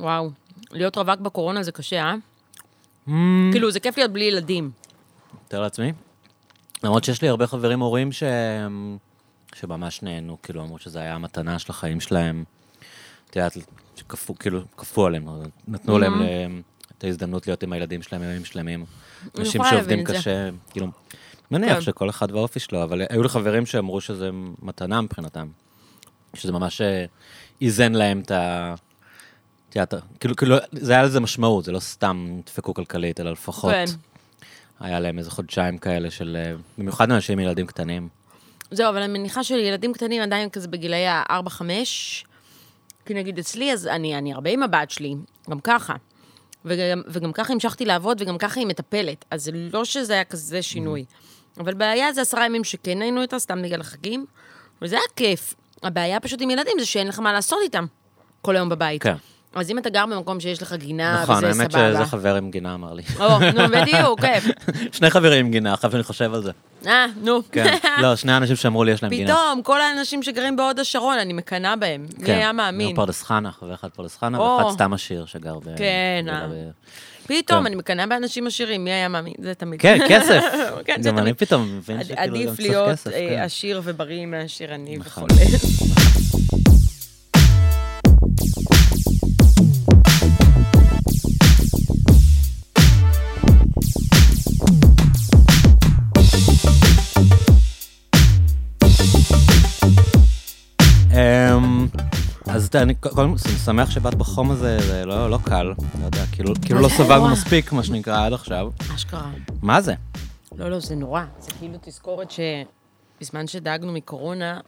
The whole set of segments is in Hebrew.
וואו. להיות רווק בקורונה זה קשה, אה? Mm, כאילו, זה כיף להיות בלי ילדים. מתאר לעצמי. למרות שיש לי הרבה חברים הורים ש... שממש נהנו, כאילו, אמרו שזה היה המתנה של החיים שלהם. את יודעת, שכפו, כאילו, כפו עליהם, נתנו להם ל- את ההזדמנות להיות עם הילדים שלהם ימים שלמים. אנשים שעובדים את זה. קשה, כאילו, מניח כן. שכל אחד והאופי שלו, אבל היו לי חברים שאמרו שזה מתנה מבחינתם. שזה ממש אה, איזן להם את ה... את יודעת, כאילו, כאילו, זה היה לזה משמעות, זה לא סתם נדפקו כלכלית, אלא לפחות כן. היה להם איזה חודשיים כאלה של... אה, במיוחד אנשים עם ילדים קטנים. זהו, אבל אני מניחה שילדים קטנים עדיין כזה בגילאי ה-4-5, כי נגיד אצלי, אז אני, אני הרבה עם הבת שלי, גם ככה. וגם, וגם ככה המשכתי לעבוד, וגם ככה היא מטפלת. אז זה לא שזה היה כזה שינוי. אבל בעיה זה עשרה ימים שכן היינו איתה, סתם בגלל החגים, וזה היה כיף. הבעיה פשוט עם ילדים זה שאין לך מה לעשות איתם כל היום בבית. כן. אז אם אתה גר במקום שיש לך גינה, נכון, וזה האמת סבבה. שזה חבר עם גינה אמר לי. או, נו, בדיוק, כיף. שני חברים עם גינה, עכשיו שאני חושב על זה. אה, נו. כן. לא, שני אנשים שאמרו לי יש להם גינה. פתאום, כל האנשים שגרים בהוד השרון, אני מקנאה בהם. מי כן. היה מאמין? פרדס חנה, חבר אחד פרדס חנה. ואחד סתם עשיר שגר ב... כן, אה. פתאום, כן. אני מקנאה באנשים עשירים, מי היה מאמין? זה תמיד. כן, כסף. כן, גם אני. פתאום מבין שכאילו גם עדיף צריך להיות כסף. אה, כן. עשיר ובריא מאשר נכון. וחולה. אז אתה- אני קודם כל שמח שבאת בחום הזה, זה לא לא קל, לא יודע, כאילו כאילו לא נורא. מספיק, מה שנקרא, עד עכשיו. אשכרה. מה זה? לא, לא, זה נורא. זה כאילו תזכורת שבזמן שדאגנו מקורונה...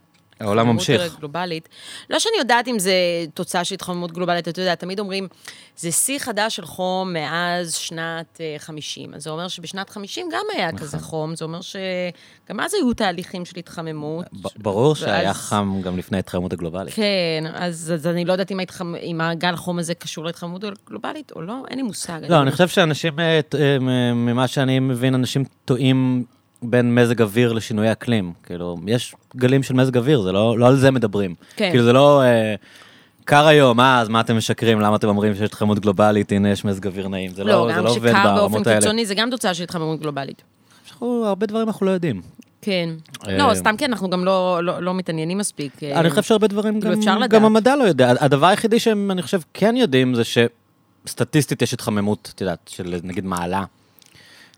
העולם ממשיך. גלובלית. לא שאני יודעת אם זה תוצאה של התחממות גלובלית, אתה יודע, תמיד אומרים, זה שיא חדש של חום מאז שנת אה, 50. אז זה אומר שבשנת 50 גם היה נכון. כזה חום, זה אומר שגם אז היו תהליכים של התחממות. ברור שהיה ואז- חם גם לפני ההתחממות הגלובלית. כן, אז, אז אני לא יודעת אם, ההתחמ... אם הגל חום הזה קשור להתחממות גלובלית או לא, אין לי מושג. לא, אני חושב שאנשים, אה, אה, ממה שאני מבין, אנשים טועים בין מזג אוויר לשינוי אקלים. כאילו, יש גלים של מזג אוויר, זה לא, לא על זה מדברים. כן. כאילו, זה לא... אה, קר היום, אה, אז מה אתם משקרים? למה אתם אומרים שיש התחממות גלובלית? הנה, יש מזג אוויר נעים. זה לא, לא, זה גם לא עובד שקר באופן ברמות האלה. קיצוני זה גם תוצאה של התחממות גלובלית. אנחנו, הרבה דברים אנחנו לא יודעים. כן. אה, לא, סתם כן, אנחנו גם לא, לא, לא מתעניינים מספיק. אה, אני חושב שהרבה דברים כאילו, גם. גם המדע לא יודע. הדבר היחידי שהם, אני חושב, כן יודעים, זה שסטטיסטית יש התחממות, את יודעת, של נגיד מעלה.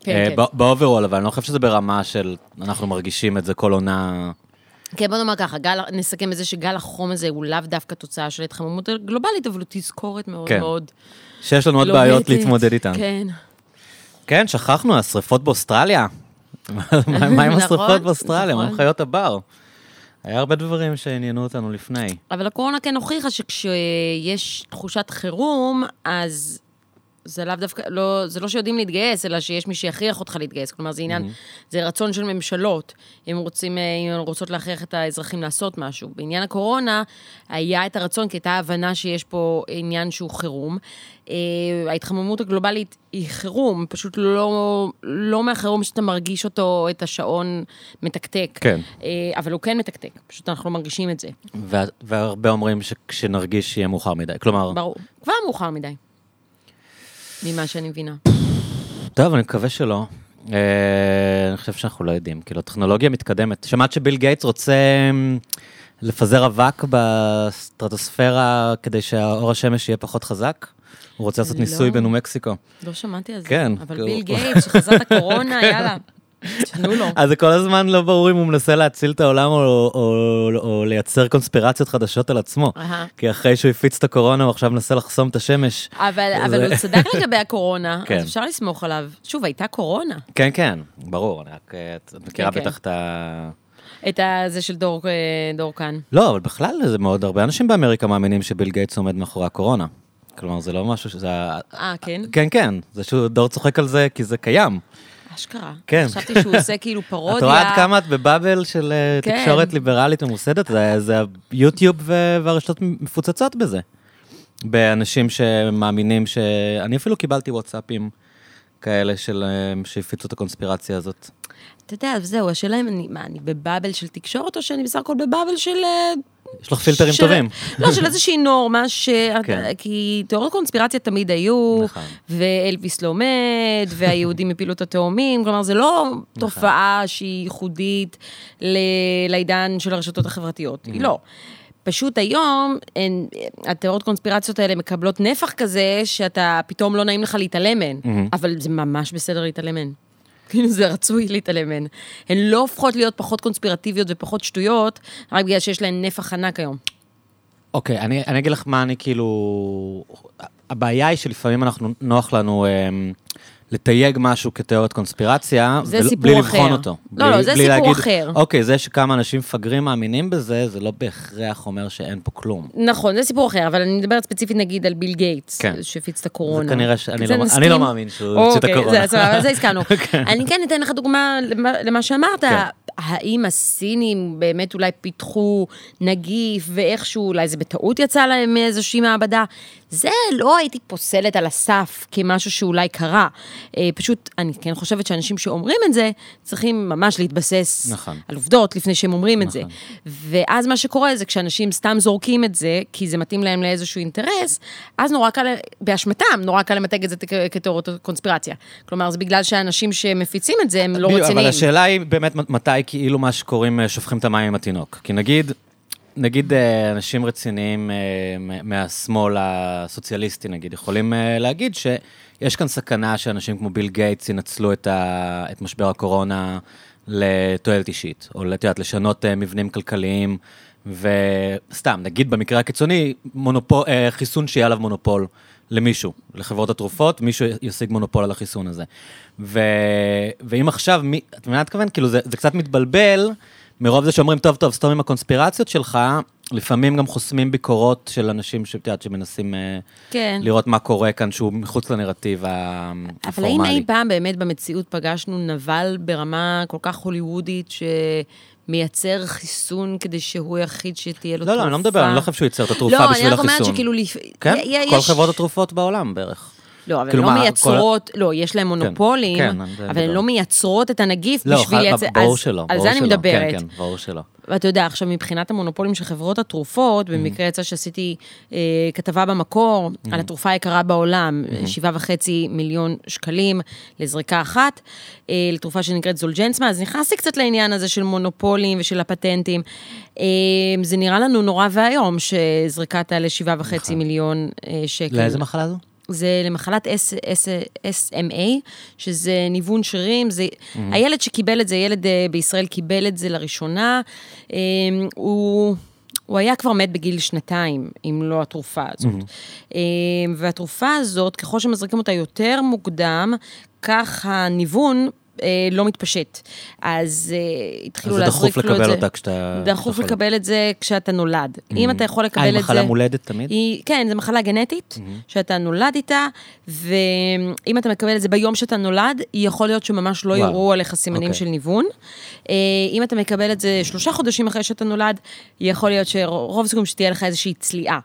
כן, אה, כן. ב overall, אבל אני לא חושב שזה ברמה של אנחנו מרגישים את זה כל עונה. כן, בוא נאמר ככה, גל, נסכם את זה שגל החום הזה הוא לאו דווקא תוצאה של התחממות גלובלית, אבל הוא תזכורת מאוד כן. מאוד שיש לנו עוד לוהטת. בעיות להתמודד איתן. כן. כן, שכחנו, השריפות באוסטרליה. מה עם נכון, השריפות באוסטרליה? מה עם נכון. חיות הבר? היה הרבה דברים שעניינו אותנו לפני. אבל הקורונה כן הוכיחה שכשיש תחושת חירום, אז זה לאו דווקא, לא, זה לא שיודעים להתגייס, אלא שיש מי שיכריח אותך להתגייס. כלומר, זה עניין, זה רצון של ממשלות, אם רוצים, אה, אם הן רוצות להכריח את האזרחים לעשות משהו. בעניין הקורונה, היה את הרצון, כי הייתה הבנה שיש פה עניין שהוא חירום. אה, ההתחממות הגלובלית היא חירום, פשוט לא, לא מהחירום שאתה מרגיש אותו, את השעון מתקתק. כן. אה, אבל הוא כן מתקתק, פשוט אנחנו לא מרגישים את זה. וה- והרבה אומרים שכשנרגיש יהיה מאוחר מדי. כלומר, ברור. כבר מאוחר מדי. ממה שאני מבינה. טוב, אני מקווה שלא. אה, אני חושב שאנחנו לא יודעים. כאילו, הטכנולוגיה מתקדמת. שמעת שביל גייטס רוצה אמ, לפזר אבק בסטרטוספירה כדי שהאור השמש יהיה פחות חזק? הוא רוצה לעשות לא. ניסוי בניו מקסיקו. לא שמעתי על זה. כן, אבל הוא- ביל גייטס, שחזת הקורונה, יאללה. תנו לו. אז זה כל הזמן לא ברור אם הוא מנסה להציל את העולם או, או, או, או לייצר קונספירציות חדשות על עצמו. אהה. כי אחרי שהוא הפיץ את הקורונה, הוא עכשיו מנסה לחסום את השמש. אבל, זה- אבל הוא צדק לגבי הקורונה, כן. אז אפשר לסמוך עליו. שוב, הייתה קורונה. כן, כן, ברור, אני רק... אה, את מכירה כן, כן. בטח את ה... את הזה של דור, אה, דור כאן. לא, אבל בכלל זה מאוד, הרבה אנשים באמריקה מאמינים שביל גייטס עומד מאחורי הקורונה. כלומר, זה לא משהו שזה... אה, כן? כן, כן, זה שהוא דור צוחק על זה כי זה קיים. אשכרה. כן. חשבתי שהוא עושה כאילו פרודיה. את רואה עד כמה את בבאבל של אה, כן. תקשורת ליברלית ממוסדת? זה- זה היוטיוב והרשתות מפוצצות בזה. באנשים שמאמינים ש... אני אפילו קיבלתי וואטסאפים כאלה של... אה, שהפיצו את הקונספירציה הזאת. אתה יודע, זהו, השאלה אם אני, מה, אני בבאבל של תקשורת, או שאני בסך הכל בבאבל של אה, יש לך פילטרים של- טובים. לא, של איזושהי נורמה, ש... כן. כי תיאוריות קונספירציה תמיד היו, נכון. ואלוויס לא מת, והיהודים הפילו את התאומים, כלומר, זה לא נכון. תופעה שהיא ייחודית ל... לעידן של הרשתות החברתיות, היא לא. פשוט היום, הן, התיאוריות קונספירציות האלה מקבלות נפח כזה, שאתה, פתאום לא נעים לך להתעלם מהן, אבל זה ממש בסדר להתעלם מהן. כאילו זה רצוי להתעלם מהן. הן לא הופכות להיות פחות קונספירטיביות ופחות שטויות, רק בגלל שיש להן נפח ענק היום. אוקיי, אני, אני אגיד לך מה אני כאילו... הבעיה היא שלפעמים אנחנו, נוח לנו אמ, לתייג משהו כתיאוריית קונספירציה, זה ולא- סיפור בלי לבחון אחר. אותו. לא, לא, זה סיפור אחר. אוקיי, זה שכמה אנשים מפגרים מאמינים בזה, זה לא בהכרח אומר שאין פה כלום. נכון, זה סיפור אחר, אבל אני מדברת ספציפית נגיד על ביל גייטס, כן. שהפיץ את הקורונה. זה כנראה שאני זה לא- נסכים? אני לא מאמין שהוא הוציא את אוקיי, הקורונה. זה סבבה, זה הזכרנו. אני כן אתן לך דוגמה למה- למה שאמרת. כן. האם הסינים באמת אולי פיתחו נגיף, ואיכשהו אולי זה בטעות יצא להם מאיזושהי מעבדה? זה לא הייתי פוסלת על הסף כמשהו שאולי קרה. אה, פשוט, אני כן חושבת שאנשים שאומרים את זה, צריכים ממש להתבסס נכון. על עובדות לפני שהם אומרים את זה. נכון. ואז מה שקורה זה כשאנשים סתם זורקים את זה, כי זה מתאים להם לאיזשהו אינטרס, אז נורא קל, באשמתם, נורא קל למתג את זה כתיאוריות קונספירציה. כלומר, זה בגלל שאנשים שמפיצים את זה הם לא רציניים. אבל השאלה היא באמת מתי כאילו מה שקוראים אה, שופכים את המים עם התינוק. כי נגיד, נגיד אה, אנשים רציניים אה, מהשמאל הסוציאליסטי נגיד, יכולים אה, להגיד שיש כאן סכנה שאנשים כמו ביל גייטס ינצלו את, ה, את משבר הקורונה לתועלת אישית, או את יודעת, לשנות מבנים כלכליים, וסתם, נגיד במקרה הקיצוני, מונופול, חיסון שיהיה עליו מונופול. למישהו, לחברות התרופות, מישהו ישיג מונופול על החיסון הזה. ו... ואם עכשיו, מי... את מבינה מה אני? כאילו, זה, זה קצת מתבלבל, מרוב זה שאומרים, טוב, טוב, סתום עם הקונספירציות שלך, לפעמים גם חוסמים ביקורות של אנשים שאת יודעת, שמנסים אה, כן. לראות מה קורה כאן, שהוא מחוץ לנרטיב ה- אבל האם הפורמלי. אי פעם באמת במציאות פגשנו נבל ברמה כל כך הוליוודית, שמייצר חיסון כדי שהוא היחיד שתהיה לו לא, תרופה? לא, אני לא מדבר, אני לא חושב שהוא ייצר את התרופה לא, בשביל אני רק אומרת החיסון. שכאילו... כן? י- כל יש- חברות התרופות בעולם בערך. לא, אבל כאילו לא מייצרות, לא, יש להם מונופולים, כן, אני אבל. הן לא מייצרות את הנגיף לא, בשביל לייצר... ברור אז שלא, על ברור זה אני שלא. מדברת. כן, כן, ברור שלא. ואתה יודע, עכשיו, מבחינת המונופולים של חברות התרופות, במקרה יצא שעשיתי אה, כתבה במקור על התרופה היקרה בעולם, שבעה וחצי מיליון שקלים לזריקה אחת, אה, לתרופה שנקראת זולג'נסמה, אז נכנסתי קצת לעניין הזה של מונופולים ושל הפטנטים. אה, זה נראה לנו נורא ואיום שזריקה תעלה שבעה וחצי מיליון אה, שקל. לאיזה מחלה זו? זה למחלת S, S, SMA, שזה ניוון שרירים. זה, הילד שקיבל את זה, ילד אה, בישראל קיבל את זה לראשונה, אה, הוא... הוא היה כבר מת בגיל שנתיים, אם לא התרופה הזאת. אה, והתרופה הזאת, ככל שמזריקים אותה יותר מוקדם, כך הניוון אה, לא מתפשט. אז אה, התחילו אז זה להזריק דחוף לו את זה. לקבל אותה כשאתה... דחוף כשאתה לקבל את זה כשאתה נולד. אם אתה יכול אה, לקבל היא את זה... מחלה מולדת תמיד? היא, כן, זו מחלה גנטית, שאתה נולד איתה, ואם אתה מקבל את זה ביום שאתה נולד, יכול להיות שממש לא. יראו עליך סימנים אוקיי. של ניוון. אה, אם אתה מקבל את זה שלושה חודשים אחרי שאתה נולד, יכול להיות שרוב הסיכויים שתהיה לך איזושהי צליעה.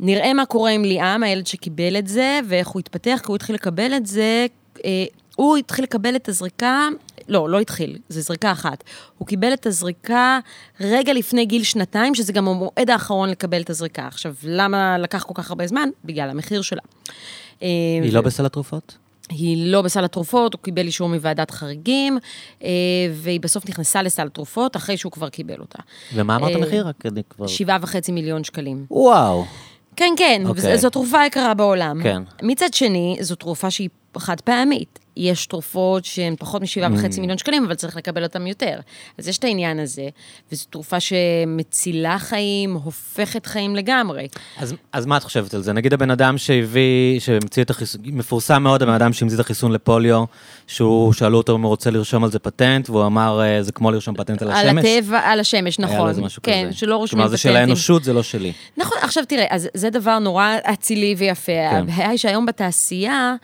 נראה מה קורה עם ליאם, הילד שקיבל את זה, ואיך הוא התפתח, כי הוא התחיל לקבל את זה, אה, הוא התחיל לקבל את הזריקה, לא, לא התחיל, זו זריקה אחת. הוא קיבל את הזריקה רגע לפני גיל שנתיים, שזה גם המועד האחרון לקבל את הזריקה. עכשיו, למה לקח כל כך הרבה זמן? בגלל המחיר שלה. היא לא בסל התרופות? היא לא בסל התרופות, הוא קיבל אישור מוועדת חריגים, אה, והיא בסוף נכנסה לסל התרופות אחרי שהוא כבר קיבל אותה. ומה אמרת אה, המחיר? רק אני כבר... שבעה וחצי מיליון שקלים. וואו. כן, כן, אוקיי. זו תרופה יקרה בעולם. כן. מצד שני, זו תרופה שהיא חד פעמית. יש תרופות שהן פחות משבעה וחצי Mm. מיליון שקלים, אבל צריך לקבל אותן יותר. אז יש את העניין הזה, וזו תרופה שמצילה חיים, הופכת חיים לגמרי. אז, אז מה את חושבת על זה? נגיד הבן אדם שהביא, שהמציא את החיסון, מפורסם מאוד הבן אדם שהמציא את החיסון לפוליו, שהוא, שאלו אותו אם הוא רוצה לרשום על זה פטנט, והוא אמר, אה, זה כמו לרשום פטנט על על השמש. הטבע, על השמש, נכון. היה לו איזה משהו כן, כזה. שלא רושמים כלומר, פטנטים. זה של האנושות, זה לא שלי. נכון, עכשיו תראה, אז זה דבר נורא אצילי ויפה. כן. הבעיה היא שהיום בתעשייה,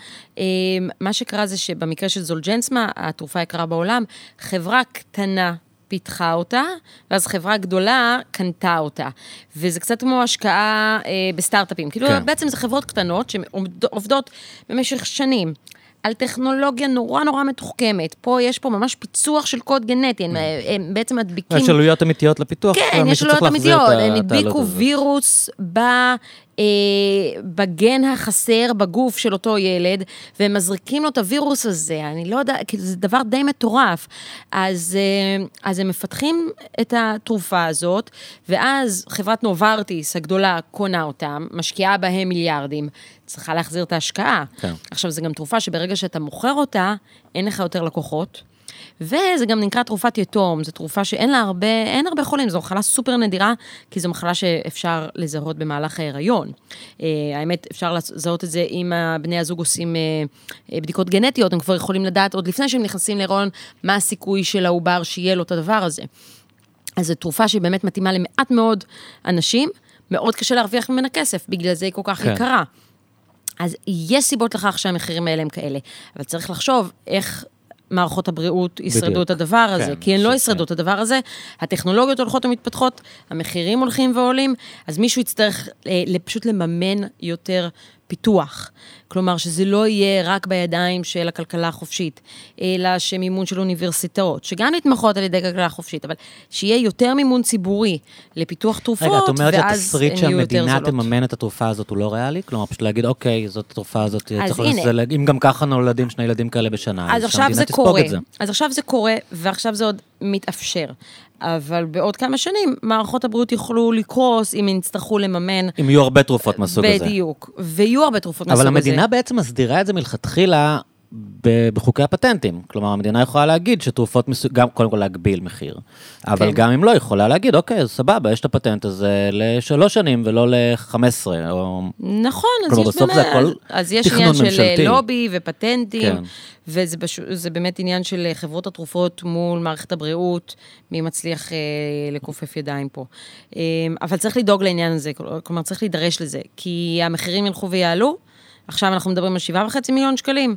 מה שקרה זה שבמקרה של זולג'נסמה, התרופה היקרה בעולם, חברה קטנה פיתחה אותה, ואז חברה גדולה קנתה אותה. וזה קצת כמו השקעה אה, בסטארט-אפים. כאילו, כן. בעצם זה חברות קטנות שעובדות במשך שנים. על טכנולוגיה נורא נורא מתוחכמת. פה יש פה ממש פיצוח של קוד גנטי, הם, הם בעצם מדביקים... יש עלויות אמיתיות לפיתוח, כן, מי יש עלויות אמיתיות. הם הדביקו. וירוס ב... אה, בגן החסר בגוף של אותו ילד, והם מזריקים לו את הווירוס הזה, אני לא יודעת, כאילו זה דבר די מטורף. אז, אה, אז הם מפתחים את התרופה הזאת, ואז חברת נוברטיס הגדולה קונה אותם, משקיעה בהם מיליארדים, צריכה להחזיר את ההשקעה. כן. עכשיו, זו גם תרופה שברגע שאתה מוכר אותה, אין לך יותר לקוחות. וזה גם נקרא תרופת יתום, זו תרופה שאין לה הרבה, אין הרבה חולים, זו מחלה סופר נדירה, כי זו מחלה שאפשר לזהות במהלך ההיריון. אה, האמת, אפשר לזהות את זה אם בני הזוג עושים אה, אה, בדיקות גנטיות, הם כבר יכולים לדעת עוד לפני שהם נכנסים להיריון, מה הסיכוי של העובר שיהיה לו את הדבר הזה. אז זו תרופה שהיא באמת מתאימה למעט מאוד אנשים, מאוד קשה להרוויח ממנה כסף, בגלל זה היא כל כך כן. יקרה. אז יש סיבות לכך שהמחירים האלה הם כאלה, אבל צריך לחשוב איך מערכות הבריאות ישרדו בדיוק. את הדבר הזה, כן, כי הן לא ישרדו את הדבר הזה, הטכנולוגיות הולכות ומתפתחות, המחירים הולכים ועולים, אז מישהו יצטרך אה, פשוט לממן יותר פיתוח. כלומר, שזה לא יהיה רק בידיים של הכלכלה החופשית, אלא שמימון של אוניברסיטאות, שגם נתמכות על ידי כלכלה חופשית, אבל שיהיה יותר מימון ציבורי לפיתוח תרופות, רגע, את אומרת ואז שהתסריט הן יהיו יותר שהמדינה זולות. תממן את התרופה הזאת הוא לא ריאלי? כלומר, פשוט להגיד, אוקיי, זאת התרופה הזאת, אז צריך. לזלג, אם גם ככה נולדים שני ילדים כאלה בשנה, אז עכשיו שהמדינה זה קורה, את. אז עכשיו זה קורה, ועכשיו זה עוד מתאפשר. אבל בעוד כמה שנים, מערכות הבריאות יוכלו לקרוס אם הן יצטרכו לממן. אם יהיו הרבה תרופות מהסוג הזה. בדיוק, ויהיו הרבה תרופות מהסוג אבל הזה. המדינה בעצם מסדירה את זה מלכתחילה בחוקי הפטנטים. כלומר, המדינה יכולה להגיד שתרופות מסוג... גם קודם כל להגביל מחיר. אבל כן. גם אם לא, יכולה להגיד, אוקיי, אז סבבה, יש את הפטנט הזה לשלוש שנים ולא ל-15, או... נכון, אז יש בסוף באמת, הכל אז יש עניין של ממשלתי. לובי ופטנטים, כן. וזה בש... באמת עניין של חברות התרופות מול מערכת הבריאות, מי מצליח אה, לכופף ידיים פה. אה, אבל צריך לדאוג לעניין הזה, כלומר, צריך להידרש לזה, כי המחירים ילכו ויעלו, עכשיו אנחנו מדברים על 7.5 מיליון שקלים.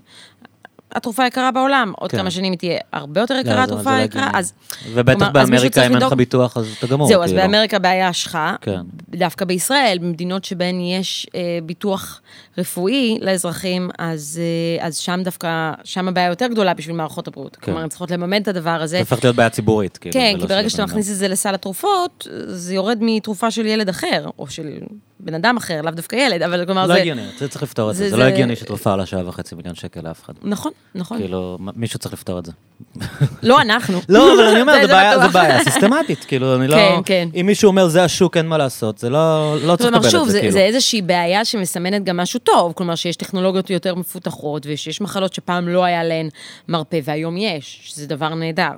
התרופה יקרה בעולם, עוד כן. כמה שנים היא תהיה הרבה יותר לא, יקרה, זה- התרופה לא יקרה, הגיוני. אז... ובטח כלומר, באמריקה, אם אין לך ביטוח, אז אתה גמור. זהו, אז כאילו. באמריקה בעיה השחאה. כן. דווקא בישראל, במדינות שבהן יש אה, ביטוח רפואי לאזרחים, אז, אה, אז שם דווקא, שם הבעיה יותר גדולה בשביל מערכות הבריאות. כן. כלומר, הן צריכות לממן את הדבר הזה. זה הופך להיות בעיה ציבורית, כאילו. כן, כי ברגע של שאתה מכניס את זה לסל התרופות, זה יורד מתרופה של ילד אחר, או של בן אדם אחר, לאו דווקא ילד, אבל כלומר לא זה... הגיוני, זה צריך לפתור את זה. זה- לא הגיוני שתרופה עולה שעה וחצי מיליון שקל לאף אחד. נכון, נכון. כאילו, מישהו צריך לפתור את זה. לא אנחנו. לא, אבל אני אומר, זה- בעיה- סיסטמטית, כאילו, אני לא... כן, כן. אם מישהו אומר, זה השוק, אין מה לעשות, זה לא לא צריך לקבל שוב, את זה, כאילו. זה איזושהי בעיה שמסמנת גם משהו טוב, כלומר שיש טכנולוגיות יותר מפותחות, ושיש מחלות שפעם לא היה להן מרפא, והיום יש, שזה דבר נהדר.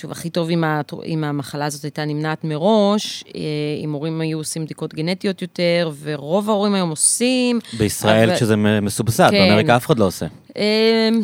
שוב, הכי טוב אם, הת- אם המחלה הזאת הייתה נמנעת מראש, אה, אם הורים היו עושים בדיקות גנטיות יותר, ורוב ההורים היום עושים. בישראל, אבל- כשזה מסובסד, כן. באמריקה אף אחד לא עושה.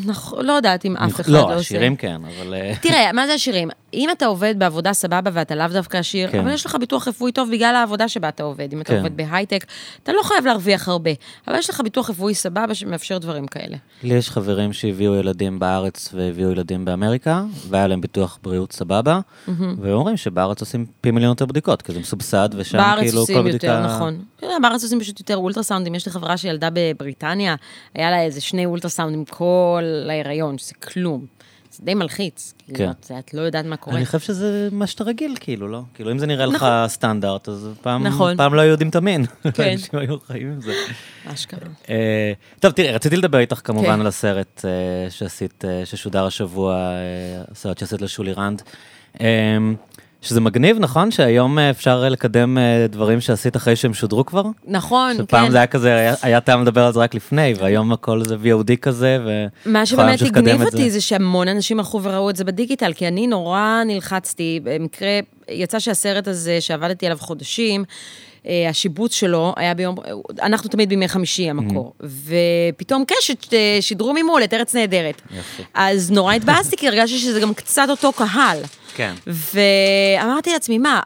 נכון, לא יודעת אם אף אחד לא, לא עושה. עשירים כן, אבל... אה, תראה, מה זה עשירים? אם אתה עובד בעבודה סבבה ואתה לאו דווקא עשיר, כן. אבל יש לך ביטוח רפואי טוב בגלל העבודה שבה אתה עובד. אם אתה כן. עובד בהייטק, אתה לא חייב להרוויח הרבה, אבל יש לך ביטוח רפואי סבבה שמאפשר דברים כאלה. לי יש חברים שהביאו ילדים בארץ והביאו ילדים באמריקה, והיה להם ביטוח בריאות סבבה, והם אומרים שבארץ עושים פי מיליון יותר בדיקות, כי זה מסובסד, ושם בארץ כאילו עושים כל בדיקה... יותר, נכון. אתה יודע, בארץ עושים פשוט יותר אולטרסאונדים. יש לי חברה שילדה בבריטניה, היה לה איזה שני אולטרסאונדים כל ההיריון, שזה כלום. זה די מלחיץ. כן. כאילו, את- את לא יודעת מה קורה. אני חושב שזה מה שאתה רגיל, כאילו, לא? כאילו, אם זה נראה לך סטנדרט, אז פעם, נכון. פעם לא היו יודעים את המין. כן. אנשים היו חיים עם זה. אשכרה. אה, טוב, תראי, רציתי לדבר איתך כמובן כן. על הסרט אה, שעשית, אה, ששודר השבוע, הסרט שעשית לשולי רנד. שזה מגניב, נכון? שהיום אה, אפשר לקדם אה, דברים שעשית אחרי שהם שודרו כבר? נכון, כן. שפעם זה היה כזה, היה- היה טעם לדבר על זה רק לפני, והיום הכל זה VOD כזה, ו... מה שבאמת הגניב אותי זה שהמון אנשים הלכו וראו את זה בדיגיטל, כי אני נורא נלחצתי, במקרה, יצא שהסרט הזה שעבדתי עליו חודשים, אה, השיבוץ שלו היה ביום, אנחנו תמיד בימי חמישי המקור, ופתאום קשת אה, שידרו ממול את ארץ נהדרת. יפה. אז נורא התבאסתי, כי הרגשתי שזה גם קצת אותו קהל. כן. ואמרתי לעצמי, מה,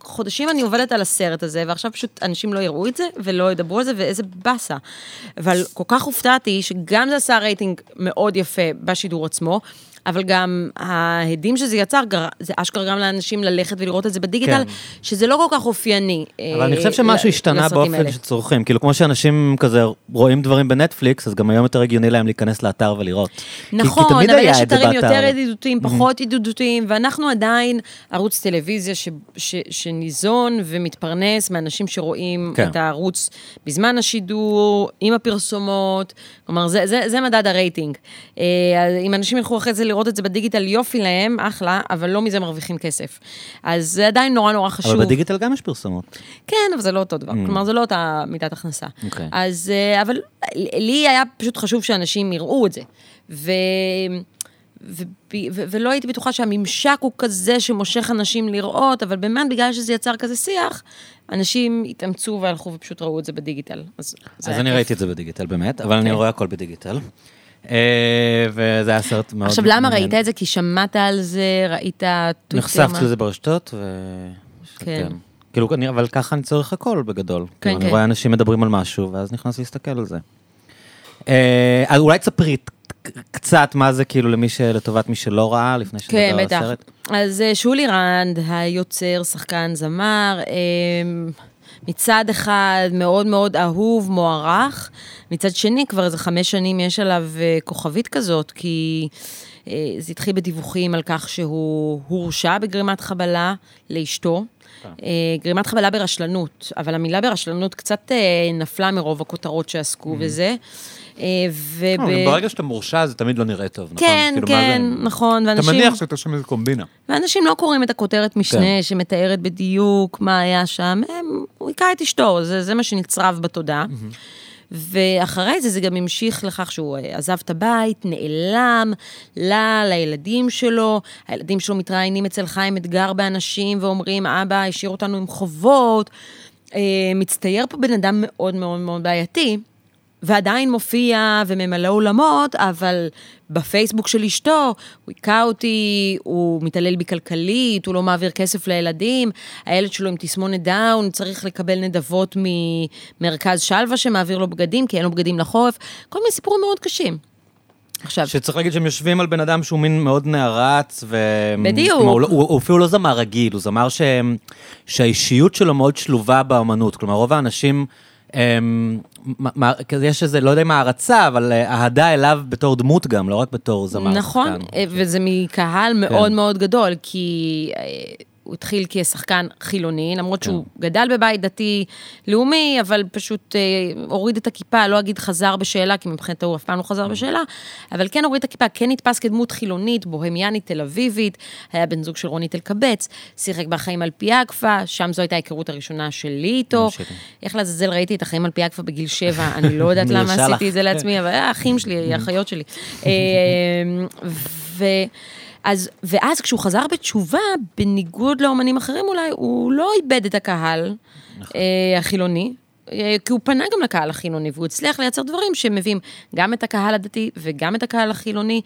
חודשים אני עובדת על הסרט הזה, ועכשיו פשוט אנשים לא יראו את זה, ולא ידברו על זה, ואיזה באסה. אבל כל כך הופתעתי, שגם זה עשה רייטינג מאוד יפה בשידור עצמו, אבל גם ההדים שזה יצר, זה אשכרה גרם לאנשים ללכת ולראות את זה בדיגיטל, כן. שזה לא כל כך אופייני. אבל אני חושב שמשהו השתנה באופן האלה. שצורכים. כאילו, כמו שאנשים כזה רואים דברים בנטפליקס, אז גם היום יותר הגיוני להם להיכנס לאתר ולראות. כי- כי נכון, אבל יש אתרים. יותר ידידותיים, פחות ידידותיים, ואנחנו עדיין ערוץ טלוויזיה ש, ש, שניזון ומתפרנס מאנשים שרואים כן. את הערוץ בזמן השידור, עם הפרסומות, כלומר, זה, זה, זה מדד הרייטינג. אה, אם אנשים ילכו אחרי זה לראות את זה בדיגיטל, יופי להם, אחלה, אבל לא מזה מרוויחים כסף. אז זה עדיין נורא נורא חשוב. אבל בדיגיטל גם יש פרסומות. כן, אבל זה לא אותו דבר. כלומר, זה לא אותה מידת הכנסה. אוקיי. אז, אה, אבל לי היה פשוט חשוב שאנשים יראו את זה. ו... ו... ו... ולא הייתי בטוחה שהממשק הוא כזה שמושך אנשים לראות, אבל באמת, בגלל שזה יצר כזה שיח, אנשים התאמצו והלכו ופשוט ראו את זה בדיגיטל. אז, אז אני כיף. ראיתי את זה בדיגיטל באמת, אבל אני כן. רואה הכל בדיגיטל. אה, וזה היה סרט מאוד עכשיו, למה. ראית את זה? כי שמעת על זה, ראית טוויטר? נחשפתי מה? לזה ברשתות, ו... כן. כאילו, אני, אבל ככה אני צורך הכל בגדול. כן, כאילו, אני כן. רואה אנשים מדברים על משהו, ואז נכנס להסתכל על זה. אה, אז אולי תספרי קצת מה זה, כאילו, למי ש... לטובת מי שלא ראה, לפני שנדבר כן, על בטח. הסרט. אז אה, שולי רנד, היוצר, שחקן, זמר, מצד אחד מאוד מאוד אהוב, מוערך, מצד שני, כבר איזה חמש שנים יש עליו אה, כוכבית כזאת, כי אה, זה התחיל בדיווחים על כך שהוא הורשע בגרימת חבלה לאשתו. אה, גרימת חבלה ברשלנות, אבל המילה ברשלנות קצת נפלה מרוב הכותרות שעסקו בזה. אה, וב... לא, ברגע שאתה מורשע, זה תמיד לא נראה טוב, נכון? כן, כאילו, כן, נכון, אתה ואנשים... מניח שאתה שם איזה קומבינה. ואנשים לא קוראים את הכותרת משנה כן. שמתארת בדיוק מה היה שם, הוא היכה את אשתו, זה, זה מה שנצרב בתודעה. ואחרי זה, זה גם המשיך לכך שהוא אה, עזב את הבית, נעלם לה, לילדים שלו. הילדים שלו מתראיינים אצל חיים אתגר באנשים ואומרים, אבא השאיר אותנו עם חובות. אה, מצטייר פה בן אדם מאוד מאוד מאוד בעייתי. ועדיין מופיע וממלא אולמות, אבל בפייסבוק של אשתו, הוא היכה אותי, הוא מתעלל בי כלכלית, הוא לא מעביר כסף לילדים, הילד שלו עם תסמונת דאון צריך לקבל נדבות ממרכז שלווה שמעביר לו בגדים, כי אין לו בגדים לחורף, כל מיני סיפורים מאוד קשים. עכשיו, שצריך להגיד שהם יושבים על בן אדם שהוא מין מאוד נערץ, ו... בדיוק. כלומר, הוא, לא- הוא, הוא אפילו לא זמר רגיל, הוא זמר ש... שהאישיות שלו מאוד שלובה באמנות. כלומר, רוב האנשים, כזה יש איזה, לא יודע אם הערצה, אבל אה, אהדה אליו בתור דמות גם, לא רק בתור זמר. נכון. אה, וזה מקהל כן. מאוד מאוד גדול, כי אה, הוא התחיל כשחקן חילוני, למרות שהוא כן. גדל בבית דתי-לאומי, אבל פשוט אה, הוריד את הכיפה, לא אגיד חזר בשאלה, כי מבחינתו הוא אף פעם לא חזר בשאלה, אבל כן הוריד את הכיפה, כן נתפס כדמות חילונית, בוהמיאנית, תל אביבית, היה בן זוג של רונית אלקבץ, שיחק בחיים על פי אקפה, שם זו הייתה ההיכרות הראשונה שלי איתו. איך לעזאזל ראיתי את החיים על פי אקפה בגיל שבע, אני לא יודעת למה. עשיתי את זה לעצמי, אבל האחים שלי, האחיות שלי. אה, ו... אז, ואז כשהוא חזר בתשובה, בניגוד לאומנים אחרים אולי, הוא לא איבד את הקהל אה, החילוני, אה, כי הוא פנה גם לקהל החילוני, והוא הצליח לייצר דברים שמביאים גם את הקהל הדתי וגם את הקהל החילוני,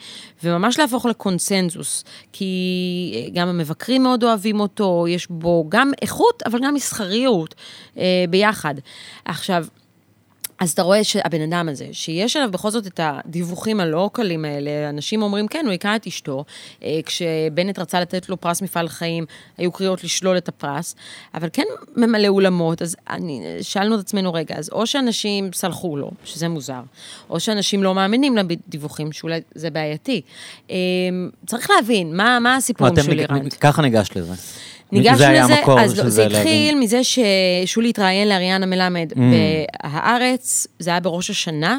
וממש להפוך לקונסנזוס. כי אה, גם המבקרים מאוד אוהבים אותו, יש בו גם איכות, אבל גם מסחריות אה, ביחד. עכשיו, אז אתה רואה שהבן אדם הזה, שיש עליו בכל זאת את הדיווחים הלא קלים האלה, אנשים אומרים, כן, הוא היכה את אשתו, אה, כשבנט רצה לתת לו פרס מפעל חיים, היו קריאות לשלול את הפרס, אבל כן ממלא אולמות, אז אני, שאלנו את עצמנו, רגע, אז או שאנשים סלחו לו, שזה מוזר, או שאנשים לא מאמינים לדיווחים, שאולי זה בעייתי. אה, צריך להבין, מה, מה הסיפורים של איראן? ככה ניגשת לזה. ניגשנו זה לזה, המקור אז של לא, זה להבין. התחיל מזה ששולי התראיין לאריאנה מלמד Mm. בהארץ, זה היה בראש השנה,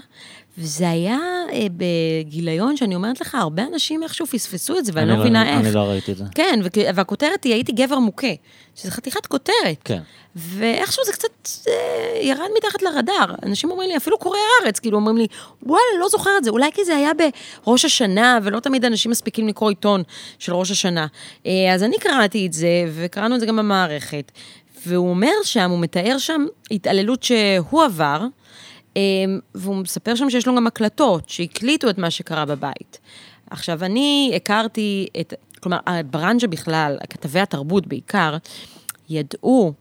וזה היה אה, בגיליון שאני אומרת לך, הרבה אנשים איכשהו פספסו את זה, ואני אני לא מבינה איך. אני לא ראיתי את זה. כן, והכותרת היא, הייתי גבר מוכה, שזה חתיכת כותרת. כן. ואיכשהו זה קצת אה, ירד מתחת לרדאר. אנשים אומרים לי, אפילו קוראי הארץ, כאילו אומרים לי, וואלה, לא זוכר את זה, אולי כי זה היה בראש השנה, ולא תמיד אנשים מספיקים לקרוא עיתון של ראש השנה. אה, אז אני קראתי את זה, וקראנו את זה גם במערכת. והוא אומר שם, הוא מתאר שם התעללות שהוא עבר, והוא מספר שם שיש לו גם הקלטות שהקליטו את מה שקרה בבית. עכשיו, אני הכרתי את, כלומר, הברנז'ה בכלל, כתבי התרבות בעיקר, ידעו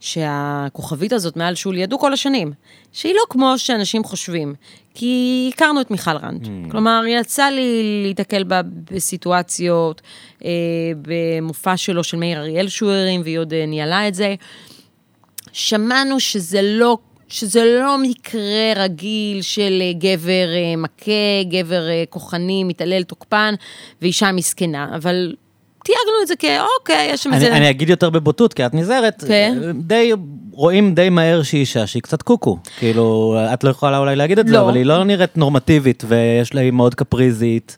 שהכוכבית הזאת מעל שולי ידעו כל השנים, שהיא לא כמו שאנשים חושבים, כי הכרנו את מיכל רנד. Mm. כלומר, יצא לי להתקל בה בסיטואציות, אה, במופע שלו של מאיר אריאל שהוא הרים, והיא עוד אה, ניהלה את זה. שמענו שזה לא שזה לא מקרה רגיל של אה, גבר אה, מכה, גבר אה, כוחני, מתעלל, תוקפן, ואישה מסכנה, אבל תייגנו את זה כאוקיי, יש שם איזה... אני אגיד יותר בבוטות, כי את נזהרת, כן. די, רואים די מהר שהיא אישה שהיא קצת קוקו. כאילו, את לא יכולה אולי להגיד את זה, לא. אבל היא לא נראית נורמטיבית, ויש לה, היא מאוד קפריזית,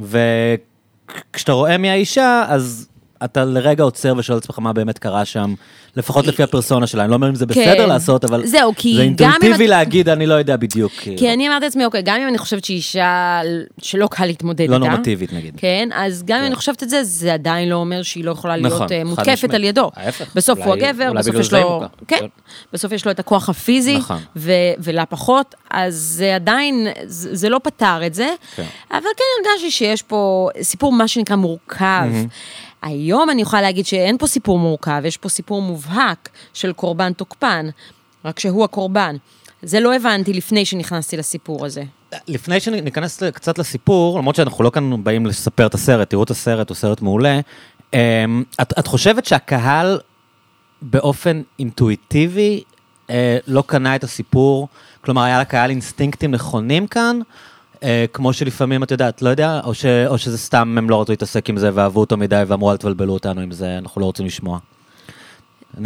וכשאתה רואה מי האישה, אז אתה לרגע עוצר ושואל את עצמך מה באמת קרה שם, לפחות לפי הפרסונה שלה. אני לא אומר אם זה בסדר כן. לעשות, אבל זהו, זה אינטואיטיבי להגיד, אני לא יודע בדיוק. כאילו. כי אני אמרתי לעצמי, אוקיי, גם אם אני חושבת שהיא אישה שלא קל להתמודד לא איתה, נורמטיבית נגיד. כן, אז גם אם כן. אני חושבת את זה, זה עדיין לא אומר שהיא לא יכולה נכון, להיות אה, חד מותקפת. על ידו. בסוף הוא הגבר, בסוף יש לו... כן, כן. בסוף יש לו את הכוח הפיזי, נכון. ולה פחות, אז זה עדיין, זה לא פתר את זה. אבל כן הרגשתי שיש פה סיפור, מה שנקרא, מורכב. היום אני יכולה להגיד שאין פה סיפור מורכב, יש פה סיפור מובהק של קורבן תוקפן, רק שהוא הקורבן. זה לא הבנתי לפני שנכנסתי לסיפור הזה. לפני שניכנס קצת לסיפור, למרות שאנחנו לא כאן באים לספר את הסרט, תראו את הסרט, הוא סרט מעולה. אמ, את, את חושבת שהקהל באופן אינטואיטיבי אה, לא קנה את הסיפור? כלומר, היה לקהל אינסטינקטים נכונים כאן? אה, כמו שלפעמים, את יודעת, לא יודע, או, ש, או שזה סתם הם לא רצו להתעסק עם זה ואהבו אותו מדי ואמרו, אל תבלבלו אותנו עם זה, אנחנו לא רוצים לשמוע.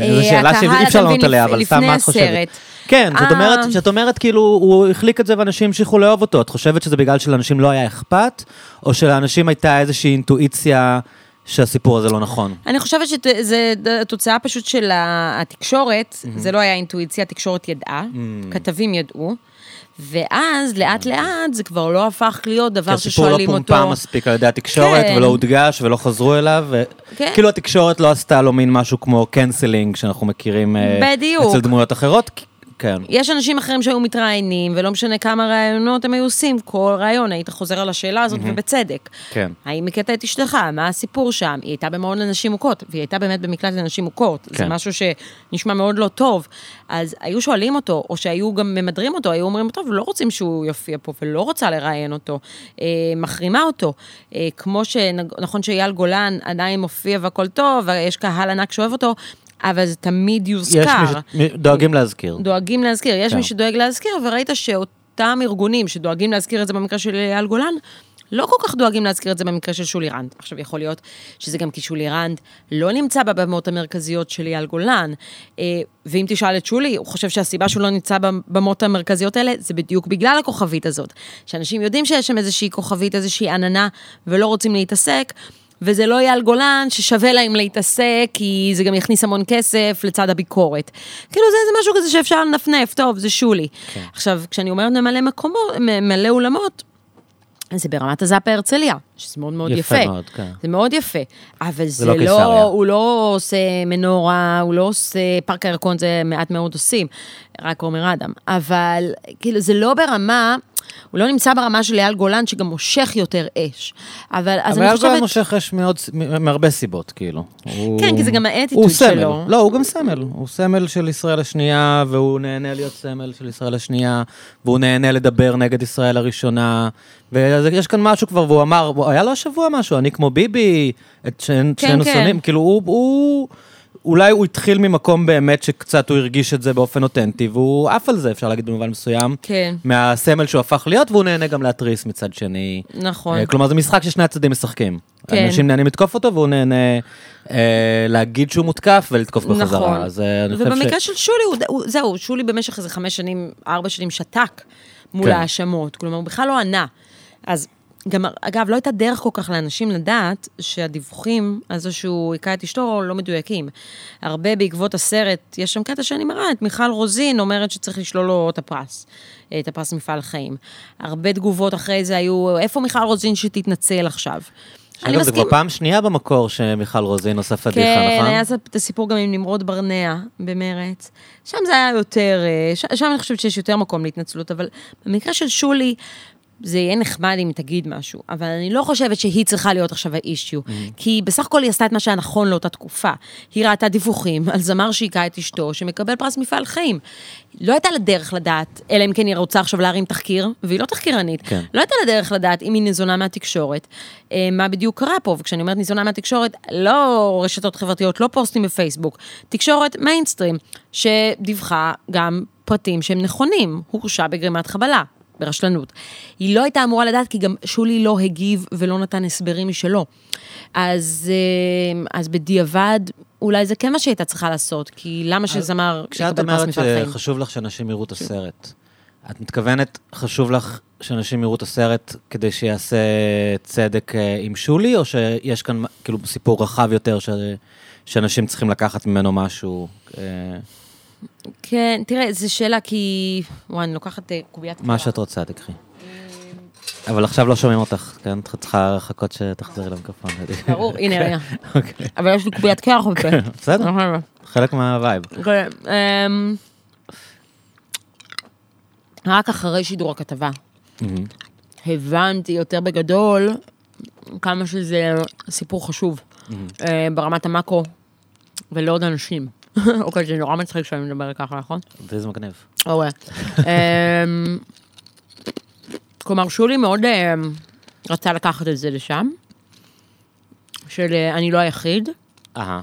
אה, זו שאלה שאי אפשר לענות עליה, אבל סתם מה את חושבת? כן, זאת אה. אומרת, שאת אומרת כאילו, הוא החליק את זה ואנשים המשיכו לאהוב אותו. את חושבת שזה בגלל שלאנשים לא היה אכפת, או שלאנשים הייתה איזושהי אינטואיציה שהסיפור הזה לא נכון? אני חושבת שזה תוצאה פשוט של התקשורת, זה לא היה אינטואיציה, התקשורת ידעה, כתבים ידעו, ואז לאט לאט זה כבר לא הפך להיות כי דבר הסיפור לא ששואלים אותו. פומפם מספיק על ידי התקשורת, כן. ולא הודגש ולא חזרו אליו, כן. וכאילו התקשורת לא עשתה לו מין משהו כמו קנסלינג שאנחנו מכירים אה, בדיוק. אצל דמויות אחרות. כן. יש אנשים אחרים שהיו מתראיינים, ולא משנה כמה ראיונות הם היו עושים, כל ראיון היית חוזר על השאלה הזאת, ובצדק. כן. האם הכית את אשתך? מה הסיפור שם? היא הייתה במעון לנשים מוכות, והיא הייתה באמת במקלט לנשים מוכות. זה כן. משהו שנשמע מאוד לא טוב. אז היו שואלים אותו, או שהיו גם ממדרים אותו, היו אומרים, טוב, לא רוצים שהוא יופיע פה, ולא רוצה לראיין אותו, אה, מחרימה אותו. אה, כמו שנכון שאייל גולן עדיין מופיע והכל טוב, ויש קהל ענק שאוהב אותו, אבל זה תמיד יש יוזכר. מי ש... דואגים להזכיר. דואגים להזכיר, יש כן. מי שדואג להזכיר, וראית שאותם ארגונים שדואגים להזכיר את זה במקרה של אייל גולן, לא כל כך דואגים להזכיר את זה במקרה של שולי רנד. עכשיו, יכול להיות שזה גם כי שולי רנד לא נמצא בבמות המרכזיות של אייל גולן. אה, ואם תשאל את שולי, הוא חושב שהסיבה שהוא לא נמצא בבמות המרכזיות האלה, זה בדיוק בגלל הכוכבית הזאת. שאנשים יודעים שיש שם איזושהי כוכבית, איזושהי עננה, ולא רוצים להתעסק. וזה לא אייל גולן ששווה להם להתעסק, כי זה גם יכניס המון כסף לצד הביקורת. כאילו זה, זה משהו כזה שאפשר לנפנף, טוב, זה שולי. כן. עכשיו, כשאני אומרת ממלא מקומות, מלא אולמות, זה ברמת הזאפה הרצליה, שזה מאוד מאוד יפה. יפה מאוד, כן. זה מאוד יפה. אבל זה, לא לא, קיסריה. הוא לא עושה מנורה, הוא לא עושה, פארק הירקון זה מעט מאוד עושים, רק עומר אדם. אבל כאילו, זה לא ברמה... הוא לא נמצא ברמה של אייל גולן, שגם מושך יותר אש. אבל אז אבל אני אייל גולן חושבת... מושך אש מאוד, מהרבה סיבות, כאילו. הוא- כן, כי זה גם האטיטוד הוא סמל. שלו. לא, הוא גם סמל. הוא סמל של ישראל השנייה, והוא נהנה להיות סמל של ישראל השנייה, והוא נהנה לדבר נגד ישראל הראשונה. ויש כאן משהו כבר, והוא אמר, היה לו השבוע משהו, אני כמו ביבי, את שנינו כן, שנינו כן. שונאים, כאילו הוא... הוא אולי הוא התחיל ממקום באמת שקצת הוא הרגיש את זה באופן אותנטי, והוא עף על זה, אפשר להגיד במובן מסוים. כן. מהסמל שהוא הפך להיות, והוא נהנה גם להתריס מצד שני. נכון. אה, כלומר, זה משחק ששני הצדדים משחקים. כן. אנשים נהנים לתקוף אותו, והוא נהנה אה, להגיד שהוא מותקף ולתקוף בחזרה. נכון. אז אה, אני חושב ובמקרה ש... של שולי, הוא, הוא, זהו, שולי במשך איזה חמש שנים, ארבע שנים שתק מול כן. ההאשמות. כלומר, הוא בכלל לא ענה. אז גם, אגב, לא הייתה דרך כל כך לאנשים לדעת שהדיווחים על זה שהוא היכה את אשתו לא מדויקים. הרבה בעקבות הסרט, יש שם קטע שאני מראה, את מיכל רוזין אומרת שצריך לשלול לו את הפרס, את הפרס מפעל חיים. הרבה תגובות אחרי זה היו, איפה מיכל רוזין שתתנצל עכשיו? אני אגב, זה מסכים- כבר פעם שנייה במקור שמיכל רוזין עושה פדיחה, כן, נכון? היה את הסיפור גם עם נמרוד ברנע במרץ. שם זה היה יותר, אה, שם אני חושבת שיש יותר מקום להתנצלות, אבל במקרה של שולי, זה יהיה נחמד אם היא תגיד משהו, אבל אני לא חושבת שהיא צריכה להיות עכשיו האישיו, כי בסך הכל היא עשתה את מה שהיה נכון לאותה תקופה. היא ראתה דיווחים על זמר שהיכה את אשתו, שמקבל פרס מפעל חיים. לא הייתה לה דרך לדעת, אלא אם כן היא רוצה עכשיו להרים תחקיר, והיא לא תחקירנית. כן. לא הייתה לה דרך לדעת אם היא ניזונה מהתקשורת, אה, מה בדיוק קרה פה, וכשאני אומרת ניזונה מהתקשורת, לא רשתות חברתיות, לא פוסטים בפייסבוק, תקשורת מיינסטרים, שדיווחה גם פרטים שהם נכונים, הורשע בגרימת חבלה. ברשלנות. היא לא הייתה אמורה לדעת, כי גם שולי לא הגיב ולא נתן הסברים משלו. אז, אה, אז בדיעבד, אולי זה כן מה שהייתה צריכה לעשות, כי למה שזמר כשאת יקבל פרס אומרת מפעל חיים? שחשוב לך שאנשים יראו את הסרט, את מתכוונת, חשוב לך שאנשים יראו את הסרט כדי שיעשה צדק אה, עם שולי, או שיש כאן כאילו סיפור רחב יותר ש... שאנשים צריכים לקחת ממנו משהו? אה, כן, תראה, זו שאלה כי... וואי, אני לוקחת אה, קוביית מה קרה. שאת רוצה, תקחי. אבל עכשיו לא שומעים אותך, כן? את צריכה לחכות שתחזרי למיקרופון. ברור, הנה, היה. אוקיי. אבל יש לי קוביית קרח בפה. בסדר, חלק מהווייב. כן, אמ, רק אחרי שידור הכתבה, מהמם. הבנתי יותר בגדול כמה שזה סיפור חשוב אה, ברמת המאקרו ולעוד אנשים. אוקיי, זה נורא מצחיק שאני מדברת ככה, נכון? וזה מגניב. אוקיי. כלומר, שולי מאוד אמ, רצה לקחת את זה לשם, של אה, אני לא היחיד. אהה.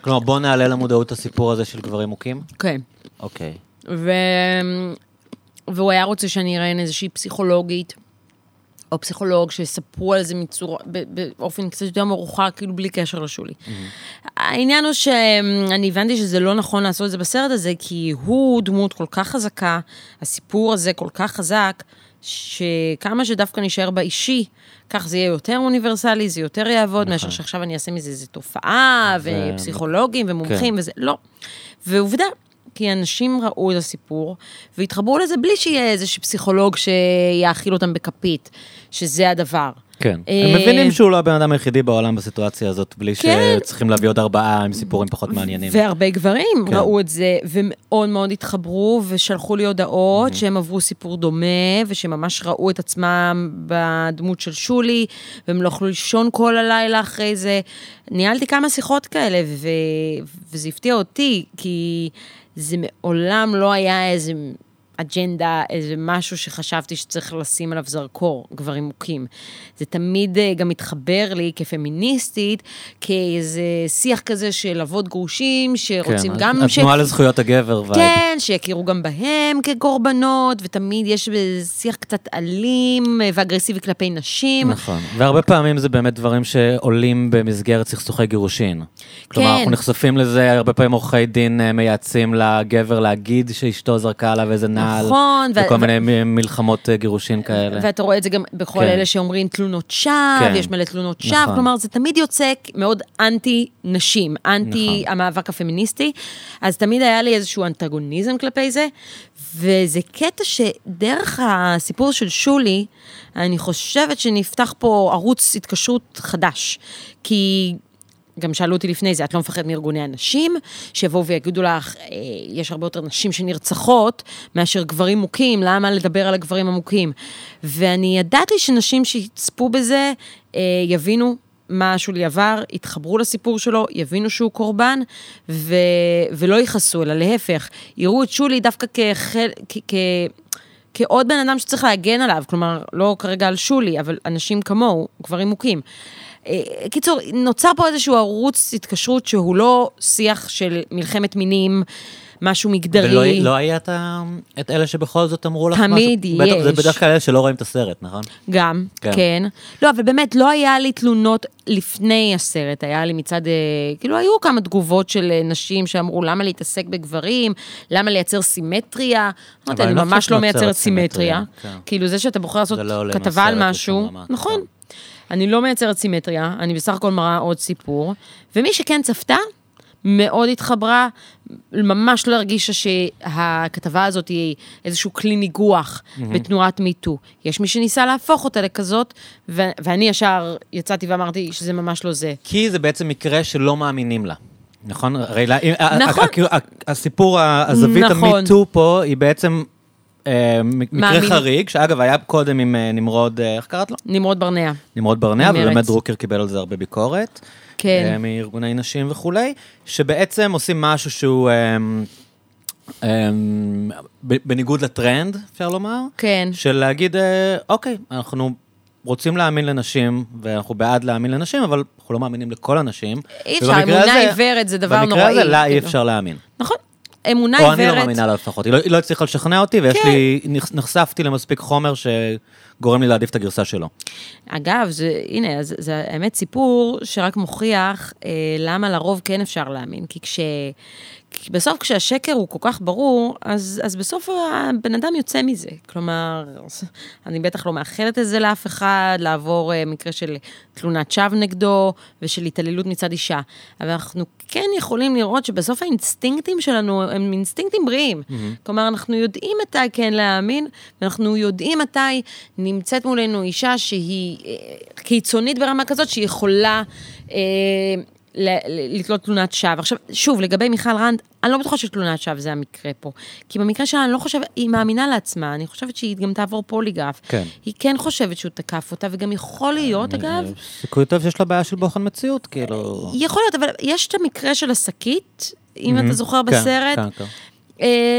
כלומר, בוא נעלה למודעות הסיפור הזה של גברים מוכים. כן. אוקיי. והוא היה רוצה שאני אראיין איזושהי פסיכולוגית, או פסיכולוג, שיספרו על זה מצורה, ב- באופן קצת יותר מרוחק, כאילו בלי קשר לשולי. העניין הוא שאני הבנתי שזה לא נכון לעשות את זה בסרט הזה, כי הוא דמות כל כך חזקה, הסיפור הזה כל כך חזק, שכמה שדווקא נשאר באישי, כך זה יהיה יותר אוניברסלי, זה יותר יעבוד, מאשר שעכשיו אני אעשה מזה איזה תופעה, ו- ופסיכולוגים ומומחים כן. וזה, לא. ועובדה, כי אנשים ראו את הסיפור, והתחברו לזה בלי שיהיה איזשהו פסיכולוג שיאכיל אותם בכפית, שזה הדבר. כן. אה, הם מבינים שהוא לא הבן אדם היחידי בעולם בסיטואציה הזאת, בלי כן. שצריכים להביא עוד ארבעה עם סיפורים פחות מעניינים. והרבה גברים כן. כן. ראו את זה, ומאוד מאוד התחברו, ושלחו לי הודעות שהם עברו סיפור דומה, ושממש ראו את עצמם בדמות של שולי, והם לא יכלו לישון כל הלילה אחרי זה. ניהלתי כמה שיחות כאלה, ו... וזה הפתיע אותי, כי זה מעולם לא היה איזה... אג'נדה, איזה משהו שחשבתי שצריך לשים עליו זרקור, גברים מוכים. זה תמיד אה, גם מתחבר לי כפמיניסטית, כאיזה שיח כזה של אבות גרושים, שרוצים כן, גם... התנועה לזכויות הגבר. vibe. כן, שיכירו גם בהם כקורבנות, ותמיד יש שיח קצת אלים אה, ואגרסיבי כלפי נשים. נכון, והרבה פעמים זה באמת דברים שעולים במסגרת סכסוכי גירושין. כלומר, כן. אנחנו נחשפים לזה, הרבה פעמים עורכי דין אה, מייעצים לגבר להגיד שאשתו זרקה עליו איזה נעל, נכון, ו- וכל ו- מיני מלחמות אה, גירושין כאלה. ואתה רואה את זה גם בכל כן. אלה שאומרים תלונות שווא, כן. יש מלא תלונות שווא, נכון. כלומר זה תמיד יוצא מאוד אנטי נשים, אנטי נכון. המאבק הפמיניסטי, אז תמיד היה לי איזשהו אנטגוניזם כלפי זה, וזה קטע שדרך הסיפור של שולי, אני חושבת שנפתח פה ערוץ התקשרות חדש, כי... גם שאלו אותי לפני זה, את לא מפחדת מארגוני הנשים, שיבואו ויגידו לך, אה, יש הרבה יותר נשים שנרצחות מאשר גברים מוכים, למה לדבר על הגברים המוכים? ואני ידעתי שנשים שיצפו בזה, אה, יבינו מה שולי עבר, יתחברו לסיפור שלו, יבינו שהוא קורבן, ו... ולא יכעסו, אלא להפך, יראו את שולי דווקא כחל... כ... כ... כעוד בן אדם שצריך להגן עליו, כלומר, לא כרגע על שולי, אבל אנשים כמוהו, גברים מוכים. אה, קיצור, נוצר פה איזשהו ערוץ התקשרות שהוא לא שיח של מלחמת מינים, משהו מגדרי. ולא לא היה את, אלה שבכל זאת אמרו לך משהו? תמיד בטח, זה יש. בדרך כלל אלה שלא רואים את הסרט, נכון? גם, כן. כן. לא, אבל באמת, לא היה לי תלונות לפני הסרט, היה לי מצד, אה, כאילו, היו כמה תגובות של אה, נשים שאמרו, למה להתעסק בגברים, למה לייצר סימטריה? אמרתי, אני לא ממש לא מייצרת סימטריה, סימטריה. כן. כאילו, זה שאתה בוחר לעשות לא כתבה על משהו, נכון. כן. אני לא מייצרת סימטריה, אני בסך הכל מראה עוד סיפור, ומי שכן צפתה, מאוד התחברה, ממש לא הרגישה שהכתבה הזאת היא איזשהו כלי ניגוח בתנועת מיטו. יש מי שניסה להפוך אותה לכזאת, ו- ואני ישר יצאתי ואמרתי שזה ממש לא זה. כי זה בעצם מקרה שלא מאמינים לה. נכון? הרי לה- ה- ה- נכון. ה- כאילו, ה- הסיפור, הזווית נכון. המיטו פה, היא בעצם אה, מקרה מאמין- חריג, שאגב, היה קודם עם אה, נמרוד, אה, איך קראת לו? נמרוד ברנע. נמרוד ברנע. ובאמת דרוקר קיבל על זה הרבה ביקורת. כן. אה, מארגוני נשים וכולי, שבעצם עושים משהו שהוא אה, אה, בניגוד לטרנד, אפשר לומר, כן. של להגיד, אה, אוקיי, אנחנו רוצים להאמין לנשים, ואנחנו בעד להאמין לנשים, אבל אנחנו לא מאמינים לכל הנשים. אי אפשר, אמונה עיוורת זה דבר במקרה נוראי. הזה לה אי כאילו. אפשר להאמין. נכון. אמונה או עיוורת. אני לא מאמינה לה לפחות, היא לא- היא לא הצליחה לשכנע אותי, ויש כן. לי, נחש- נחשפתי למספיק חומר שגורם לי להעדיף את הגרסה שלו. אגב, זה, הנה, זה, זה האמת סיפור שרק מוכיח אה, למה לרוב כן אפשר להאמין. כי כש... כי בסוף כשהשקר הוא כל כך ברור, אז, אז בסוף הבן אדם יוצא מזה. כלומר, אני בטח לא מאחלת את זה לאף אחד, לעבור אה, מקרה של תלונת שווא נגדו ושל התעללות מצד אישה. אבל אנחנו כן יכולים לראות שבסוף האינסטינקטים שלנו הם אינסטינקטים בריאים. כלומר, אנחנו יודעים מתי כן להאמין, ואנחנו יודעים מתי נמצאת מולנו אישה שהיא אה, קיצונית ברמה כזאת, שהיא יכולה... ל- לתלות תלונת שווא. עכשיו, שוב, לגבי מיכל רנד, אני לא בטוחה שתלונת שווא זה המקרה פה. כי במקרה שלה, אני לא חושבת, היא מאמינה לעצמה, אני חושבת שהיא גם תעבור פוליגרף. כן. היא כן חושבת שהוא תקף אותה, וגם יכול להיות, אגב, סיכוי טוב שיש לה בעיה של בוחן מציאות, כאילו... יכול להיות, אבל יש את המקרה של השקית, אם אתה זוכר כן, בסרט, כן, כן. אה,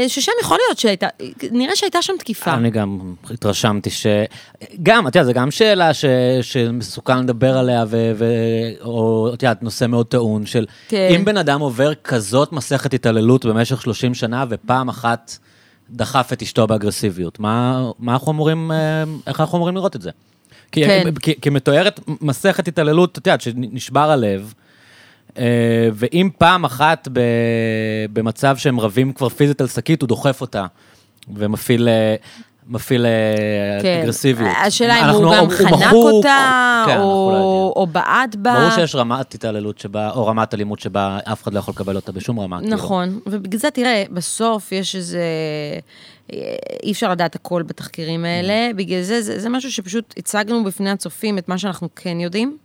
ששם יכול להיות שהייתה, נראה שהייתה שם תקיפה. אני גם התרשמתי ש... גם, את יודעת, זו גם שאלה ש... שמסוכן לדבר עליה, ו... ו... או, את יודעת, נושא מאוד טעון, של כן. אם בן אדם עובר כזאת מסכת התעללות במשך 30 שנה, ופעם אחת דחף את אשתו באגרסיביות, מה, מה אנחנו אמורים, אה, איך אנחנו אמורים לראות את זה? כי, כן. כי, כי מתוארת מסכת התעללות, את יודעת, שנשבר הלב, אה, ואם פעם אחת במצב שהם רבים כבר פיזית על שקית, הוא דוחף אותה ומפעיל אה, מפעיל אה, כן. אגרסיביות. השאלה אם הוא גם חנק אותה, כן, לא או. או בעט בה. ברור שיש רמת התעללות שבה, או רמת אלימות שבה אף אחד לא יכול לקבל אותה בשום רמה. כאילו. נכון, ובגלל זה, תראה, בסוף יש איזה... אי אפשר לדעת הכל בתחקירים האלה, בגלל זה, זה, זה משהו שפשוט הצגנו בפני הצופים את מה שאנחנו כן יודעים.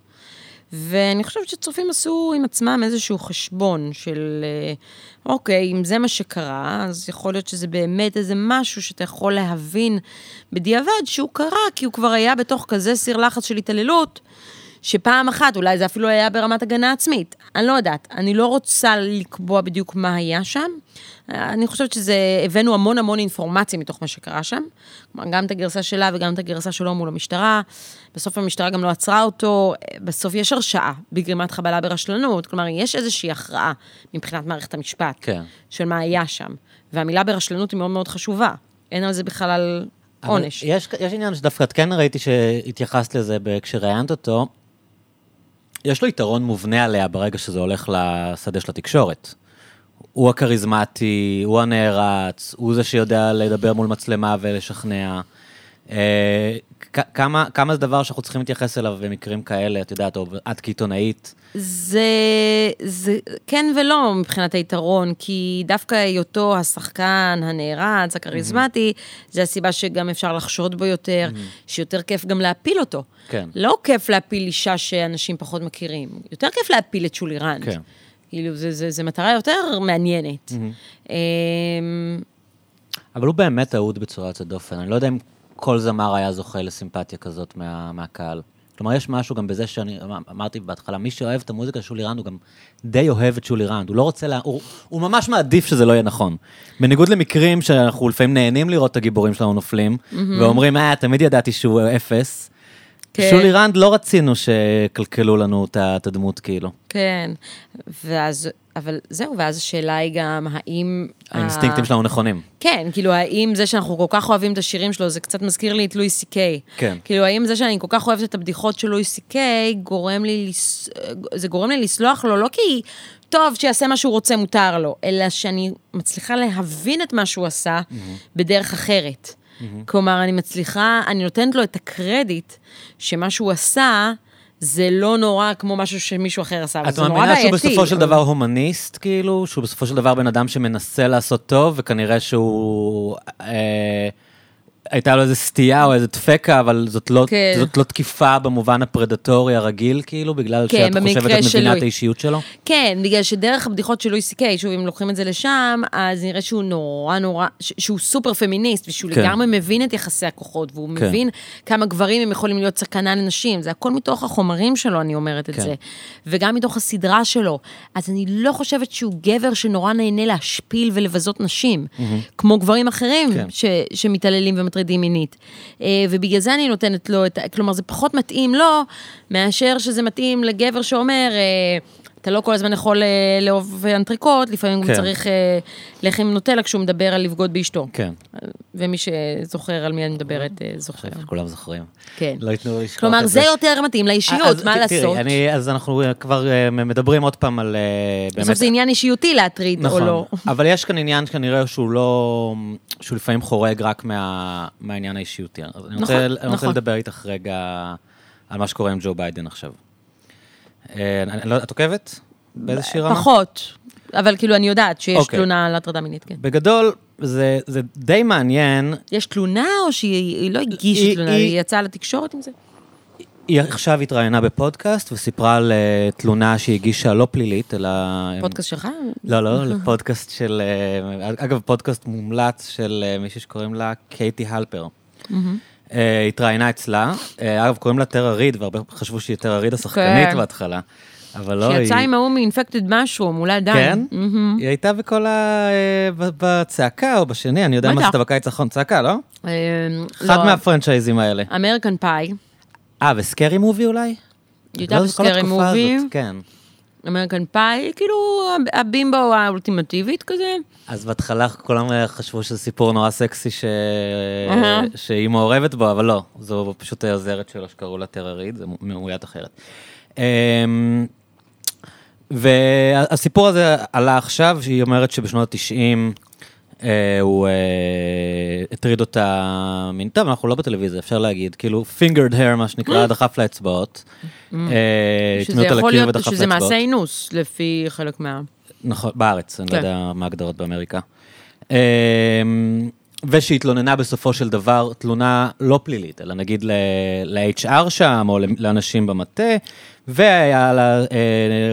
ואני חושבת שצופים עשו עם עצמם איזשהו חשבון של, אה, אוקיי, אם זה מה שקרה, אז יכול להיות שזה באמת איזה משהו שאתה יכול להבין בדיעבד שהוא קרה, כי הוא כבר היה בתוך כזה סיר לחץ של התעללות, שפעם אחת, אולי זה אפילו היה ברמת הגנה עצמית. אני לא יודעת, אני לא רוצה לקבוע בדיוק מה היה שם. אני חושבת שזה, הבאנו המון המון אינפורמציה מתוך מה שקרה שם. כלומר, גם את הגרסה שלה וגם את הגרסה שלו מול המשטרה. בסוף המשטרה גם לא עצרה אותו. בסוף יש הרשעה בגרימת חבלה ברשלנות. כלומר, יש איזושהי הכרעה מבחינת מערכת המשפט. כן. של מה היה שם. והמילה ברשלנות היא מאוד מאוד חשובה. אין על זה בכלל עונש. יש, יש עניין שדווקא את כן ראיתי שהתייחסת לזה כשראיינת אותו. יש לו יתרון מובנה עליה ברגע שזה הולך לשדה של התקשורת. הוא הכריזמטי, הוא הנערץ, הוא זה שיודע לדבר מול מצלמה ולשכנע. אה, כמה, כמה זה דבר שאנחנו צריכים להתייחס אליו במקרים כאלה, את יודעת, או את כעיתונאית? זה, זה כן ולא מבחינת היתרון, כי דווקא היותו השחקן, הנערץ, הכריזמטי, זה הסיבה שגם אפשר לחשוד בו יותר, שיותר כיף גם להפיל אותו. כן. לא כיף להפיל אישה שאנשים פחות מכירים, יותר כיף להפיל את שולי רנד. כן. כאילו, זה, זה, זה מטרה יותר מעניינת. אמ, אבל הוא באמת אהוד בצורה יוצאת דופן. אני לא יודע אם כל זמר היה זוכה לסימפתיה כזאת מה, מהקהל. כלומר, יש משהו גם בזה שאני אמר- אמרתי בהתחלה, מי שאוהב את המוזיקה של שולי רנד, הוא גם די אוהב את שולי רנד. הוא לא רוצה לה... הוא, הוא ממש מעדיף שזה לא יהיה נכון. בניגוד למקרים שאנחנו לפעמים נהנים לראות את הגיבורים שלנו נופלים, ואומרים, אה, תמיד ידעתי שהוא אפס. כן. שולי רנד, לא רצינו שיקלקלו לנו את הדמות, כאילו. כן, ואז, אבל זהו, ואז השאלה היא גם, האם... האינסטינקטים ה- שלנו נכונים. כן, כאילו, האם זה שאנחנו כל כך אוהבים את השירים שלו, זה קצת מזכיר לי את לואי סי קיי. כן. כאילו, האם זה שאני כל כך אוהבת את הבדיחות של לואי סי קיי, גורם לי, לס... זה גורם לי לסלוח לו, לא כי, טוב, שיעשה מה שהוא רוצה, מותר לו, אלא שאני מצליחה להבין את מה שהוא עשה בדרך אחרת. כלומר, אני מצליחה, אני נותנת לו את הקרדיט שמה שהוא עשה, זה לא נורא כמו משהו שמישהו אחר עשה, אבל את זה נורא מאמינה בעייתי. שהוא בסופו של דבר הומניסט, כאילו? שהוא בסופו של דבר בן אדם שמנסה לעשות טוב, וכנראה שהוא... אה, הייתה לו איזה סטייה או איזה דפקה, אבל זאת לא, כן. זאת לא תקיפה במובן הפרדטורי הרגיל, כאילו, בגלל כן, שאת חושבת את מבינה. את האישיות שלו? כן, בגלל שדרך הבדיחות של לואי סי קיי, שוב, אם לוקחים את זה לשם, אז נראה שהוא נורא נורא, שהוא סופר פמיניסט, ושהוא כן. לגמרי מבין את יחסי הכוחות, והוא כן. מבין כמה גברים הם יכולים להיות סכנה לנשים. זה הכל מתוך החומרים שלו, אני אומרת את כן. זה. וגם מתוך הסדרה שלו. אז אני לא חושבת שהוא גבר שנורא נהנה להשפיל ולבזות נשים, כמו גברים אחרים כן. ש, שמתעללים ומטרידים מינית. אה, ובגלל זה אני נותנת לו את ה... כלומר, זה פחות מתאים לו, מאשר שזה מתאים לגבר שאומר, אה, אתה לא כל הזמן יכול אה, לאהוב אנטריקוט, לפעמים גם כן. צריך אה, לחם נוטלה כשהוא מדבר על לבגוד באשתו. כן, ומי שזוכר על מי אני מדברת, אה, זוכר. כולם זוכרים. כן. לא ייתנו לשכוח כלומר, את זה יותר מתאים לאישיות, מה ת- תראי, לעשות? אני, אז אנחנו אה, כבר אה, מדברים עוד פעם על... אה, בסוף זה עניין אישיותי להטריד או נכון, לא. אבל יש כאן עניין כנראה שהוא לא, שהוא לפעמים חורג רק מה, מהעניין האישיותי. אז אני רוצה, נכון, אני רוצה נכון. לדבר איתך רגע על מה שקורה עם ג'ו ביידן עכשיו. אה, אני לא- את עוקבת? באיזושהי רמה? פחות. אבל כאילו, אני יודעת שיש אוקיי. תלונה על הטרדה מינית, כן. בגדול, זה, זה די מעניין. יש תלונה, או שהיא היא לא הגישה היא- תלונה, היא- היא יצאה לתקשורת עם זה? היא עכשיו התראיינה בפודקאסט וסיפרה על אה, תלונה שהיא הגישה לא פלילית, אלא... פודקאסט שלך? לא, לא, לפודקאסט של... אה, אגב, פודקאסט מומלץ של אה, מישהי שקוראים לה קייטי הלפר. אה, התראיינה אצלה. אה, אגב, קוראים לה טרה ריד, והרבה חשבו שהיא טרה ריד השחקנית כן. בהתחלה. אבל לא, היא... שיצאה עם ההוא מ Infected Mushroom, אולי עדיין. כן? היא הייתה בכל ה... אה, בצעקה או בשני, אני יודע מה. עשית בקיץ האחרון, צעקה, לא? אה, אחד לא, מה franchise ים האלה. American Pie, אה, ו Scary Movie אולי? היא הייתה לא, ב Scary Movie, כן. American Pie, כאילו הבימבו האולטימטיבית כזה. אז בהתחלה כולם אה, חשבו שזה סיפור נורא סקסי ש... אהה. שהיא מעורבת בו, אבל לא, זו פשוט העוזרת שלו שקראו לה טרה ריד, זה מאוית אחרת. אמ, והסיפור הזה עלה עכשיו, שהיא אומרת שבשנות ה-90 הוא אה, הטריד אותה מין, טוב, אנחנו לא בטלוויזיה, אפשר להגיד, כאילו fingered hair, מה שנקרא, דחף לאצבעות. אה, Mm. שזה הטמיא אותה יכול להיות, שזה. מעשה אינוס, לפי חלק מה... נכון, בארץ, אני לא כן. יודע מה ההגדרות באמריקה. אמ, ושהתלוננה בסופו של דבר תלונה לא פלילית, אלא נגיד ל-HR שם, או לאנשים במטה, והיה לה אה,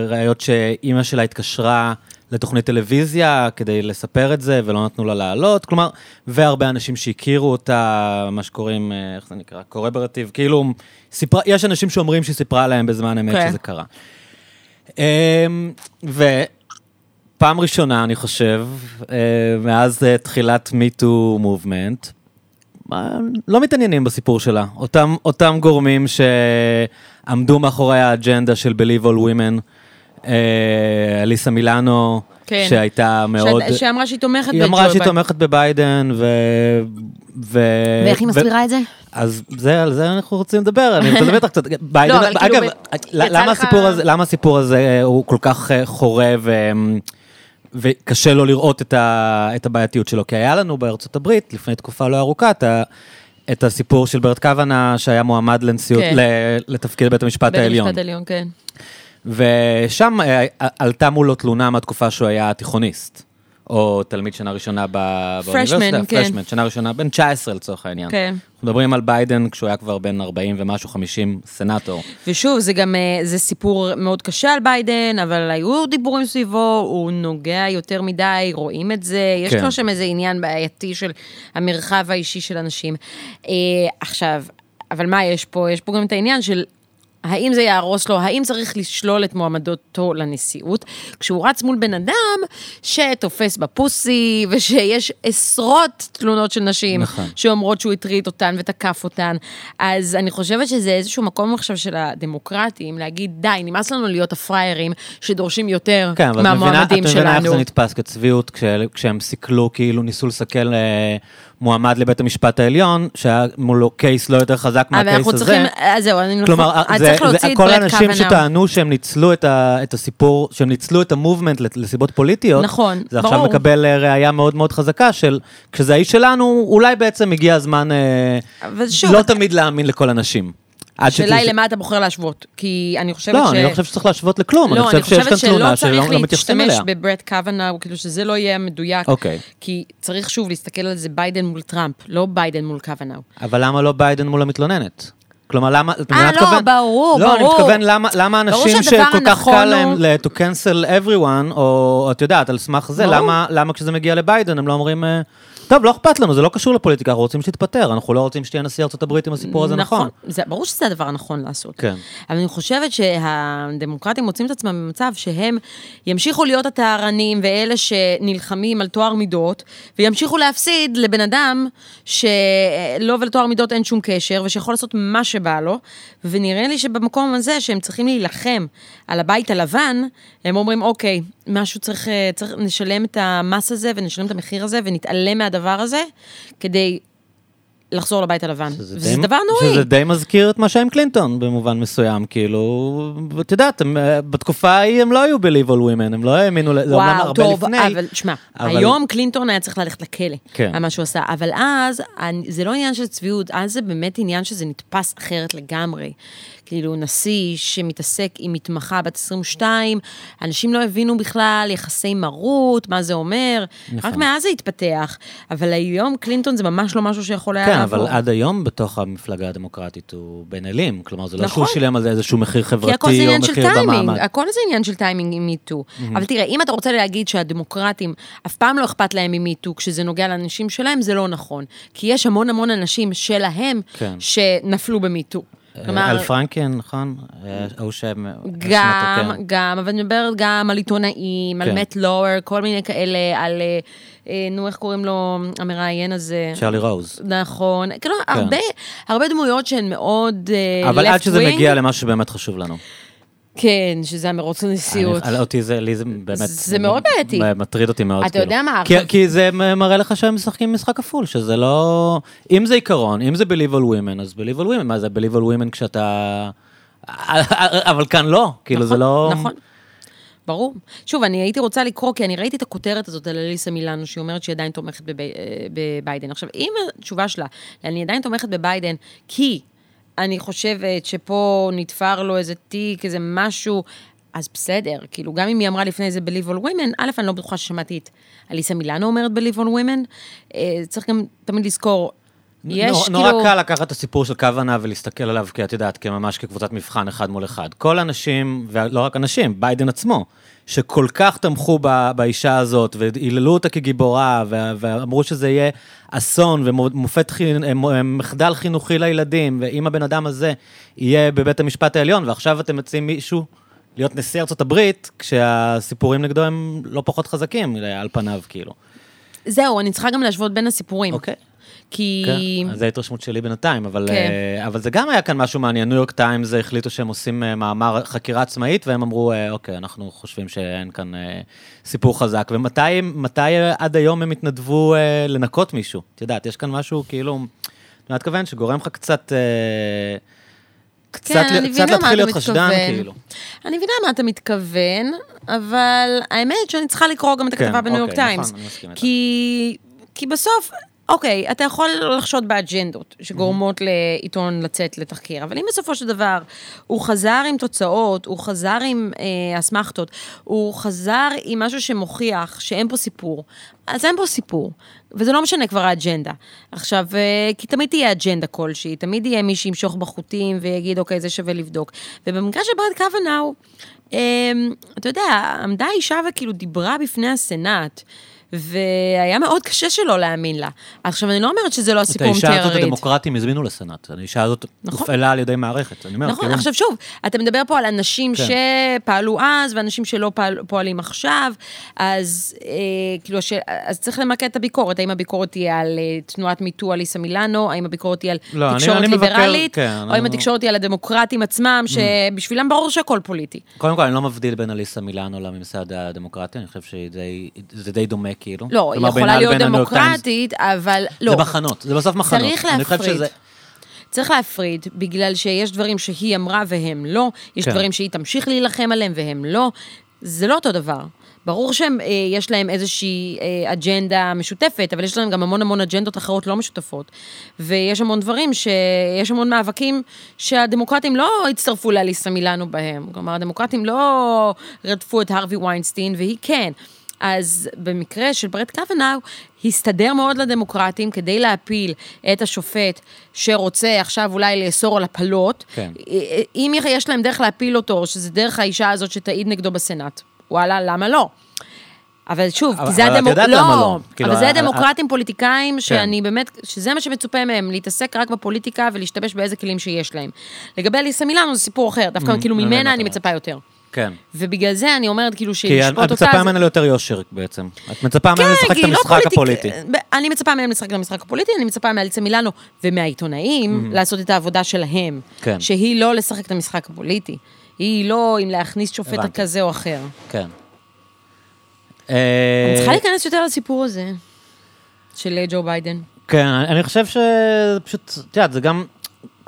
ראיות שאימא שלה התקשרה לתוכנית טלוויזיה כדי לספר את זה, ולא נתנו לה לעלות, כלומר, והרבה אנשים שהכירו אותה, מה שקוראים, אה, איך זה נקרא? קורברטיב, כאילו, סיפרה, יש אנשים שאומרים שהיא סיפרה להם בזמן אמת כן. שזה קרה. אמ, ופעם ראשונה, אני חושב, אה, מאז אה, תחילת מיטו מובמנט, לא מתעניינים בסיפור שלה. אותם, אותם גורמים שעמדו מאחורי האג'נדה של Believe All Women, אליסה מילאנו, כן. שהייתה מאוד... ש- שאמרה שהיא תומכת היא אמרה בג'ו שהיא ביידן. תומכת בביידן, ו... ו... ואיך היא ו- מסבירה את זה? אז זה, על זה אנחנו רוצים לדבר, אני רוצה לדבר איתך קצת. ביידן, אבל כאילו, אגב, ב- למה לך- הסיפור הזה, למה הסיפור הזה אה, הוא כל כך אה, חורה ו... וקשה לו לראות את, ה... את הבעייתיות שלו? כי היה לנו בארצות הברית, לפני תקופה לא ארוכה, את, ה... את הסיפור של ברט קוונאו, שהיה מועמד לנשיאות, כן. ל... לתפקיד בית המשפט בית העליון. המשפט העליון, כן. ושם אה, עלתה מולו תלונה מהתקופה שהוא היה תיכוניסט, או תלמיד שנה ראשונה ב- באוניברסיטה, כן. freshman, שנה ראשונה, בן 19 לצורך העניין. כן. אנחנו מדברים על ביידן כשהוא היה כבר בן 40 ומשהו, 50, סנאטור. ושוב, זה גם, אה, זה סיפור מאוד קשה על ביידן, אבל היו דיבורים סביבו, הוא נוגע יותר מדי, רואים את זה, יש כן. לו שם איזה עניין בעייתי של המרחב האישי של אנשים. אה, עכשיו, אבל מה יש פה? יש פה גם את העניין של... האם זה יהרוס לו, האם צריך לשלול את מועמדותו לנשיאות, כשהוא רץ מול בן אדם שתופס בפוסי, ושיש עשרות תלונות של נשים נכון. שאומרות שהוא הטריד אותן ותקף אותן. אז אני חושבת שזה איזשהו מקום עכשיו של הדמוקרטים, להגיד, די, נמאס לנו להיות הפראיירים שדורשים יותר כן, אבל את מבינה, את מהמועמדים מבינה איך שלנו. זה נתפס כצביעות, כש- כשהם סיכלו, כאילו ניסו לסכל אה, מועמד לבית המשפט העליון, שהיה מולו קייס לא יותר חזק אבל מהקייס אנחנו הזה. צריכים, אז זהו, אני כלומר, אני זה, צריך זה, את כל האנשים. שטענו שהם ניצלו את, ה, את הסיפור, שהם ניצלו את המובמנט לסיבות פוליטיות, נכון, זה עכשיו ברור. מקבל אה, ראייה מאוד מאוד חזקה של, כשזה האיש שלנו, אולי בעצם הגיע הזמן אה, אבל שוב, לא תמיד להאמין לכל הנשים. השאלה היא למה אתה בוחר להשוות. כי אני חושבת לא, ש... אני לא חושב שצריך להשוות לכלום, אני לא, חושב שיש כאן תלונה שלא לא מתייחסים להשתמש אליה. בברט קוונאו, כאילו שזה לא יהיה מדויק. אוקיי. כי צריך שוב להסתכל על זה ביידן מול טראמפ, לא ביידן מול קוונאו. אבל למה לא ביידן מול המתלוננת? כלומר, למה... אה, לא, מתכוון? ברור, לא, אני ברור. מתכוון, למה, למה אנשים שכל כך קל להם to cancel everyone, או את יודעת, על סמך זה. למה, למה כשזה מגיע לביידן הם לא אומרים, אה, טוב, לא אכפת לנו, זה לא קשור לפוליטיקה, אנחנו רוצים שתתפטר, אנחנו לא רוצים שתהיה נשיא ארצות הברית עם הסיפור הזה נכון. זה, ברור שזה הדבר הנכון לעשות. כן. אבל אני חושבת שהדמוקרטים מוצאים את עצמם במצב שהם ימשיכו להיות הטהרנים ואלה שנלחמים על טוהר מידות, וימשיכו להפסיד לבן אדם שלא ולטוהר מידות אין שום קשר, ושיכול לעשות מה שבא לו, ונראה לי שבמקום הזה שהם צריכים להילחם על הבית הלבן, הם אומרים, אוקיי, משהו צריך, אה, צריך, נשלם את המס הזה ונשלם את המחיר הזה ונתעלם מהדבר הזה, כדי לחזור לבית הלבן. וזה די- דבר נוראי. שזה די מזכיר את מה שהיה עם קלינטון במובן מסוים, כאילו, את יודעת, הם, אה, בתקופה ההיא הם לא היו all women, הם לא האמינו, זה אומנם וואו, הרבה טוב, לפני. אבל שמע, אבל- היום קלינטון היה צריך ללכת לכלא, כן. על מה שהוא עשה, אבל אז, זה לא עניין של צביעות, אז זה באמת עניין שזה נתפס אחרת לגמרי. כאילו, נשיא שמתעסק עם מתמחה בת 22, אנשים לא הבינו בכלל יחסי מרות, מה זה אומר, נכון. רק מאז זה התפתח. אבל היום קלינטון זה ממש לא משהו שיכול היה כן, לעבור. אבל עד היום בתוך המפלגה הדמוקרטית הוא בן אלים, כלומר זה לא נכון. שהוא שילם על זה איזשהו מחיר חברתי או מחיר טיימינג, במעמד. הכל זה עניין של טיימינג עם מיטו. אבל תראה, אם אתה רוצה להגיד שהדמוקרטים, אף פעם לא אכפת להם ממיטו כשזה נוגע לאנשים שלהם, זה לא נכון. כי יש המון המון אנשים שלהם, כן. שנפלו במיטו. אל פרנקן, נכון? אה, ההוא שהם... גם, שמתקן. גם, אבל אני מדברת גם על עיתונאים, על כן. מאט לואר, כל מיני כאלה, על, אה, אה, נו, איך קוראים לו, המראיין הזה? צ'רלי רוז. נכון, כאילו, הרבה, הרבה דמויות שהן מאוד אה, אבל עד שזה. מגיע למשהו שבאמת חשוב לנו. כן, שזה המרוץ לנשיאות. אותי זה, לי זה באמת... זה מאוד בעייתי. מטריד אותי מאוד. אתה כאילו. יודע מה, כי- זה מראה לך שהם משחקים משחק כפול, שזה לא... אם זה עיקרון, אם זה ב-Live all women, אז ב-Live all women, מה זה ב-Live all women כשאתה... אבל כאן לא, כאילו זה נכון, לא... נכון. ברור. שוב, אני הייתי רוצה לקרוא, כי אני ראיתי את הכותרת הזאת על אליסה מילאנו, שהיא אומרת שהיא עדיין תומכת אה, בביידן. עכשיו, אם התשובה שלה, אני עדיין תומכת בביידן, כי אני חושבת שפה נתפר לו איזה תיק, איזה משהו, אז בסדר. כאילו, גם אם היא אמרה לפני זה ב-Live all women, א', אני לא בטוחה ששמעתי את אליסה מילאנו אומרת ב-Live all women. אה, צריך גם תמיד לזכור, יש נור, כאילו... נורא קל לקחת את הסיפור של כוונה ולהסתכל עליו, כי את יודעת, כממש כקבוצת מבחן אחד מול אחד. כל אנשים, ולא רק אנשים, ביידן עצמו, שכל כך תמכו ב, באישה הזאת, והיללו אותה כגיבורה, ו- ואמרו שזה יהיה אסון ומופת, מחדל חינוכי לילדים, ואם הבן אדם הזה יהיה בבית המשפט העליון, ועכשיו אתם מציעים מישהו להיות נשיא ארצות הברית, כשהסיפורים נגדו הם לא פחות חזקים, על פניו, כאילו. זהו, אני צריכה גם להשוות בין הסיפורים. אוקיי. כי... כן, זו ההתרשמות שלי בינתיים, אבל, כן. אה, אבל זה גם היה כאן משהו מעניין. ניו יורק טיימס החליטו שהם עושים אה, מאמר חקירה עצמאית, והם אמרו, אה, אוקיי, אנחנו חושבים שאין כאן אה, סיפור חזק. ומתי מתי, עד היום הם התנדבו אה, לנקות מישהו? את יודעת, יש כאן משהו כאילו, אני מתכוון, שגורם לך קצת... אה, קצת, כן, אני קצת להתחיל אתה להיות חשדן. כאילו. אני מבינה מה אתה מתכוון, אבל האמת שאני צריכה לקרוא גם את כן, הכתבה בניו יורק אוקיי, טיימס. נכון, מסכים איתך. כי, כי בסוף, אוקיי, אתה יכול לחשוד באג'נדות שגורמות לעיתון לצאת לתחקיר, אבל אם בסופו של דבר הוא חזר עם תוצאות, הוא חזר עם אה, אסמכתות, הוא חזר עם משהו שמוכיח שאין פה סיפור, אז אין פה סיפור. וזה לא משנה כבר האג'נדה. עכשיו, אה, כי תמיד תהיה אג'נדה כלשהי, תמיד יהיה מי שימשוך בחוטים ויגיד, אוקיי, זה שווה לבדוק. ובמקרה של ברד קוונאו, אה, אתה יודע, עמדה אישה וכאילו דיברה בפני הסנאט. והיה מאוד קשה שלא להאמין לה. עכשיו, אני לא אומרת שזה לא את הסיפור האישה הזאת. הדמוקרטים הזמינו לסנאט. האישה הזאת נכון. הופעלה על ידי מערכת. אני אומר, נכון, כאילו, עכשיו שוב, אתה מדבר פה על אנשים כן. שפעלו אז, ואנשים שלא פעל, פועלים עכשיו, אז אה, כאילו, ש, אז צריך למקד את הביקורת, האם הביקורת תהיה על אה, תנועת מיטו אליסה מילאנו, האם הביקורת תהיה על לא, אני- תקשורת אני מבקר- ליברלית, כן, או האם אני- התקשורת תהיה על הדמוקרטים עצמם, שבשבילם ברור שהכל פוליטי. קודם כל, אני לא מבדיל בין אליסה מילאנו לממסד הדמוקרטי, אני חושב שזה די דומה, כאילו. לא, היא יכולה להיות דמוקרטית, אבל לא. זה מחנות, זה בסוף מחנות. צריך להפריד. שזה- צריך להפריד, בגלל שיש דברים שהיא אמרה והם לא, יש כן. דברים שהיא תמשיך להילחם עליהם והם לא, זה לא אותו דבר. ברור שיש להם איזושהי אה, אג'נדה משותפת, אבל יש להם גם המון המון אג'נדות אחרות לא משותפות. ויש המון דברים, שיש המון מאבקים שהדמוקרטים לא הצטרפו לאליסה מילאנו בהם. כלומר, הדמוקרטים לא רדפו את הרווי ויינסטין, והיא כן. אז במקרה של ברט קוונאו, הסתדר מאוד לדמוקרטים כדי להפיל את השופט שרוצה עכשיו אולי לאסור על הפלות. כן. אם יש להם דרך להפיל אותו, שזה דרך האישה הזאת שתעיד נגדו בסנאט, וואלה, למה לא? אבל שוב, אבל- כי זה אבל את הדמוק... יודעת לא, לא. כאילו, אבל זה ה- הדמוקרטים פוליטיקאים שאני באמת, שזה מה שמצופה מהם, להתעסק רק בפוליטיקה ולהשתמש באיזה כלים שיש להם. לגבי אליסה מילאנו זה סיפור אחר, דווקא כאילו באמת ממנה לא. אני מצפה יותר. כן. ובגלל זה אני אומרת כאילו כי את שלשפוט אותה... מצפה זה- ממנה ליותר יושר בעצם. את מצפה ממנה לשחק את כי לא המשחק פוליטיק- הפוליטי. אני מצפה מהם לשחק את המשחק הפוליטי, אני מצפה מאליצה מילאנו ומהעיתונאים לעשות את העבודה שלהם. כן. שהיא לא לשחק את המשחק הפוליטי. היא לא אם להכניס שופט הבנתי. כזה או אחר. כן. אני אה, צריכה להיכנס יותר לסיפור הזה של ג'ו ביידן. כן, אני חושב שזה פשוט, את יודעת, זה גם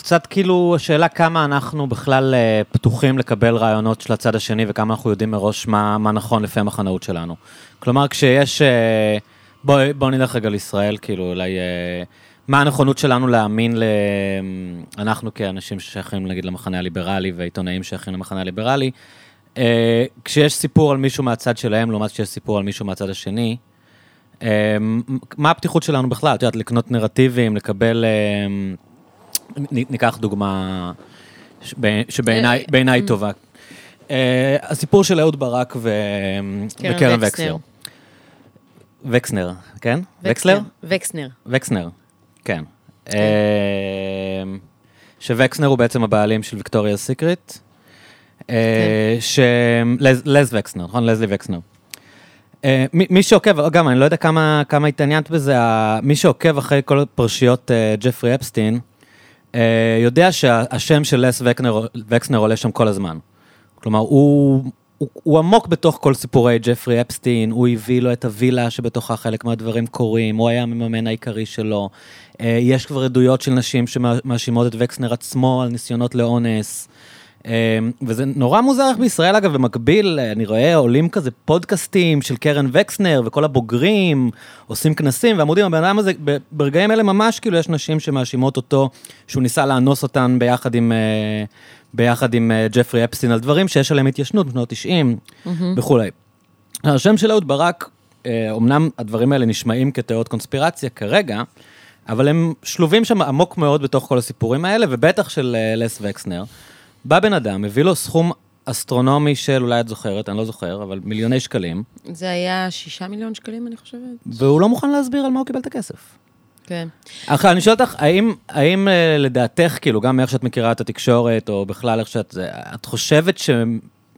קצת כאילו השאלה כמה אנחנו בכלל אה, פתוחים לקבל רעיונות של הצד השני וכמה אנחנו יודעים מראש מה, מה נכון לפי המחנאות שלנו. כלומר, כשיש... אה, בואי בוא נלך רגע לישראל, כאילו, אולי... אה, מה הנכונות שלנו להאמין ל... אנחנו כאנשים ששייכים, נגיד, למחנה הליברלי ועיתונאים שייכים למחנה הליברלי, כשיש סיפור על מישהו מהצד שלהם, לעומת כשיש סיפור על מישהו מהצד השני, מה הפתיחות שלנו בכלל? את יודעת, לקנות נרטיבים, לקבל... ניקח דוגמה שב- שבעיניי בעיניי טובה. אה, הסיפור של אהוד ברק וקרן וקסנר. וקסנר, כן? וקסלר? וקסנר. וקסנר, כן. אה, שווקסנר הוא בעצם הבעלים של ויקטוריה סיקריט. אה, ש... לז- וקסנר, נכון? לזלי וקסנר. אה, מי שעוקב, גם אני לא יודע כמה התעניינת בזה, מי שעוקב אחרי כל פרשיות אה, ג'פרי אפסטין, אה, יודע שהשם של לס וקנר- וקסנר עולה שם כל הזמן. כלומר, הוא, הוא, הוא עמוק בתוך כל סיפורי ג'פרי אפסטין, הוא הביא לו את הווילה שבתוכה חלק מהדברים קורים, הוא היה המממן העיקרי שלו. אה, יש כבר עדויות של נשים שמאשימות את וקסנר עצמו על ניסיונות לאונס. אה, וזה נורא מוזר איך בישראל, אגב, במקביל, אה, אני רואה עולים כזה פודקאסטים של קרן וקסנר וכל הבוגרים עושים כנסים ועמודים, הבן אדם הזה, ברגעים אלה ממש כאילו יש נשים שמאשימות אותו שהוא ניסה לאנוס אותן ביחד עם, אה, ביחד עם אה, ג'פרי אפסטין על דברים שיש עליהם התיישנות בשנות 90 וכולי. השם של אהוד ברק, אמנם הדברים האלה נשמעים כתיאוריות קונספירציה כרגע, אבל הם שלובים שם עמוק מאוד בתוך כל הסיפורים האלה, ובטח של לס וקסנר. בא בן אדם, הביא לו סכום אסטרונומי של, אולי את זוכרת, אני לא זוכר, אבל מיליוני שקלים, זה היה שישה מיליון שקלים, אני חושבת. והוא לא מוכן להסביר על מה הוא קיבל את הכסף. כן. עכשיו, אני שואל אותך, האם, האם אה, לדעתך, כאילו, גם מאיך שאת מכירה את התקשורת, או בכלל איך שאת... את חושבת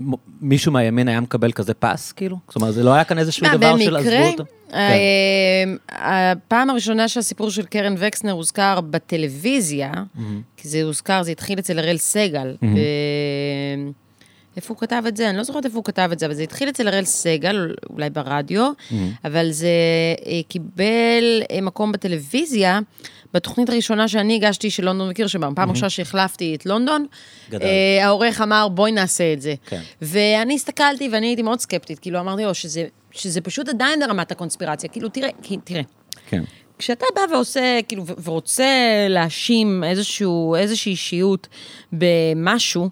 שמישהו מהימין היה מקבל כזה פס, כאילו? זאת אומרת, זה לא היה כאן איזשהו דבר של במקרה, עזבו אותו? כן. אה, הפעם הראשונה שהסיפור של קרן וקסנר הוזכר בטלוויזיה, כי זה הוזכר, זה התחיל אצל אראל סגל. ב- איפה הוא כתב את זה? אני לא זוכרת איפה הוא כתב את זה, אבל זה התחיל אצל אראל סגל, אולי ברדיו, אבל זה אה, קיבל אה, מקום בטלוויזיה. בתוכנית הראשונה שאני הגשתי של לונדון וקירשנבאום, פעם ראשונה שהחלפתי את לונדון. אה, העורך אמר, בואי נעשה את זה. כן. ואני הסתכלתי ואני הייתי מאוד סקפטית, כאילו אמרתי לו שזה, שזה פשוט עדיין ברמת הקונספירציה, כאילו תראה, תראה, כן. כשאתה בא ועושה, כאילו, ורוצה להאשים איזשהו, איזושהי אישיות במשהו,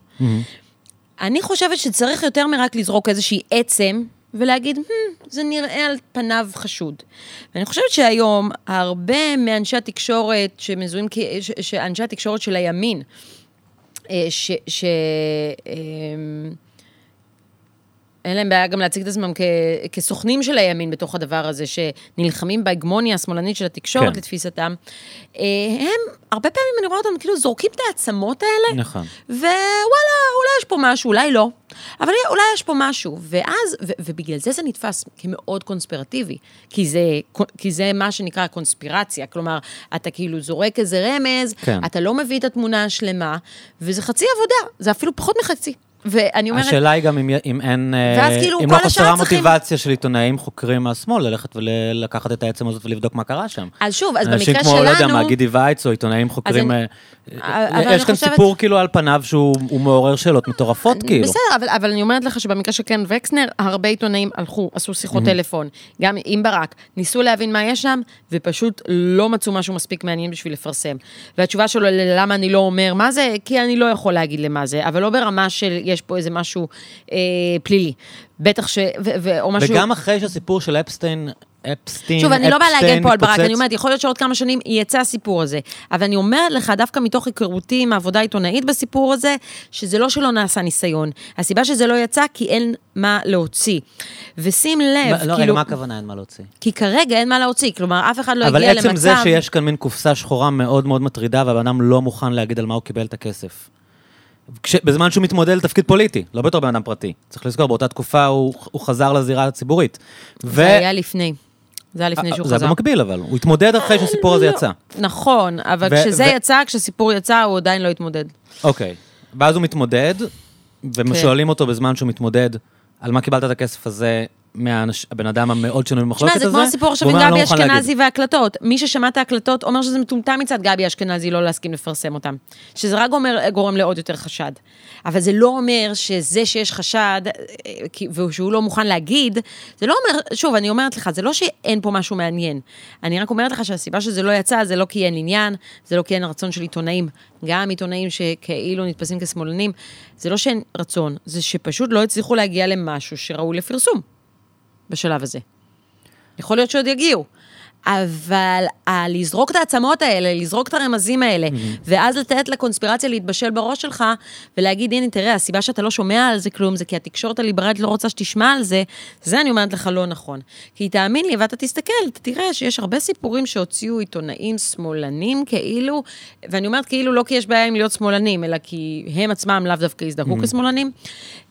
אני חושבת שצריך יותר מרק לזרוק איזושהי עצם ולהגיד, hmm, זה נראה על פניו חשוד. ואני חושבת שהיום, הרבה מאנשי התקשורת שמזוהים, שאנשי התקשורת של הימין, אה, ש... ש אמ, אין להם בעיה גם להציג את עצמם כ- כסוכנים של הימין בתוך הדבר הזה, שנלחמים בהגמוניה השמאלנית של התקשורת כן. לתפיסתם. אה, הם, הרבה פעמים אני רואה אותם כאילו זורקים את העצמות האלה, נכון. ווואלה, אולי יש פה משהו, אולי לא, אבל אולי יש פה משהו. ואז, ו- ובגלל זה זה נתפס כמאוד קונספירטיבי, כי זה, כי זה מה שנקרא קונספירציה. כלומר, אתה כאילו זורק איזה רמז, כן. אתה לא מביא את התמונה השלמה, וזה חצי עבודה, זה אפילו פחות מחצי. ואני אומרת, השאלה היא גם אם, אם אין, אה, ואז כאילו אם כל לא חסרה צריכים- מוטיבציה של עיתונאים חוקרים מהשמאל, ללכת ולקחת את העצם הזאת ולבדוק מה קרה שם. אז שוב, אז אנשים במקרה כמו, לא יודע שלנו- מה, גידי וייץ, או עיתונאים חוקרים... אני- אה, יש כאן חושבת- סיפור כאילו על פניו שהוא הוא מעורר שאלות מטורפות, כאילו. בסדר, אבל, אבל אני אומרת לך שבמקרה של קרן וקסנר, הרבה עיתונאים הלכו, עשו שיחות טלפון, גם עם ברק, ניסו להבין מה יש שם, ופשוט לא מצאו משהו מספיק מעניין בשביל לפרסם. והתשובה שלו ללמה אני לא אומר מה זה, כי אני לא יכול להגיד למה זה, אבל לא ברמה של יש פה איזה משהו אה, פלילי. בטח ש... ו, ו, או משהו... וגם אחרי שהסיפור של אפסטיין, אפסטין, שוב, אני לא באה להגן פה על ברק, אני אומרת, יכול להיות שעוד כמה שנים יצא הסיפור הזה. אבל אני אומרת לך, דווקא מתוך היכרותי עם העבודה העיתונאית בסיפור הזה, שזה לא שלא נעשה ניסיון. הסיבה שזה לא יצא, כי אין מה להוציא. ושים לב, לא, רגע, כאילו, מה הכוונה אין מה להוציא? כי כרגע אין מה להוציא, כלומר, אף אחד לא אבל הגיע למצב... עצם זה שיש כאן מין קופסה שחורה מאוד מאוד מטרידה, והבן אדם לא מוכן להגיד על מה הוא קיבל את הכסף. כש, בזמן שהוא מתמודד לתפקיד פוליטי, לא בתור בן אדם פרטי. צריך לזכור, באותה תקופה הוא, הוא חזר לזירה הציבורית. זה היה לפני. זה היה לפני שהוא אה, זה חזר. היה במקביל, אבל. הוא התמודד אחרי שהסיפור הזה לא, יצא. נכון, אבל ו- כשזה ו- יצא, כשסיפור יצא, הוא עדיין לא התמודד. אוקיי. ואז הוא מתמודד, כן. ושואלים אותו בזמן שהוא מתמודד, על מה קיבלת את הכסף הזה מהבן אדם המאוד שנוי במחלוקת הזה. זה כמו הסיפור עכשיו עם אומר, "אני גבי לא להגיד". אשכנזי וההקלטות. מי ששמע את ההקלטות אומר שזה מטומטם מצד גבי אשכנזי לא להסכים לפרסם אותם. שזה רק אומר, גורם לעוד יותר חשד. אבל זה לא אומר שזה שיש חשד, אה, ושהוא לא מוכן להגיד, זה לא אומר, שוב, אני אומרת לך, זה לא שאין פה משהו מעניין. אני רק אומרת לך שהסיבה שזה לא יצא, זה לא כי אין עניין, זה לא כי אין רצון של עיתונאים. גם עיתונאים שכאילו נתפסים כשמאלנים, זה לא שאין רצון, זה שפשוט לא הצליחו להגיע למשהו שראוי לפרסום. בשלב הזה. יכול להיות שעוד יגיעו. אבל ה- לזרוק את העצמות האלה, לזרוק את הרמזים האלה, ואז לתת לקונספירציה להתבשל בראש שלך, ולהגיד, הנה, תראה, הסיבה שאתה לא שומע על זה כלום, זה כי התקשורת הליברלית לא רוצה שתשמע על זה, זה אני אומרת לך לא נכון. כי תאמין לי, ואתה תסתכל, אתה תראה שיש הרבה סיפורים שהוציאו עיתונאים שמאלנים כאילו, ואני אומרת כאילו לא כי יש בעיה עם להיות שמאלנים, אלא כי הם עצמם לאו דווקא הזדהו כשמאלנים.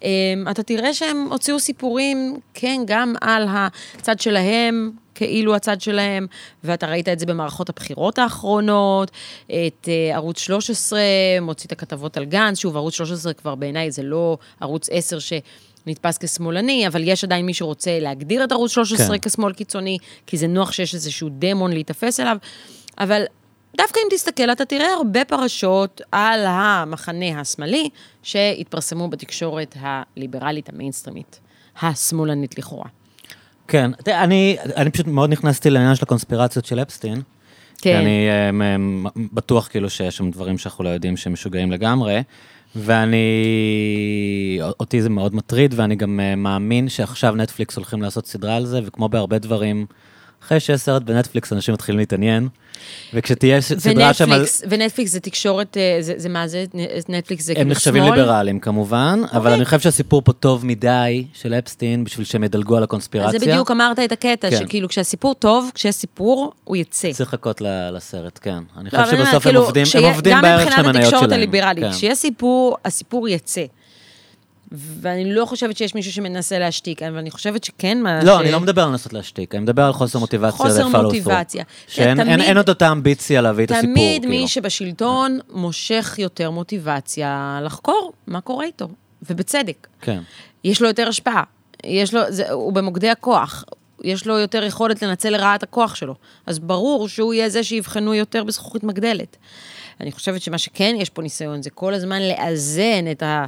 אמ, אתה תראה שהם הוציאו סיפורים, כן, גם על הצד שלהם, כאילו הצד שלהם, ואתה ראית את זה במערכות הבחירות האחרונות, את uh, ערוץ 13 מוציא את הכתבות על גנץ, שוב, ערוץ 13 כבר בעיניי זה לא ערוץ 10 שנתפס כשמאלני, אבל יש עדיין מי שרוצה להגדיר את ערוץ 13 כן. כשמאל קיצוני, כי זה נוח שיש איזשהו דמון להיתפס אליו, אבל דווקא אם תסתכל, אתה תראה הרבה פרשות על המחנה השמאלי שהתפרסמו בתקשורת הליברלית המיינסטרימית, השמאלנית לכאורה. כן, תראה, אני, אני פשוט מאוד נכנסתי לעניין של הקונספירציות של אפסטין. כן. אני אה, מ- מ- בטוח כאילו שיש שם דברים שאנחנו לא יודעים שהם משוגעים לגמרי. ואני, אותי זה מאוד מטריד, ואני גם אה, מאמין שעכשיו נטפליקס הולכים לעשות סדרה על זה, וכמו בהרבה דברים, אחרי שיש סרט בנטפליקס, אנשים מתחילים להתעניין. וכשתהיה סדרה שם. ונטפליקס, ונטפליקס זה תקשורת, אה, זה, זה מה זה? נטפליקס זה הם כאילו נחשבים שמאל? ליברליים כמובן, אבל אוקיי. אני חושב שהסיפור פה טוב מדי של אפסטין, בשביל שהם ידלגו על הקונספירציה. אז זה בדיוק אמרת את הקטע, כן. שכאילו כשהסיפור טוב, כשיש סיפור, הוא יצא. צריך לחכות ל- לסרט, כן. אני לא, חושב אבל אני אומרת, שבסוף הם כאילו, עובדים, כשיהיה- הם עובדים גם בערך של מבחינת המניות שלהם. התקשורת הליברלית, כן. כשיש סיפור, הסיפור יצא. ואני לא חושבת שיש מישהו שמנסה להשתיק, אבל אני חושבת שכן, מה לא, ש- אני לא מדבר על לנסות להשתיק, אני מדבר על חוסר מוטיבציה. חוסר. מוטיבציה. שאין תמיד- אין- אין עוד אותה אמביציה להביא את הסיפור, תמיד כאילו. מי שבשלטון מושך יותר מוטיבציה לחקור מה קורה איתו, ובצדק. כן. יש לו יותר השפעה, יש לו, זה, הוא במוקדי הכוח, יש לו יותר יכולת לנצל לרעה את הכוח שלו. אז ברור שהוא יהיה זה שיבחנו יותר בזכוכית מגדלת. אני חושבת שמה שכן יש פה ניסיון, זה כל הזמן לאזן את ה...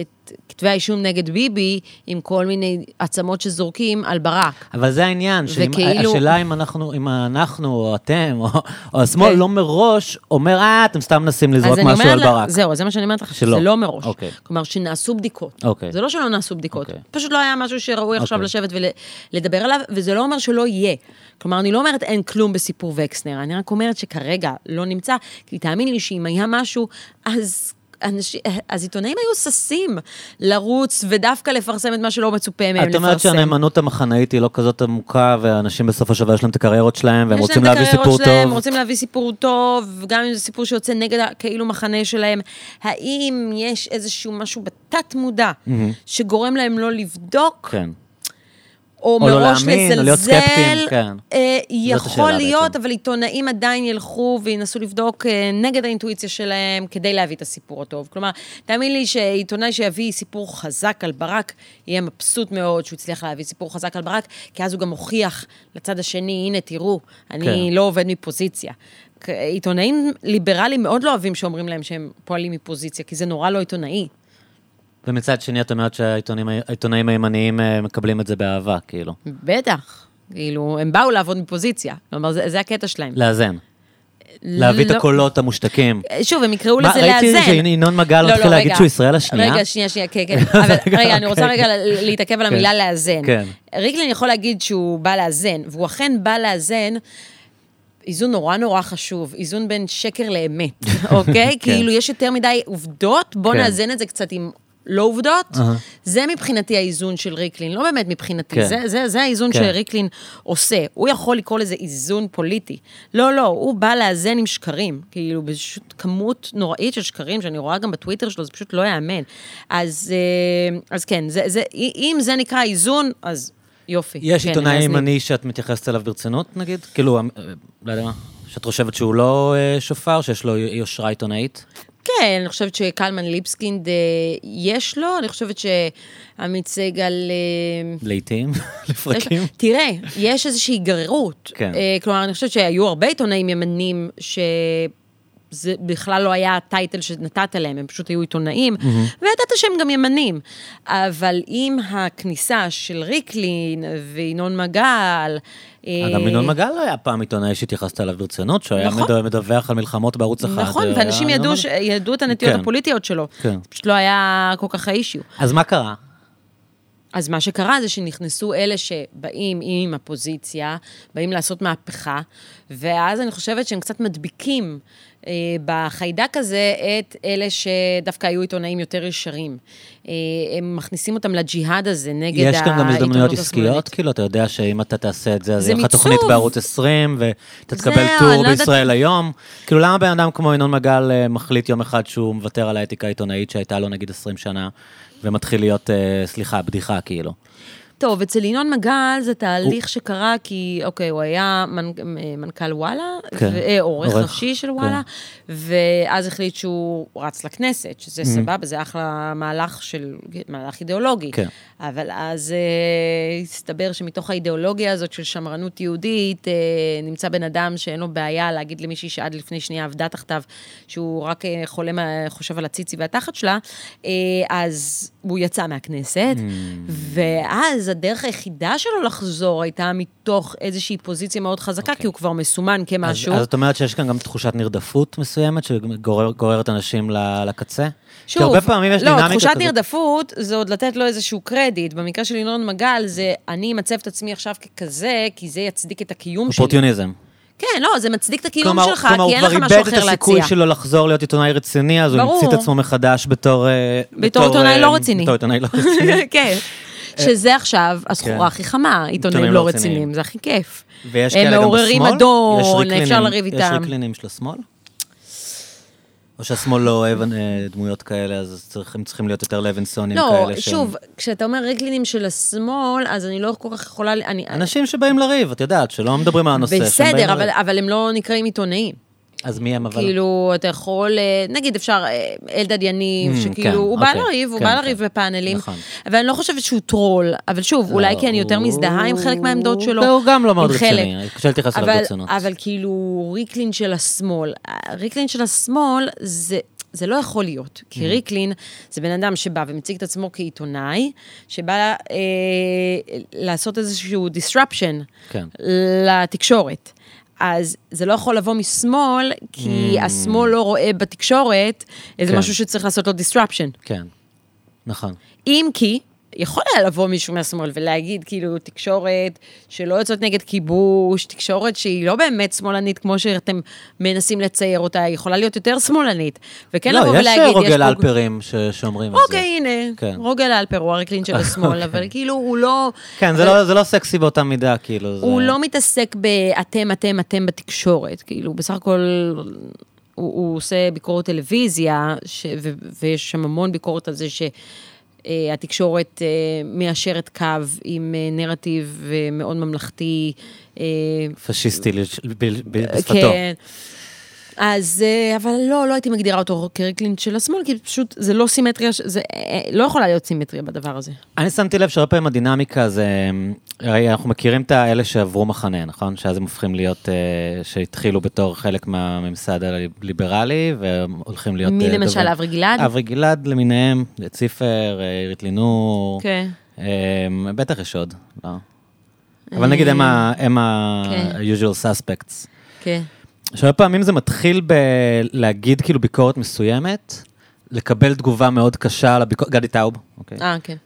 את כתבי האישום נגד ביבי עם כל מיני עצמות שזורקים על ברק. אבל זה העניין, וכאילו- השאלה אם אנחנו, אם אנחנו, או אתם, או, או השמאל, כן. לא מראש אומר, אה, אתם סתם מנסים לזרוק משהו על ברק. זהו, זה מה שאני אומרת לך. שזה לא מראש. אוקיי. כלומר, שנעשו בדיקות. אוקיי. זה לא שלא נעשו בדיקות. אוקיי. פשוט לא היה משהו שראוי עכשיו אוקיי. לשבת ולדבר עליו, וזה לא אומר שלא יהיה. כלומר, אני לא אומרת אין כלום בסיפור וקסנר, אני רק אומרת שכרגע לא נמצא, כי תאמין לי שאם היה משהו, אז... אנשים, אז עיתונאים היו ששים לרוץ ודווקא לפרסם את מה שלא מצופה מהם לפרסם. את אומרת שהנאמנות המחנאית היא לא כזאת עמוקה, ואנשים בסוף השבוע יש להם את הקריירות שלהם, והם יש רוצים להם את להביא הקריירות סיפור שלהם, טוב. רוצים להביא סיפור טוב, גם אם זה סיפור שיוצא נגד כאילו מחנה שלהם. האם יש איזשהו משהו בתת-מודע שגורם להם לא לבדוק, כן. או או לא מראש להאמין, או להיות לזלזל, סקפטיים, כן. אה, יכול להיות, בעצם. אבל עיתונאים עדיין ילכו וינסו לבדוק אה, נגד האינטואיציה שלהם כדי להביא את הסיפור הטוב. כלומר, תאמין לי שעיתונאי שיביא סיפור חזק על ברק, יהיה מבסוט מאוד שהוא הצליח להביא סיפור חזק על ברק, כי אז הוא גם מוכיח לצד השני, הנה, תראו, אני כן. לא עובד מפוזיציה. עיתונאים ליברליים מאוד לא אוהבים שאומרים להם שהם פועלים מפוזיציה, כי זה נורא לא עיתונאי. ומצד שני, את אומרת שהעיתונאים העיתונאים הימניים אה, מקבלים את זה באהבה, כאילו. בטח. כאילו, הם באו לעבוד מפוזיציה. כלומר, זה, זה הקטע שלהם. לאזן. להביא את לא- הקולות המושתקים. שוב, הם יקראו לזה ראיתי לאזן. שינון מגל לא, מתחיל לא, להגיד. שהוא ישראל השנייה. רגע, שנייה, שנייה, כן, כן. אבל רגע, אני רוצה אוקיי. רגע להתעכב על כן. המילה לאזן. כן. ריקלין יכול להגיד שהוא בא לאזן, והוא אכן בא לאזן. איזון נורא נורא חשוב, איזון בין שקר לאמת, אוקיי? כן. כאילו, יש יותר מדי עובדות, בוא כן. נאזן את זה קצת עם לא עובדות. אהה. זה מבחינתי האיזון של ריקלין, לא באמת מבחינתי, כן. זה, זה, זה האיזון כן. שריקלין עושה. הוא יכול לקרוא לזה איזון פוליטי. לא, לא, הוא בא לאזן עם שקרים. כאילו, פשוט כמות נוראית של שקרים, שאני רואה גם בטוויטר שלו, זה פשוט לא ייאמן. אז, אה, אז כן, זה, זה, אם זה נקרא איזון, אז יופי. יש כן, עיתונאי. ימני שאת מתייחסת אליו ברצינות, נגיד? כאילו, אה, לא יודע מה, שאת חושבת שהוא לא אה, שופר, שיש לו יושרה עיתונאית? כן, אני חושבת שקלמן ליבסקינד, אה, יש לו, אני חושבת שעמית סגל... אה, לעיתים, לפרקים. תראה, יש איזושהי גררות. כן. אה, כלומר, אני חושבת שהיו הרבה עיתונאים ימנים שזה בכלל לא היה הטייטל שנתת להם, הם פשוט היו עיתונאים, וידעת שהם גם ימנים. אבל עם הכניסה של ריקלין וינון מגל... אה, גם ינון מגל היה פעם עיתונאי שהתייחסת אליו ברצינות, שהוא היה נכון. מדו- מדווח על מלחמות בערוץ אחד. נכון, אה, ואנשים היה ידעו, ש... ידעו את הנטיות כן. הפוליטיות שלו. כן. זה פשוט לא היה כל כך האישיו. אז מה קרה? אז מה שקרה זה שנכנסו אלה שבאים עם הפוזיציה, באים לעשות מהפכה, ואז אני חושבת שהם קצת מדביקים אה, בחיידק הזה את אלה שדווקא היו עיתונאים יותר ישרים. אה, הם מכניסים אותם לג'יהאד הזה נגד יש כאן גם העיתונות הזדמנויות. עסקיות? כאילו, אתה יודע שאם אתה תעשה את זה, אז יהיה לך תוכנית. בערוץ 20, ואתה תקבל זהו, טור לא יודעת- בישראל היום. כאילו, למה בן אדם כמו ינון מגל אה, מחליט יום אחד שהוא מוותר על האתיקה העיתונאית שהייתה לו נגיד 20 שנה, ומתחיל להיות, אה, סליחה, בדיחה, כאילו. טוב, אצל ינון מגל זה תהליך שקרה כי, אוקיי, הוא היה מנ... מנכ"ל וואלה, כן, ו... אה, עורך ראשי של כן. וואלה, ואז החליט שהוא רץ לכנסת, שזה סבבה, זה אחלה מהלך של, מהלך אידיאולוגי. כן. אבל אז אה, הסתבר שמתוך האידיאולוגיה הזאת של שמרנות יהודית, אה, נמצא בן אדם שאין לו בעיה להגיד למישהי שעד לפני שנייה עבדה תחתיו, שהוא רק אה, חולם, אה, חושב על הציצי והתחת שלה, אה, אז הוא יצא מהכנסת, ואז הדרך היחידה שלו לחזור הייתה מתוך איזושהי פוזיציה מאוד חזקה, כי הוא כבר מסומן כמשהו. אז, אז את אומרת שיש כאן גם תחושת נרדפות מסוימת, שגוררת אנשים לקצה? כי שוב, הרבה פעמים יש לא, דינמיקה תחושת כזאת. נרדפות זה עוד לתת לו איזשהו קרדיט. במקרה של ינון מגל זה, אני אמצב את עצמי עכשיו ככזה, כי זה יצדיק את הקיום שלי. אופורטיוניזם. כן, לא, זה מצדיק את הקיום כלומר, שלך, כלומר, כי אין לך הוא משהו כבר איבד אחר את הסיכוי להציע. שלו לחזור להיות עיתונאי רציני, אז הוא ברור. המציא את עצמו מחדש בתור... אה, בתור עיתונאי אה, לא רציני. בתור עיתונאי לא רציני. כן. שזה עכשיו כן. הסחורה הכי חמה, עיתונאים לא לא רציניים. זה הכי כיף. ויש הם כאלה גם מעוררים בשמאל? אדון, יש ריקלינים- אפשר לריב יש איתם. ריקלינים של השמאל? או שהשמאל לא אוהב אה, דמויות כאלה, אז צריך- הם צריכים להיות יותר לוינסונים לא, כאלה. שהם- שוב, כשאתה אומר רגלינים של השמאל, אז אני לא כל כך יכולה... אני- אנשים שבאים לריב, את יודעת, שלא מדברים על הנושא. שהם בסדר, אבל. אבל הם לא נקראים עיתונאים. אז מי הם אבל? כאילו, אתה יכול, אה, נגיד אפשר, אה, אלדד יניב, Mm, שכאילו, כן, הוא בא אוקיי, לריב, הוא כן, בא כן. לריב בפאנלים, נכון. אבל אני לא חושבת שהוא טרול, אבל שוב, אולי כי אני יותר מזדהה עם חלק מהעמדות שלו. והוא גם לא מאוד. רציני, קשה להתייחס אליו אבל, ברצינות. אבל כאילו, ריקלין של השמאל, ריקלין של השמאל זה... זה לא יכול להיות, כי Mm. ריקלין זה בן אדם שבא ומציג את עצמו כעיתונאי, שבא אה, לעשות איזשהו disruption כן. לתקשורת. אז זה לא יכול לבוא משמאל, כי Mm. השמאל לא רואה בתקשורת איזה כן. משהו שצריך לעשות לו disruption. כן, נכון. אם כי, יכול היה לבוא מישהו מהשמאל ולהגיד, כאילו, תקשורת שלא יוצאת נגד כיבוש, תקשורת שהיא לא באמת שמאלנית כמו שאתם מנסים לצייר אותה, היא יכולה להיות יותר שמאלנית. וכן לבוא לא, יש ולהגיד, רוגל פה- אלפרים ש- שאומרים את זה. אוקיי, הנה, כן. רוגל אלפר הוא הרקלין של השמאל, אבל כאילו, הוא לא... כן, זה לא- זה לא סקסי באותה מידה, כאילו. זה- הוא לא מתעסק באתם, אתם, אתם בתקשורת. כאילו, בסך הכל הוא, הוא עושה ביקורת טלוויזיה, ש, ו, ויש שם המון ביקורת על זה ש... אה, התקשורת אה, מיישרת קו עם אה, נרטיב מאוד ממלכתי. פשיסטי בשפתו. כן. אז, אבל לא, לא הייתי מגדירה אותו כריקלין של השמאל, כי פשוט זה לא סימטריה, זה לא יכולה להיות סימטריה בדבר הזה. אני שמתי לב שהרבה פעמים הדינמיקה זה, הרי אנחנו מכירים את האלה שעברו מחנה, נכון? שאז הם הופכים להיות, אה, שהתחילו בתור חלק מהממסד הליברלי, והולכים להיות... מי אה, למשל, אברי גלעד? אברי גלעד למיניהם, ציפר, אה, עירית לינור, כן. אה, בטח יש עוד, לא? אבל נגיד הם ה- הם כן. ה-usual suspects. כן. שהרבה פעמים זה מתחיל בלהגיד כאילו ביקורת מסוימת, לקבל תגובה מאוד קשה על הביקורת, גדי טאוב, אוקיי? אה, כן.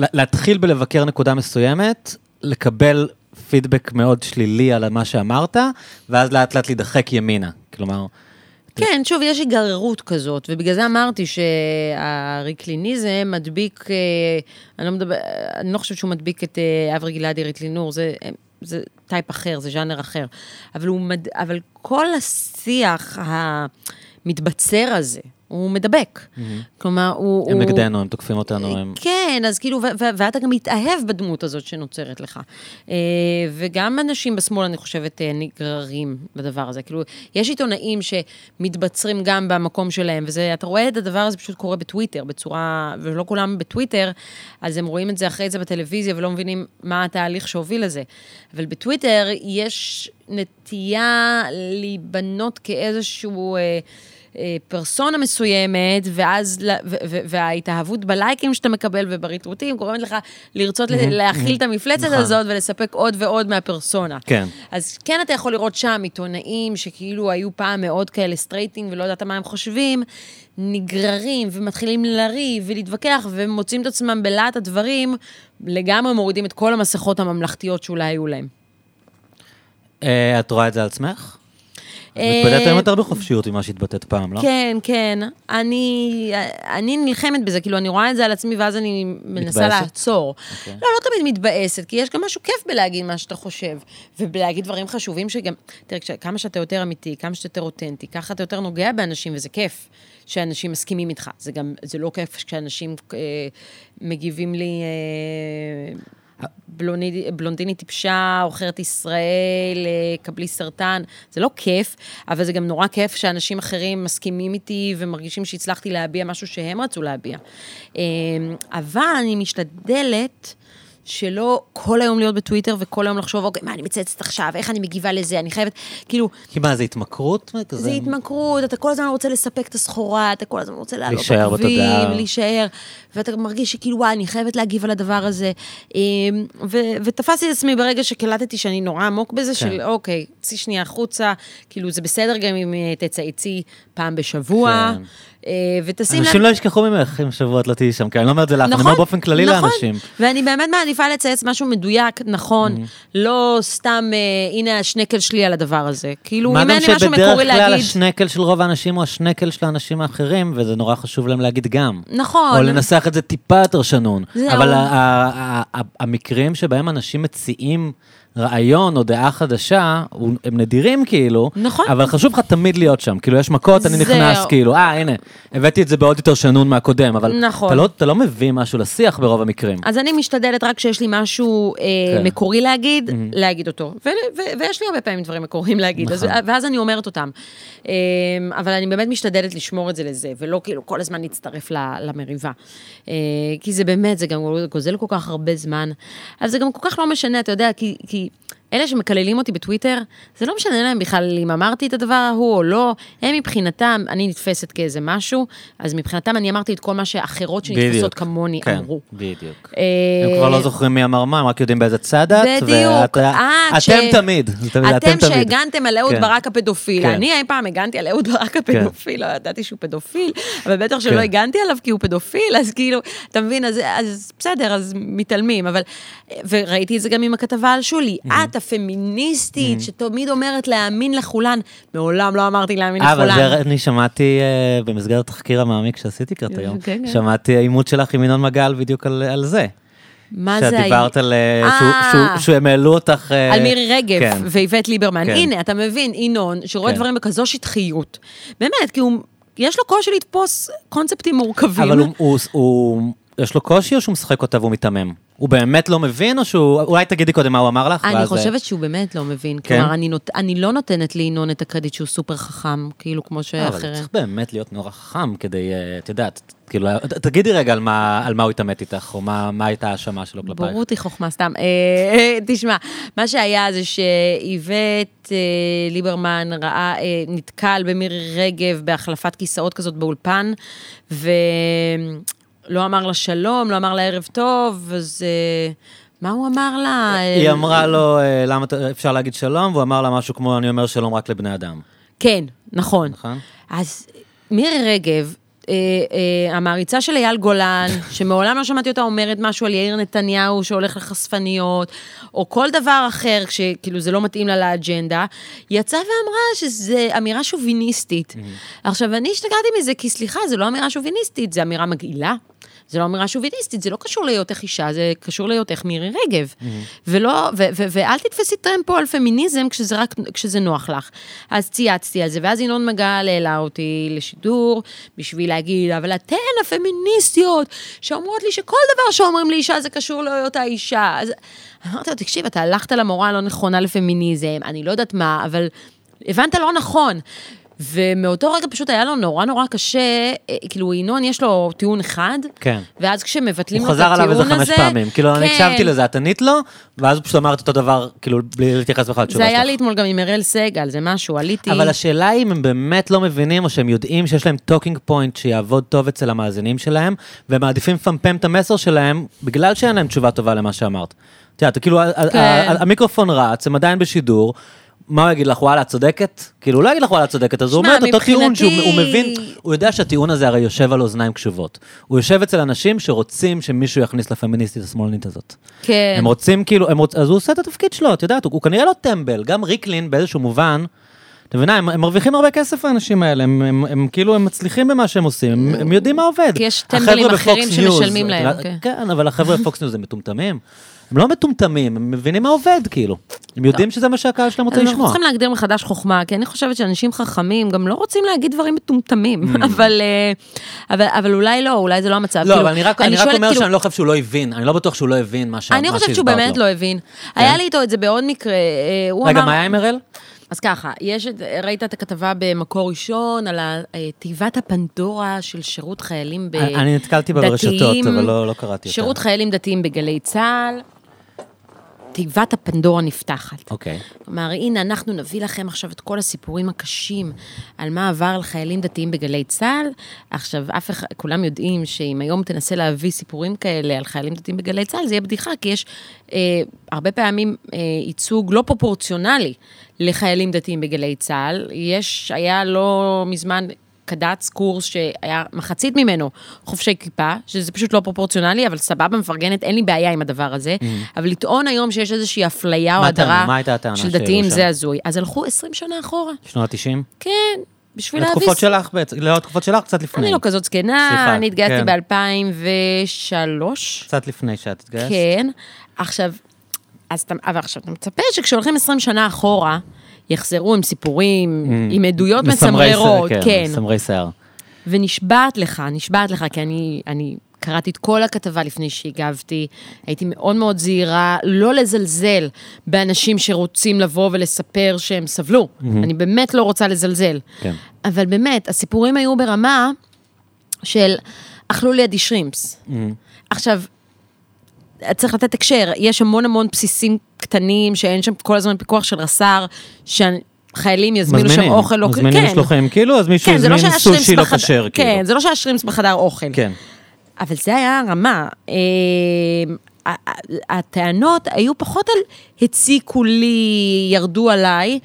לה- להתחיל בלבקר נקודה מסוימת, לקבל פידבק מאוד שלילי על מה שאמרת, ואז לאט לאט להידחק ימינה. כלומר, כן, שוב, יש היגררות כזאת, ובגלל זה אמרתי שהריקליניזם מדביק, אה, אני לא מדבר, אני לא חושבת שהוא מדביק את אה, אברי גלעד עירית לינור, זה, אה, זה טייפ אחר, זה ז'אנר אחר. אבל, מד... אבל כל השיח המתבצר הזה, הוא מדבק. כלומר, הוא... הם הוא... נגדנו, הם תוקפים אותנו, הם... כן, אז כאילו, ואתה גם מתאהב בדמות הזאת שנוצרת לך. אה, וגם אנשים בשמאל, אני חושבת, אה, נגררים לדבר הזה. כאילו, יש עיתונאים שמתבצרים גם במקום שלהם, וזה, אתה רואה את הדבר הזה פשוט קורה בטוויטר, בצורה, ולא כולם בטוויטר, אז הם רואים את זה אחרי זה בטלוויזיה ולא מבינים מה התהליך שהוביל לזה. אבל בטוויטר יש נטייה להיבנות כאיזשהו... אה, אה, פרסונה מסוימת, ואז, ל- ו- ו- וההתאהבות בלייקים שאתה מקבל ובריטוויטים גורמת לך לרצות ל- להכיל את המפלצת נכון. הזאת ולספק עוד ועוד מהפרסונה. כן. אז כן, אתה יכול לראות שם עיתונאים שכאילו היו פעם מאוד כאלה straight-ing ולא יודעת מה הם חושבים, נגררים ומתחילים לריב ולהתווכח ומוצאים את עצמם בלהט הדברים, לגמרי מורידים את כל המסכות הממלכתיות שאולי היו להם. אה, את רואה את זה על עצמך? את אה, מתבטאת היום יותר בחופשיות ממה שהתבטאת פעם, לא? כן, כן. אני, אני נלחמת בזה, כאילו, אני רואה את זה על עצמי, ואז אני מנסה מתבאסת? לעצור. אוקיי. לא, לא תמיד מתבאסת, כי יש גם משהו כיף בלהגיד מה שאתה חושב, ובלהגיד דברים חשובים שגם... תראה, כמה שאתה יותר אמיתי, כמה שאתה יותר אותנטי, ככה אתה יותר נוגע באנשים, וזה כיף שאנשים מסכימים איתך. זה גם, זה לא כיף כשאנשים אה, מגיבים לי... אה, בלונדי, בלונדינית טיפשה, עוכרת ישראל, אה, קבלי סרטן. זה לא כיף, אבל זה גם נורא כיף שאנשים אחרים מסכימים איתי ומרגישים שהצלחתי להביע משהו שהם רצו להביע. אה, אבל אני משתדלת שלא כל היום להיות בטוויטר וכל היום לחשוב, אוקיי, מה אני מצייצת עכשיו, איך אני מגיבה לזה, אני חייבת, כאילו, כי מה, זה התמכרות? כזה? זה התמכרות, אתה כל הזמן רוצה לספק את הסחורה, אתה כל הזמן רוצה לעלות בתודעה. להישאר, ואתה מרגיש שכאילו, וואי, אני חייבת להגיב על הדבר הזה. אמ, ו- ותפסתי את עצמי ברגע שקלטתי שאני נורא עמוק בזה, של אוקיי, צאי שנייה החוצה, כאילו, זה בסדר גם אם אה, תצייצי פעם בשבוע, כן. אה, ותשים אנשים לא ישכחו ממך אם שבוע את לא תהיי שם, כי אני לא אומר את זה לך, אני אומר באופן כללי נכון. לאנשים. ואני באמת מעדיפה לצייץ משהו מדויק, נכון, Mm-hmm. לא סתם, אה, הנה השנקל שלי על הדבר הזה. כאילו, מה אם גם אין לי משהו שבדרך מקורי כלל להגיד... השנקל של רוב האנשים הוא השנקל של האנשים האחרים, וזה נורא חשוב להם להגיד גם. נכון. או לנסח את זה טיפה יותר שנון. זהו. אבל המקרים שבהם אנשים מציעים רעיון או דעה חדשה, הם נדירים כאילו, נכון. אבל חשוב לך תמיד להיות שם. כאילו, יש מכות, אני. נכנס, כאילו, אה, הנה, הבאתי את זה בעוד יותר שנון מהקודם, אבל נכון. אתה לא- אתה לא מביא משהו לשיח ברוב המקרים. אז אני משתדלת רק כשיש לי משהו אה, כן. מקורי להגיד, להגיד אותו. ו- ו- ויש לי הרבה פעמים דברים מקוריים להגיד, אז, נכון. ואז אני אומרת אותם. אה, אבל אני באמת משתדלת לשמור את זה לזה, ולא כאילו כל הזמן להצטרף למריבה. אה, כי זה באמת, זה גם גוזל כל כך הרבה זמן. אז זה גם כל כך לא משנה, אתה יודע, כי... כי he אלה שמקללים אותי בטוויטר, זה לא משנה להם בכלל אם אמרתי את הדבר ההוא או לא. הם מבחינתם, אני נתפסת כאיזה משהו, אז מבחינתם אני אמרתי את כל מה שאחרות שנתפסות בדיוק. כמוני כן, אמרו. בדיוק. אה, הם כבר לא זוכרים מי אמר מה, הם רק יודעים באיזה צד את. בדיוק. ש- אתם תמיד. אתם. שהגנתם על אהוד כן. ברק הפדופיל. כן. אני אי פעם הגנתי על אהוד ברק הפדופיל, לא ידעתי שהוא פדופיל, אבל בטח שלא כן. הגנתי עליו כי הוא פדופיל, אז כאילו, אתה מבין, אז- אז בסדר, אז מתעלמים, אבל... וראיתי את זה גם עם הכתבה על שולי. את הפמיניסטית שתמיד אומרת להאמין לכולן, מעולם לא אמרתי להאמין אה, אבל לכולן. זה אני שמעתי אה, במסגרת התחקיר המעמיק שעשיתי כרת היום, כן, כן. שמעתי עימות שלך עם ינון מגל בדיוק על על זה. מה זה שאת היה? דיברת על... אה, אה. שהם העלו אותך... אה, על מירי רגב כן. ואיווט ליברמן. כן. הנה, אתה מבין, ינון, שרואה כן. דברים בכזו שטחיות. באמת, כי הוא... יש לו קושי לתפוס קונספטים מורכבים. אבל הוא, הוא, הוא, יש לו קושי או שהוא משחק אותה והוא מיתמם? הוא באמת לא מבין, או שהוא... אולי תגידי קודם מה הוא אמר לך, אני ואז- חושבת שהוא באמת לא מבין. כן? כלומר, אני, נות... אני לא נותנת לינון את הקרדיט שהוא סופר חכם, כאילו, כמו אה, אבל שאחרים. צריך באמת להיות נורא חכם כדי, אה, את יודעת, כאילו, ת- תגידי רגע על מה, על מה הוא התעמת איתך, או מה, מה הייתה ההאשמה שלו כלפייך. בורות היא חוכמה, סתם. אה, אה, תשמע, מה שהיה זה שאיווט אה, ליברמן ראה, אה, נתקל במירי רגב בהחלפת כיסאות כזאת באולפן, ולא אמר לה שלום, לא אמר לה ערב טוב, אז אה, מה הוא אמר לה? היא אה, אמרה לו, אה, למה אפשר להגיד שלום, והוא אמר לה משהו כמו, אני אומר שלום רק לבני אדם, כן, נכון. נכון? אז מירי רגב, אה, אה, המעריצה של אייל גולן, שמעולם לא שמעתי אותה אומרת משהו על יאיר נתניהו שהולך לחשפניות, או כל דבר אחר, כשכאילו זה לא מתאים לה לאג'נדה, יצאה ואמרה שזו אמירה שוביניסטית. עכשיו, אני השתגעתי מזה, כי סליחה, זו לא אמירה שוביניסטית, זו אמירה מגעילה. זה לא אמירה שוביניסטית, זה לא קשור להיותך אישה, זה קשור להיותך מירי רגב. ולא, ו, ו, ואל תתפסי טרמפ פה על פמיניזם כשזה רק, כשזה נוח לך. אז צייצתי על זה, ואז ינון מגל העלה אותי לשידור בשביל להגיד, אבל אתן הפמיניסטיות, שאומרות לי שכל דבר שאומרים לאישה זה קשור להיותה אישה. אז אמרתי לו, תקשיב, אתה הלכת למורה הלא נכונה לפמיניזם, אני לא יודעת מה, אבל הבנת לא נכון. ומאותו רגע פשוט היה לו נורא נורא קשה, אה, כאילו ינון יש לו טיעון אחד, כן. ואז כשמבטלים הוא לו את חזר הטיעון עליו הזה... איזה חמש פעמים. כאילו, אני כן. הקשבתי לזה, את ענית לו, ואז הוא פשוט אמרת אותו דבר, כאילו, בלי להתייחס בכלל לתשובה זה שלך. היה לי אתמול גם עם אראל סגל, זה משהו, עליתי... אבל השאלה היא אם הם באמת לא מבינים, או שהם יודעים שיש להם talking point שיעבוד טוב אצל המאזינים שלהם, והם מעדיפים לפמפם את המסר שלהם, בגלל שאין להם תשובה טובה למה שאמרת. את יודעת, כאילו, כן. המיקרופון רץ, הם עדיין בשידור, מה הוא יגיד לך, וואלה, את צודקת? כאילו, הוא לא יגיד לך, וואלה, את צודקת, אז הוא אומר את אותו טיעון שהוא מבין, הוא יודע שהטיעון הזה הרי יושב על אוזניים קשובות. הוא יושב אצל אנשים שרוצים שמישהו יכניס לפמיניסטית השמאלנית הזאת. כן. הם רוצים כאילו, הם רוצ... אז הוא עושה את התפקיד שלו, את יודעת, הוא, הוא כנראה לא טמבל, גם ריקלין באיזשהו מובן, אתה מבינה, הם, הם מרוויחים הרבה כסף האנשים האלה, הם, הם, הם כאילו, הם מצליחים במה שהם עושים, הם, הם יודעים מה עובד. כי יש טמבלים אחרים שמשלמים את להם, כן. כן, אבל החבר'ה בפוקס ניוז הם מטומטמים. הם לא מטומטמים, הם מבינים מה עובד, כאילו. הם יודעים שזה מה שהקהל שלהם רוצה אז אנחנו לשמוע. צריכים להגדיר מחדש חוכמה, כי אני חושבת שאנשים חכמים גם לא רוצים להגיד דברים מטומטמים, אבל, אה, אבל, אבל אולי לא, אולי זה לא המצב. Mm. לא, כאילו, אבל אני רק, אני רק שואלת, אומר כאילו, שאני לא חושב שהוא לא הבין, אני לא בטוח שהוא לא הבין מה ש- מה אני שהסברת חושבת שהוא באמת לא הבין. היה לי איתו את זה בעוד מקרה, אה, הוא רגע. מה היה עם אראל? אז ככה, יש, ראית את הכתבה במקור ראשון על אה, תיבת הפנדורה של שירות חיילים ב- אני נתקלתי בה ברשתות, דתיים, אבל לא לא קראתי אותה. שירות חיילים דתיים בגלי צה"ל, תיבת הפנדורה נפתחת. אוקיי. כלומר, הנה, אנחנו נביא לכם עכשיו את כל הסיפורים הקשים על מה עבר על חיילים דתיים בגלי צה"ל. עכשיו, אף אחד, כולם יודעים שאם היום תנסה להביא סיפורים כאלה על חיילים דתיים בגלי צה"ל, זה יהיה בדיחה, כי יש אה, הרבה פעמים אה, ייצוג לא פרופורציונלי לחיילים דתיים בגלי צה"ל. יש, היה לא מזמן... קד"צ קורס שהיה מחצית ממנו חובשי כיפה, שזה פשוט לא פרופורציונלי, אבל סבבה, מפרגנת, אין לי בעיה עם הדבר הזה. אבל לטעון היום שיש איזושהי אפליה או? הדרה של דתיים? זה הזוי. אז הלכו 20 שנה אחורה. שנות ה-90? כן, בשביל להביא... לתקופות שלך בעצם, לא התקופות שלך, קצת לפני. אני לא כזאת זקנה, אני התגייסתי כן. ב-2003. קצת לפני שאת התגייסת. כן. עכשיו, אז אתה, אבל עכשיו, אתה מצפה שכשהולכים 20 שנה אחורה, יחזרו עם סיפורים, עם עדויות מצמררות, שיער, כן. מסמרי שיער. ונשבעת לך, נשבעת לך, כי אני, אני קראתי את כל הכתבה לפני שהגבתי, הייתי מאוד מאוד זהירה, לא לזלזל באנשים שרוצים לבוא ולספר שהם סבלו. אני באמת לא רוצה לזלזל. כן. אבל באמת, הסיפורים היו ברמה של אכלו לידי שרימפס. עכשיו, צריך לתת הקשר, יש המון המון בסיסים קטנים שאין שם כל הזמן פיקוח של רס"ר, שחיילים יזמינו שם מזמינים, אוכל, לא- מזמינים משלוחים, כאילו, אז מישהו כן, זה לא סושי לא כשר, כאילו. כן, זה לא שהיה שרימפס בחדר אוכל. כן. אבל זה היה הרמה. אה, הטענות היו פחות על הציקו לי, ירדו עליי,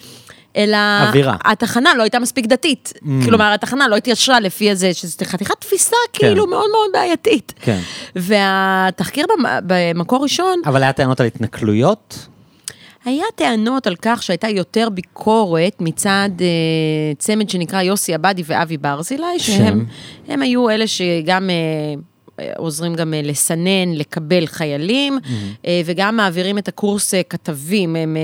אלא... אווירה. התחנה לא הייתה מספיק דתית. כלומר, התחנה לא התיישרה לפי הזה, שזו חתיכת תפיסה כאילו מאוד מאוד בעייתית. כן. והתחקיר במ- במקור ראשון, אבל היה טענות על התנכלויות? היה טענות על כך שהייתה יותר ביקורת מצד אה, צמד שנקרא יוסי עבדי ואבי ברזילי, שהם הם היו אלה שגם אה, עוזרים גם אה, לסנן, לקבל חיילים, אה, וגם מעבירים את הקורס אה, כתבים. הם,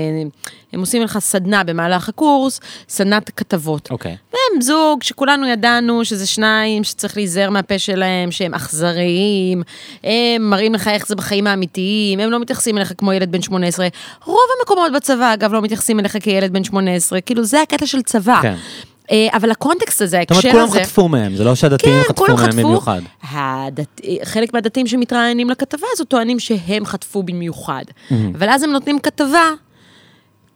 הם עושים לך סדנה במהלך הקורס, סדנת כתבות. אוקיי. והם זוג שכולנו ידענו שזה שניים שצריך להיזהר מהפה שלהם, שהם אכזריים, הם מראים לך איך זה בחיים האמיתיים, הם לא מתייחסים אליך כמו ילד בן 18. רוב המקומות בצבא, אגב, לא מתייחסים אליך כילד בן 18, כאילו זה הקטע של צבא. כן. אה, אבל הקונטקסט הזה, זאת אומרת, ההקשר כולם הזה... חטפו מהם, זה לא שהדתיים כן, חטפו מהם חטפו. במיוחד. חלק מהדתיים שמתראיינים לכתבה הזאת טוענים שהם חטפו במיוחד. אבל אז הם נותנים כתבה,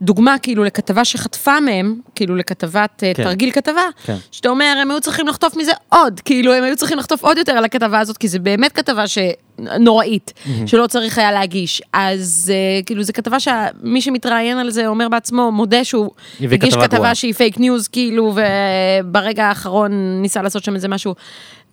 דוגמה כאילו לכתבה שחטפה מהם, כאילו לכתבת, כן. כן. תרגיל כתבה, כן. שאתה אומר, הם היו צריכים לחטוף מזה עוד, כאילו, הם היו צריכים לחטוף עוד יותר על הכתבה הזאת, כי זה באמת כתבה ש... נוראית, שלא צריך היה להגיש. אז אה, כאילו, זו כתבה שמי שמתראיין על זה אומר בעצמו, מודה שהוא הגיש כתבה כתבה. שהיא פייק ניוז, כאילו, וברגע האחרון ניסה לעשות שם איזה משהו.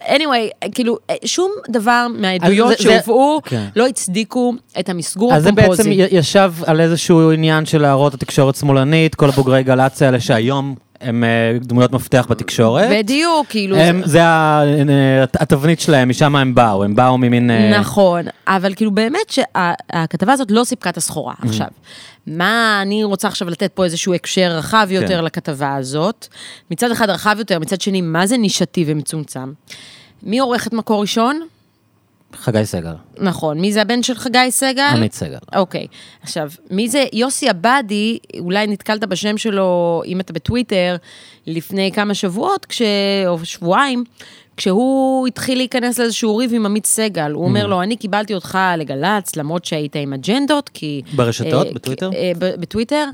Anyway, כאילו, שום דבר מהעדויות זה- זה- שהובאו כן. לא הצדיקו את המסגור אז זה הפומפוזי. בעצם ישב על איזשהו עניין של להראות התקשורת שמאלנית, כל הבוגרי גל"צ האלה שהיום הם אה, דמויות מפתח בתקשורת. בדיוק, כאילו... הם, זה- אה, התבנית שלהם, משם הם באו, הם באו ממין... אה, נכון, אבל כאילו באמת שהכתבה הזאת לא סיפקה את הסחורה. עכשיו, מה אני רוצה עכשיו לתת פה איזשהו הקשר רחב יותר כן. לכתבה הזאת? מצד אחד רחב יותר, מצד שני, מה זה נישתי ומצומצם? מי עורך את מקור ראשון? חגי סגל, נכון. מי זה הבן של חגי סגל? עמית סגל. אוקיי. עכשיו, מי זה יוסי עבאדי, אולי נתקלת בשם שלו, אם אתה בטוויטר, לפני כמה שבועות, כש... או שבועיים, כשהוא התחיל להיכנס לאיזשהו ריב עם עמית סגל. הוא Mm. אומר לו, אני קיבלתי אותך לגל"צ, למרות שהיית עם אג'נדות, כי... ברשתות? אה, בטוויטר? אה, בטוויטר.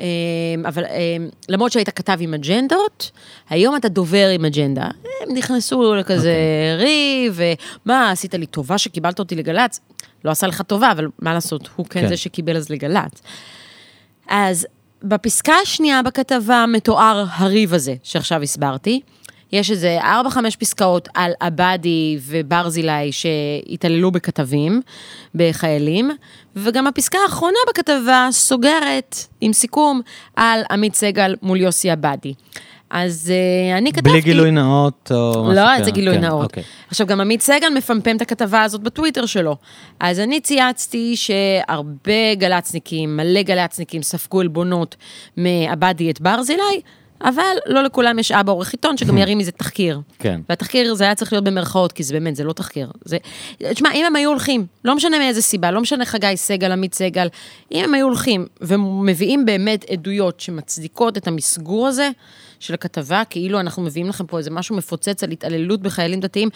אה, אבל אה, למרות שהיית כתב עם אג'נדות, היום אתה דובר עם אג'נדה. הם נכנסו לכזה אוקיי. ריב, ומה, עשית לי טובה שקיבלת אותי לגל"צ? לא עשה לך טובה, אבל מה לעשות, הוא כן, כן. זה שקיבל אז לגל"צ. אז בפסקה השנייה בכתבה מתואר הריב הזה שעכשיו הסברתי. יש איזה 4-5 פסקאות על עבאדי וברזילי שהתעללו בכתבים, בחיילים, וגם הפסקה האחרונה בכתבה סוגרת עם סיכום על עמית סגל מול יוסי עבאדי. אז uh, אני כתבתי... בלי גילוי נאות או משהו לא, כזה. זה גילוי כן, נאות. אוקיי. עכשיו, גם עמית סגל מפמפם את הכתבה הזאת בטוויטר שלו. אז אני צייצתי שהרבה גל"צניקים, מלא גל"צניקים, ספגו עלבונות מעבדי את ברזילי, אבל לא לכולם יש אבא עורך עיתון שגם ירים מזה תחקיר. כן. והתחקיר זה היה צריך להיות במרכאות, כי זה באמת, זה לא תחקיר. זה... תשמע, אם הם היו הולכים, לא משנה מאיזה סיבה, לא משנה חגי סגל, עמית סגל, אם הם היו הולכים ומביאים באמת עדויות שמצדיקות את המסגור הזה של הכתבה, כאילו אנחנו מביאים לכם פה איזה משהו מפוצץ על התעללות בחיילים דתיים,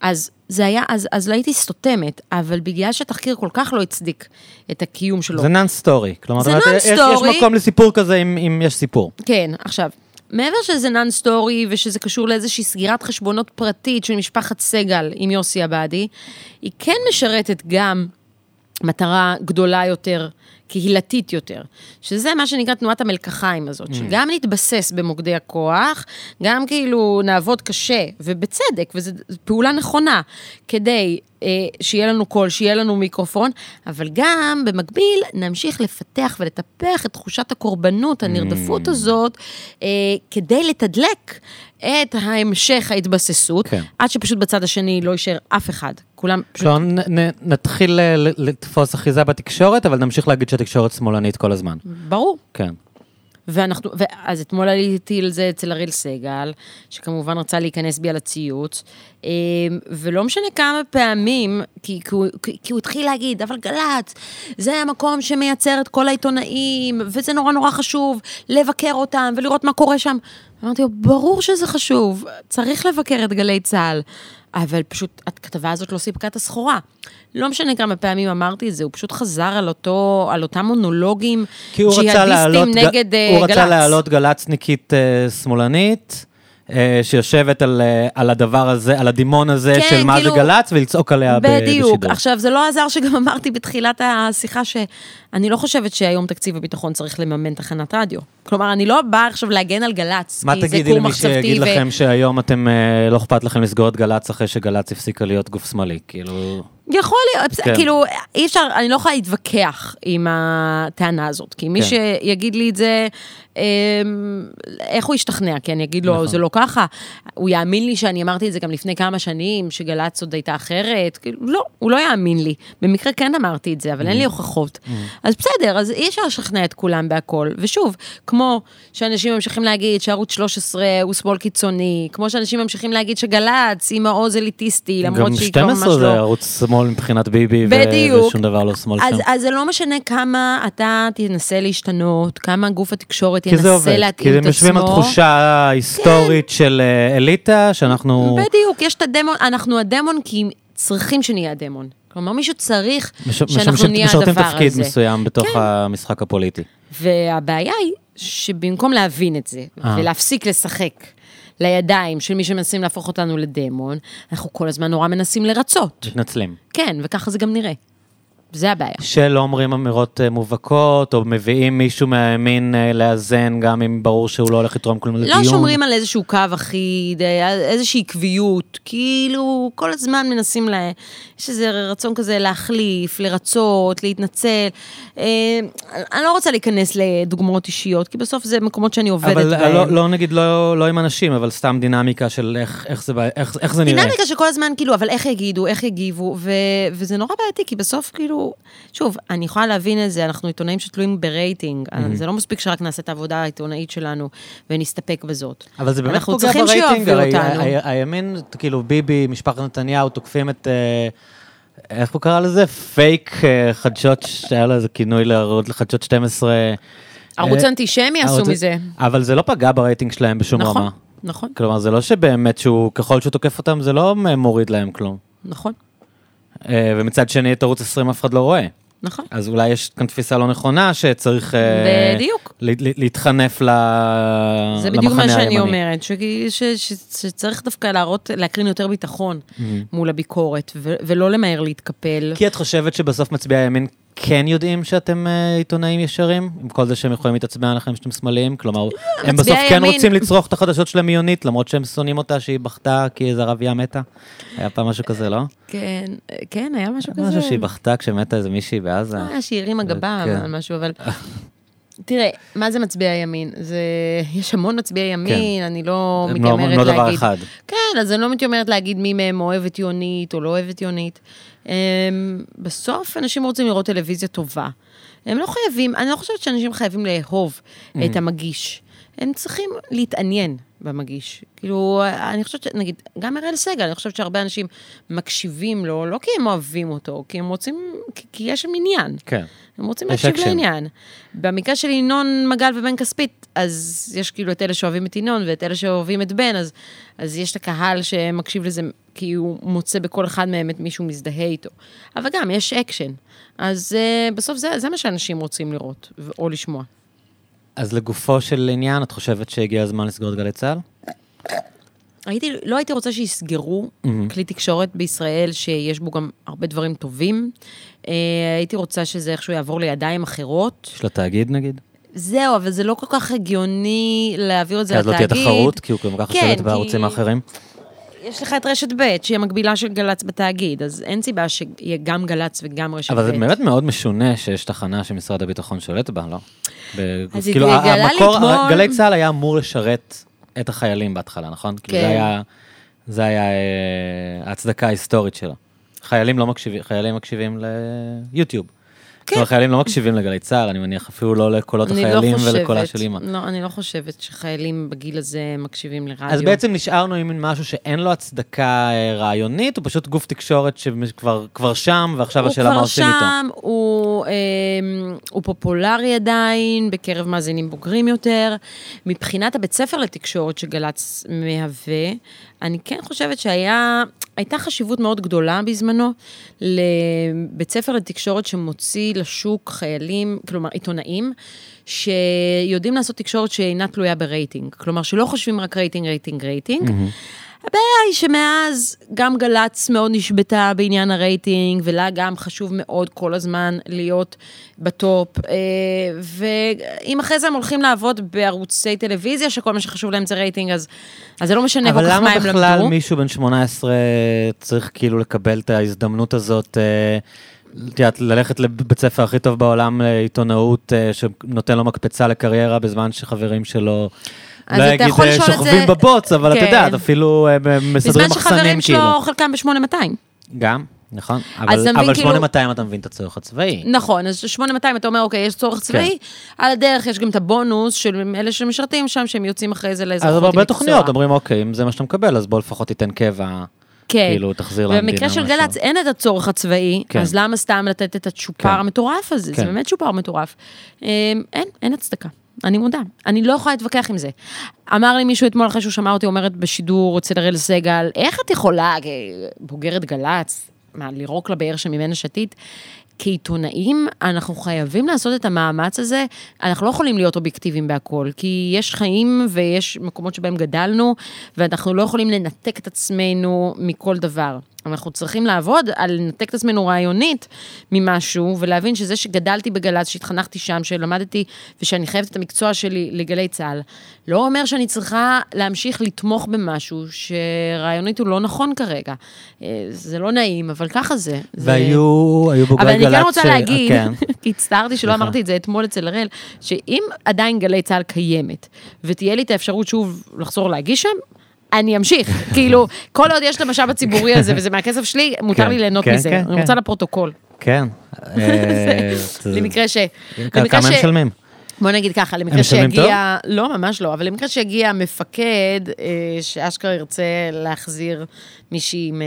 אז זה היה, אז, אז לא הייתי סותמת, אבל בגלל שהתחקיר כל כך לא הצדיק את הקיום שלו. זה נאן סטורי. כלומר, זה זאת אומרת, יש-. יש מקום לסיפור כזה אם אם יש סיפור. כן, עכשיו, מעבר שזה non story ושזה קשור לאיזושהי סגירת חשבונות פרטית של משפחת סגל עם יוסי עבאדי, היא כן משרתת גם מטרה גדולה יותר, קהילתית יותר, שזה מה שנקרא תנועת המלקחיים הזאת, שגם נתבסס במוקדי הכוח, גם כאילו נעבוד קשה, ובצדק, וזו פעולה נכונה, כדי אה, שיהיה לנו קול, שיהיה לנו מיקרופון, אבל גם במקביל נמשיך לפתח ולטפח את תחושת הקורבנות, הנרדפות הזאת, אה, כדי לתדלק את המשך ההתבססות, כן. עד שפשוט בצד השני לא יישאר אף אחד. כולם פשוט... כלומר, נ- נ- נתחיל ל- לתפוס אחיזה בתקשורת, אבל נמשיך להגיד שהתקשורת שמאלנית כל הזמן. ברור. כן. ואנחנו, ואז אתמול עליתי על זה אצל אריאל סגל, שכמובן רצה להיכנס בי על הציוץ, אמ, ולא משנה כמה פעמים, כי, כי, הוא, כי הוא התחיל להגיד, אבל גל"צ, זה המקום שמייצר את כל העיתונאים, וזה נורא נורא חשוב לבקר אותם ולראות מה קורה שם. אמרתי לו, ברור שזה חשוב, צריך לבקר את גלי צה"ל. אבל פשוט הכתבה הזאת לא סיפקה את הסחורה. לא משנה כמה פעמים אמרתי את זה, הוא פשוט חזר על, אותו, על אותם מונולוגים כי הוא ג'יהאדיסטים נגד אה, הוא גל"צ. רצה להעלות גל"צניקית אה, שמאלנית, אה, שיושבת על, אה, על הדבר הזה, על הדימון הזה כן, של מה כאילו- זה גל"צ, ולצעוק עליה בדיוק. בשידור. עכשיו, זה לא עזר שגם אמרתי בתחילת השיחה שאני לא חושבת שהיום תקציב הביטחון צריך לממן תחנת רדיו. כלומר, אני לא באה עכשיו להגן על גל"צ, מה כי זה תגידי כור למי מחשבתי. שיגיד ו- לכם שהיום אתם, אה, לא אכפת לכם לסגור את גל"צ אחרי שגל"צ הפסיקה להיות גוף שמאלי? כאילו... יכול להיות, כן. כאילו, אי אפשר, אני לא יכולה להתווכח עם הטענה הזאת, כי מי כן. שיגיד לי את זה, איך הוא ישתכנע? כי אני אגיד לו, נכון. זה לא ככה. הוא יאמין לי שאני אמרתי את זה גם לפני כמה שנים, שגל"צ עוד הייתה אחרת? כאילו, לא, הוא לא יאמין לי. במקרה כן אמרתי את זה, אבל אין לי הוכחות. אז בסדר, אז אי אפשר לשכנע את כולם בהכל. ושוב, כמו שאנשים ממשיכים להגיד שערוץ 13 הוא שמאל קיצוני, כמו שאנשים ממשיכים להגיד שגל"צ היא מעוז אליטיסטי, למרות גם שהיא כבר ממש 12 זה לא. ערוץ שמאל מבחינת ביבי, בדיוק. ושום דבר לא שמאל אז, שם. אז זה לא משנה כמה אתה תנסה להשתנות, כמה גוף התקשורת כי זה עובד, כי להתאים הם את יושבים על עצמו. תחושה היסטורית של אה, אליטה, שאנחנו בדיוק, יש את הדמון, אנחנו הדמון כי צריכים שנהיה הדמון. כלומר, מישהו צריך מש- שאנחנו משמשים- נהיה משרתים הדבר תפקיד הזה. מסוים בתוך כן. המשחק הפוליטי. והבעיה היא שבמקום להבין את זה, אה. ולהפסיק לשחק לידיים של מי שמנסים להפוך אותנו לדמון, אנחנו כל הזמן נורא מנסים לרצות. מתנצלים. כן, וככה זה גם נראה. זה הבעיה. שלא אומרים אמירות אה, מובהקות, או מביאים מישהו מהימין אה, לאזן, גם אם ברור שהוא לא הולך לתרום כלום לדיון. לא שומרים על איזשהו קו אחיד, איזושהי עקביות, כאילו כל הזמן מנסים ל... יש איזה רצון כזה להחליף, לרצות, להתנצל. אה, אני לא רוצה להיכנס לדוגמאות אישיות, כי בסוף זה מקומות שאני עובדת אבל בהם. לא, לא נגיד, לא, לא עם אנשים, אבל סתם דינמיקה של איך, איך, זה, איך, איך זה נראה. דינמיקה שכל הזמן, כאילו, אבל איך יגידו, איך יגיבו, ו- וזה נורא בעייתי, כי בסוף, כאילו, שוב, אני יכולה להבין את זה, אנחנו עיתונאים שתלויים ברייטינג, זה לא מספיק שרק נעשה את העבודה העיתונאית שלנו ונסתפק בזאת. אבל זה באמת פוגע ברייטינג, הרי הימין, כאילו ביבי, משפחת נתניהו, תוקפים את... אה, איך הוא קרא לזה? פייק אה, חדשות, שהיה לו איזה כינוי לחדשות 12. ערוץ אה, אנטישמי עשו מזה. אבל זה לא פגע ברייטינג שלהם בשום נכון, רמה. נכון, כלומר, זה לא שבאמת שהוא, ככל שהוא תוקף אותם, זה לא מוריד להם כלום. נכון, אה, ומצד שני, את ערוץ 20 אף אחד לא רואה. נכון. אז אולי יש כאן תפיסה לא נכונה שצריך אה, בדיוק. ל- להתחנף ל- למחנה זה בדיוק מה שאני הימני. אומרת, ש- ש- ש- שצריך דווקא להראות, להקרין יותר ביטחון מול הביקורת, ו- ולא למהר להתקפל. כי את חושבת שבסוף מצביעי הימין כן יודעים שאתם אה, עיתונאים ישרים? עם כל זה שהם יכולים להתעצבן עליכם שאתם שמאליים? כלומר, הם בסוף כן רוצים לצרוך את החדשות של המיונית, למרות שהם שונאים אותה שהיא בכתה כי איזה ערבייה מתה? היה פעם משהו כזה, לא? כן, כן, היה משהו כזה. משהו שהיא בכתה כשמתה איזה מישהי בעזה. היה שהיא הרימה גבה כן. על משהו, אבל... תראה, מה זה מצביעי ימין? זה... יש המון מצביעי ימין, אני לא הם לא- מתיימרת לא להגיד... דבר אחד. כן, אז אני לא מתיימרת להגיד מי מהם אוהבת יונית או לא אוהבת יונית. Um, בסוף אנשים רוצים לראות טלוויזיה טובה. הם לא חייבים, אני לא חושבת שאנשים חייבים לאהוב Mm. את המגיש. הם צריכים להתעניין במגיש. כאילו, אני חושבת, נגיד, גם אראל סגל, אני חושבת שהרבה אנשים מקשיבים לו, לא כי הם אוהבים אותו, כי הם רוצים, כי, כי יש שם עניין. כן. הם רוצים להקשיב. לעניין. במקרה של ינון מגל ובן כספית, אז יש כאילו את אלה שאוהבים את ינון ואת אלה שאוהבים את בן, אז, אז יש את הקהל שמקשיב לזה כי הוא מוצא בכל אחד מהם את מי שהוא מזדהה איתו. אבל גם, יש אקשן. אז אה, בסוף זה, זה מה שאנשים רוצים לראות או לשמוע. אז לגופו של עניין, את חושבת שהגיע הזמן לסגור את גלי צה"ל? הייתי, לא הייתי רוצה שיסגרו כלי תקשורת בישראל שיש בו גם הרבה דברים טובים. אה, הייתי רוצה שזה איכשהו יעבור לידיים אחרות. של התאגיד נגיד? זהו, אבל זה לא כל כך הגיוני להעביר את זה כי אז לא לתאגיד. תהיה תחרות, כי הוא גם ככה כן, שולט כי- בערוצים האחרים. יש לך את רשת ב', שהיא המקבילה של גל"צ בתאגיד, אז אין סיבה שיהיה גם גל"צ וגם רשת ב'. אבל זה באמת מאוד משונה שיש תחנה שמשרד הביטחון שולט בה, לא? אז כאילו, התגלה לי אתמול- גלי צה"ל היה אמור לשרת את החיילים בהתחלה, נכון? כאילו כן. זה היה, זה היה אה, ההצדקה ההיסטורית שלו. חיילים לא מקשיבים, חיילים מקשיבים ליוטיוב. כן. כלומר, חיילים לא מקשיבים לגלי צה"ל, אני מניח אפילו לא לקולות לא החיילים חושבת- ולקולה של אימא. לא, אני לא חושבת שחיילים בגיל הזה מקשיבים לרדיו. אז בעצם נשארנו עם משהו שאין לו הצדקה אה, רעיונית, הוא פשוט גוף תקשורת שכבר כבר שם, ועכשיו השאלה מה עושים איתו. הוא כבר שם, הוא, אה, הוא פופולרי עדיין, בקרב מאזינים בוגרים יותר. מבחינת הבית ספר לתקשורת שגל"צ מהווה, אני כן חושבת שהייתה חשיבות מאוד גדולה בזמנו לבית ספר לתקשורת שמוציא לשוק חיילים, כלומר עיתונאים, שיודעים לעשות תקשורת שאינה תלויה ברייטינג. כלומר, שלא חושבים רק רייטינג, רייטינג, רייטינג. הבעיה היא שמאז גם גל"צ מאוד נשבתה בעניין הרייטינג, ולה גם חשוב מאוד כל הזמן להיות ב top. אה, ואם אחרי זה הם הולכים לעבוד בערוצי טלוויזיה, שכל מה שחשוב להם זה רייטינג, אז, אז זה לא משנה כל אבל כך למה מה הם בכלל למדו. מישהו בן 18 צריך כאילו לקבל את ההזדמנות הזאת אה, את יודעת, ללכת לבית ספר הכי טוב בעולם לעיתונאות, אה, שנותן לו מקפצה לקריירה בזמן שחברים שלו, אז אתה יכול אה, לשאול את שוכבים זה- בבוץ, אבל את כן. יודעת, אפילו אה, מסדרים בזמן מחסנים שחברים כאילו. שלו, חלקם ב-8200. גם, נכון. אז אבל אבל כאילו- 8200 אתה מבין את הצורך הצבאי. נכון, אז 8200 אתה אומר, אוקיי, יש צורך כן. צבאי, על הדרך יש גם את הבונוס של אלה שמשרתים שם, שהם יוצאים אחרי זה אז לאזרחות בהרבה מקצוע. תוכניות אומרים, אוקיי, אם זה מה שאתה מקבל, אז בוא לפחות תיתן קבע, כן. כאילו, תחזיר למדינה במקרה של משהו. גל"צ אין את הצורך הצבאי, כן. אז למה סתם לתת את הצ'ופר כן. המטורף הזה? זה כן. באמת צ'ופר מטורף. אמ, אין, אין הצדקה. אני מודה, אני לא יכולה להתווכח עם זה. אמר לי מישהו אתמול, אחרי שהוא שמע אותי אומרת בשידור אצל אראל סגל, איך את יכולה, בוגרת גל"צ, מה, לירוק לבאר שממנה שתית? כעיתונאים, אנחנו חייבים לעשות את המאמץ הזה. אנחנו לא יכולים להיות אובייקטיביים בהכל, כי יש חיים ויש מקומות שבהם גדלנו, ואנחנו לא יכולים לנתק את עצמנו מכל דבר. אנחנו צריכים לעבוד על לנתק את עצמנו רעיונית ממשהו, ולהבין שזה שגדלתי בגל"צ, שהתחנכתי שם, שלמדתי ושאני חייבת את המקצוע שלי לגלי צה"ל, לא אומר שאני צריכה להמשיך לתמוך במשהו שרעיונית הוא לא נכון כרגע. אה, זה לא נעים, אבל ככה זה. זה... והיו היו בוגרי אבל גל"צ... אני כן רוצה ש- להגיד, כן. כי הצטערתי שלא. אמרתי את זה אתמול אצל הראל, שאם עדיין גלי צה"ל קיימת, ותהיה לי את האפשרות שוב לחזור להגיש שם, אני אמשיך. כאילו, כל עוד יש את המשאב הציבורי הזה, וזה מהכסף שלי, מותר כן, לי ליהנות כן, מזה. כן, אני. רוצה לפרוטוקול. כן. אה, למקרה ש... כמה הם משלמים? בוא נגיד ככה, למקרה שיגיע... לא, ממש לא, אבל למקרה שיגיע מפקד אה, שאשכרה ירצה להחזיר מישהי עם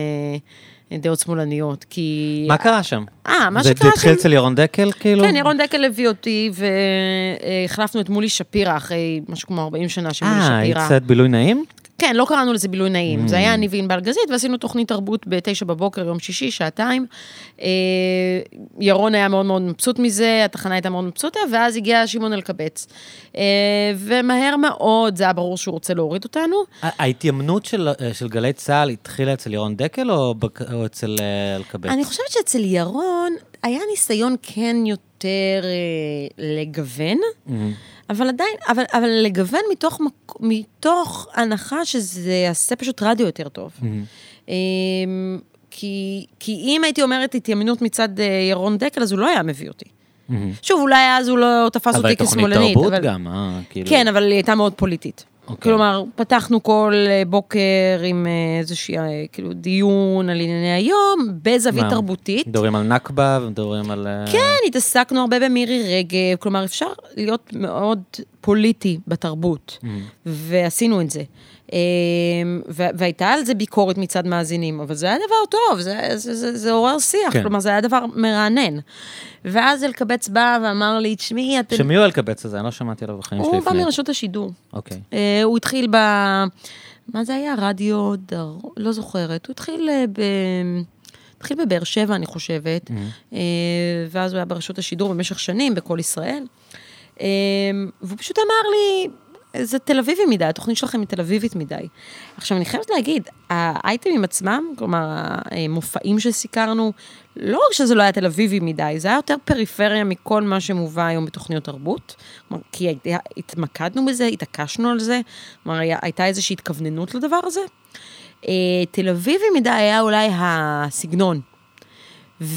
אה, דעות שמאלניות, כי... מה קרה שם? אה, מה שקרה זה התחיל שם- אצל ירון דקל, כאילו? כן, ירון דקל הביא אותי, והחלפנו את מולי שפירא אחרי משהו כמו 40 שנה של מולי אה, שפירא. היית בילוי נעים? כן, לא קראנו לזה בילוי נעים. זה Mm. היה אני וענבל גזית, ועשינו תוכנית תרבות בתשע בבוקר, יום שישי, שעתיים. אה, ירון היה מאוד מאוד מבסוט מזה, התחנה הייתה מאוד מבסוטה, ואז הגיע שמעון אלקבץ. אה, ומהר מאוד, זה היה ברור שהוא רוצה להוריד אותנו. ההתיימנות של של גלי צה"ל התחילה אצל ירון דקל או בק- או אצל אה, אלקבץ? אני חושבת שאצל ירון היה ניסיון כן יותר אה, לגוון. מהמם. אבל עדיין, אבל, אבל לגוון מתוך, מתוך הנחה שזה יעשה פשוט רדיו יותר טוב. אמ, כי, כי אם הייתי אומרת התיימנות מצד אה, ירון דקל, אז הוא לא היה מביא אותי. מהמם. שוב, אולי אז הוא לא תפס אבל אותי תוכנית כשמאלנית. תרבות אבל... גם, אה? כאילו... כן, אבל היא הייתה מאוד פוליטית. אוקיי. כלומר, פתחנו כל אה, בוקר עם אה, איזושהי, אה, כאילו, דיון על ענייני היום, בזווית מה? תרבותית. מדברים על נכבה ומדברים על... כן, התעסקנו הרבה במירי רגב, כלומר, אפשר להיות מאוד פוליטי בתרבות, ועשינו את זה. אמ, והייתה על זה ביקורת מצד מאזינים, אבל זה היה דבר טוב, זה, זה, זה, זה עורר שיח, כן. כלומר, זה היה דבר מרענן. ואז אלקבץ בא ואמר לי, תשמעי, אתם... שמי הוא אלקבץ הזה? אני לא שמעתי עליו בחיים שלי הוא בא לפני. מרשות השידור. אוקיי. אה, הוא התחיל ב... מה זה היה? רדיו דרום? לא זוכרת. הוא התחיל אה, ב... התחיל בבאר שבע, אני חושבת, אה, ואז הוא היה ברשות השידור במשך שנים, בכל ישראל. והוא פשוט אמר לי, זה תל אביבי מדי, התוכנית שלכם היא תל אביבית מדי. עכשיו, אני חייבת להגיד, האייטמים עצמם, כלומר, המופעים שסיקרנו, לא רק שזה לא היה תל אביבי מדי, זה היה יותר פריפריה מכל מה שמובא היום בתוכניות תרבות. כלומר, כי התמקדנו בזה, התעקשנו על זה, כלומר, הייתה איזושהי התכווננות לדבר הזה. אה, תל אביבי מדי היה אולי הסגנון.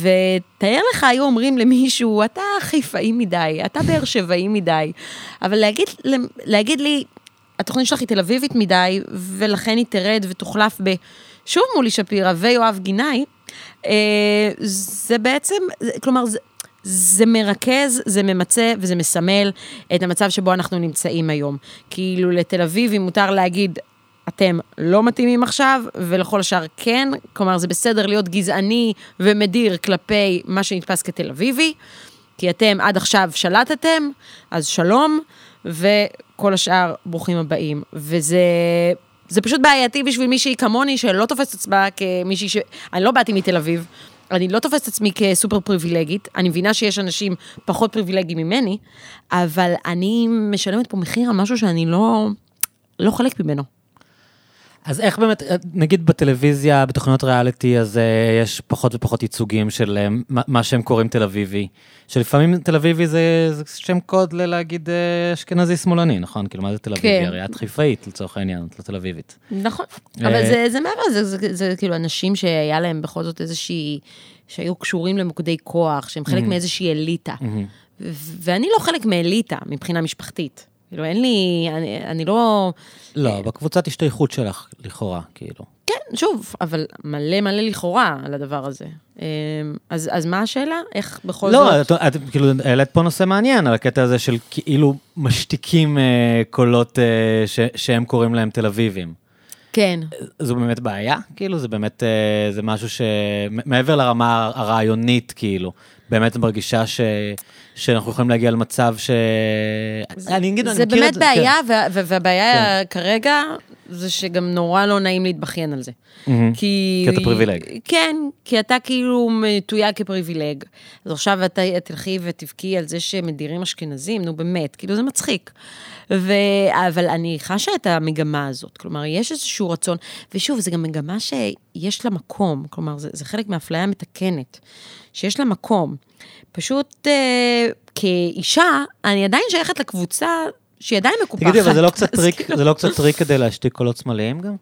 ותאר לך, היו אומרים למישהו, אתה חיפאי מדי, אתה באר שבעי מדי, אבל להגיד, להגיד לי, התוכנית שלך היא תל אביבית מדי, ולכן היא תרד ותוחלף ב... שוב מולי שפירא ויואב גינאי, אה, זה בעצם, כלומר, זה, זה מרכז, זה ממצה וזה מסמל את המצב שבו אנחנו נמצאים היום. כאילו לתל אביבי מותר להגיד, אתם לא מתאימים עכשיו, ולכל השאר כן, כלומר זה בסדר להיות גזעני ומדיר כלפי מה שנתפס כתל אביבי, כי אתם עד עכשיו שלטתם, אז שלום, וכל השאר ברוכים הבאים. וזה... זה פשוט בעייתי בשביל מישהי כמוני, שלא תופסת עצמה כמישהי ש... אני לא באתי מתל אביב, אני לא תופסת עצמי כסופר פריבילגית, אני מבינה שיש אנשים פחות פריבילגיים ממני, אבל אני משלמת פה מחיר על משהו שאני לא, לא חלק ממנו. אז איך באמת, נגיד בטלוויזיה, בתוכניות ריאליטי, אז אה, יש פחות ופחות ייצוגים של אה, מה- שהם קוראים תל אביבי, שלפעמים תל אביבי זה זה שם קוד ללהגיד אה, אשכנזי שמאלני, נכון? כאילו, מה זה תל אביבי? כן. הרי את חיפאית לצורך העניין, את לא תל אביבית. נכון, אה, אבל זה, זה מעבר, זה, זה, זה, זה כאילו אנשים שהיה להם בכל זאת איזושהי שהיו קשורים למוקדי כוח, שהם חלק מאיזושהי אליטה. ו- ואני לא חלק מאליטה מבחינה משפחתית. כאילו, אין לי, אני, אני לא... לא, בקבוצת השתייכות שלך, לכאורה, כאילו. כן, שוב, אבל מלא מלא לכאורה על הדבר הזה. אמ, אז, אז מה השאלה? איך בכל לא, זאת... את, את כאילו העלית פה נושא מעניין, על הקטע הזה של כאילו משתיקים אה, קולות אה, ש, שהם קוראים להם תל אביבים. כן. זו באמת בעיה? כאילו, זה באמת, אה, זה משהו ש... מ- מעבר לרמה הרעיונית, כאילו, באמת מרגישה ש... שאנחנו יכולים להגיע למצב ש... אני אגיד, אני זה מכיר באמת את זה, בעיה, כן. וה- וה- והבעיה כרגע זה שגם נורא לא נעים להתבכיין על זה. מהמם. כי... כי אתה פריבילג. כן, כי אתה כאילו מתויג כפריבילג. אז עכשיו אתה תלכי ותבכי על זה שמדירים אשכנזים, נו באמת, כאילו זה מצחיק. ו... אבל אני חשה את המגמה הזאת, כלומר, יש איזשהו רצון, ושוב, זו גם מגמה שיש לה מקום, כלומר, זה, זה חלק מאפליה מתקנת, שיש לה מקום. פשוט אה, כאישה, אני עדיין שייכת לקבוצה שהיא עדיין מקופחת. תגידי, אבל זה לא קצת טריק, זה לא קצת טריק כדי להשתיק קולות שמאליים גם?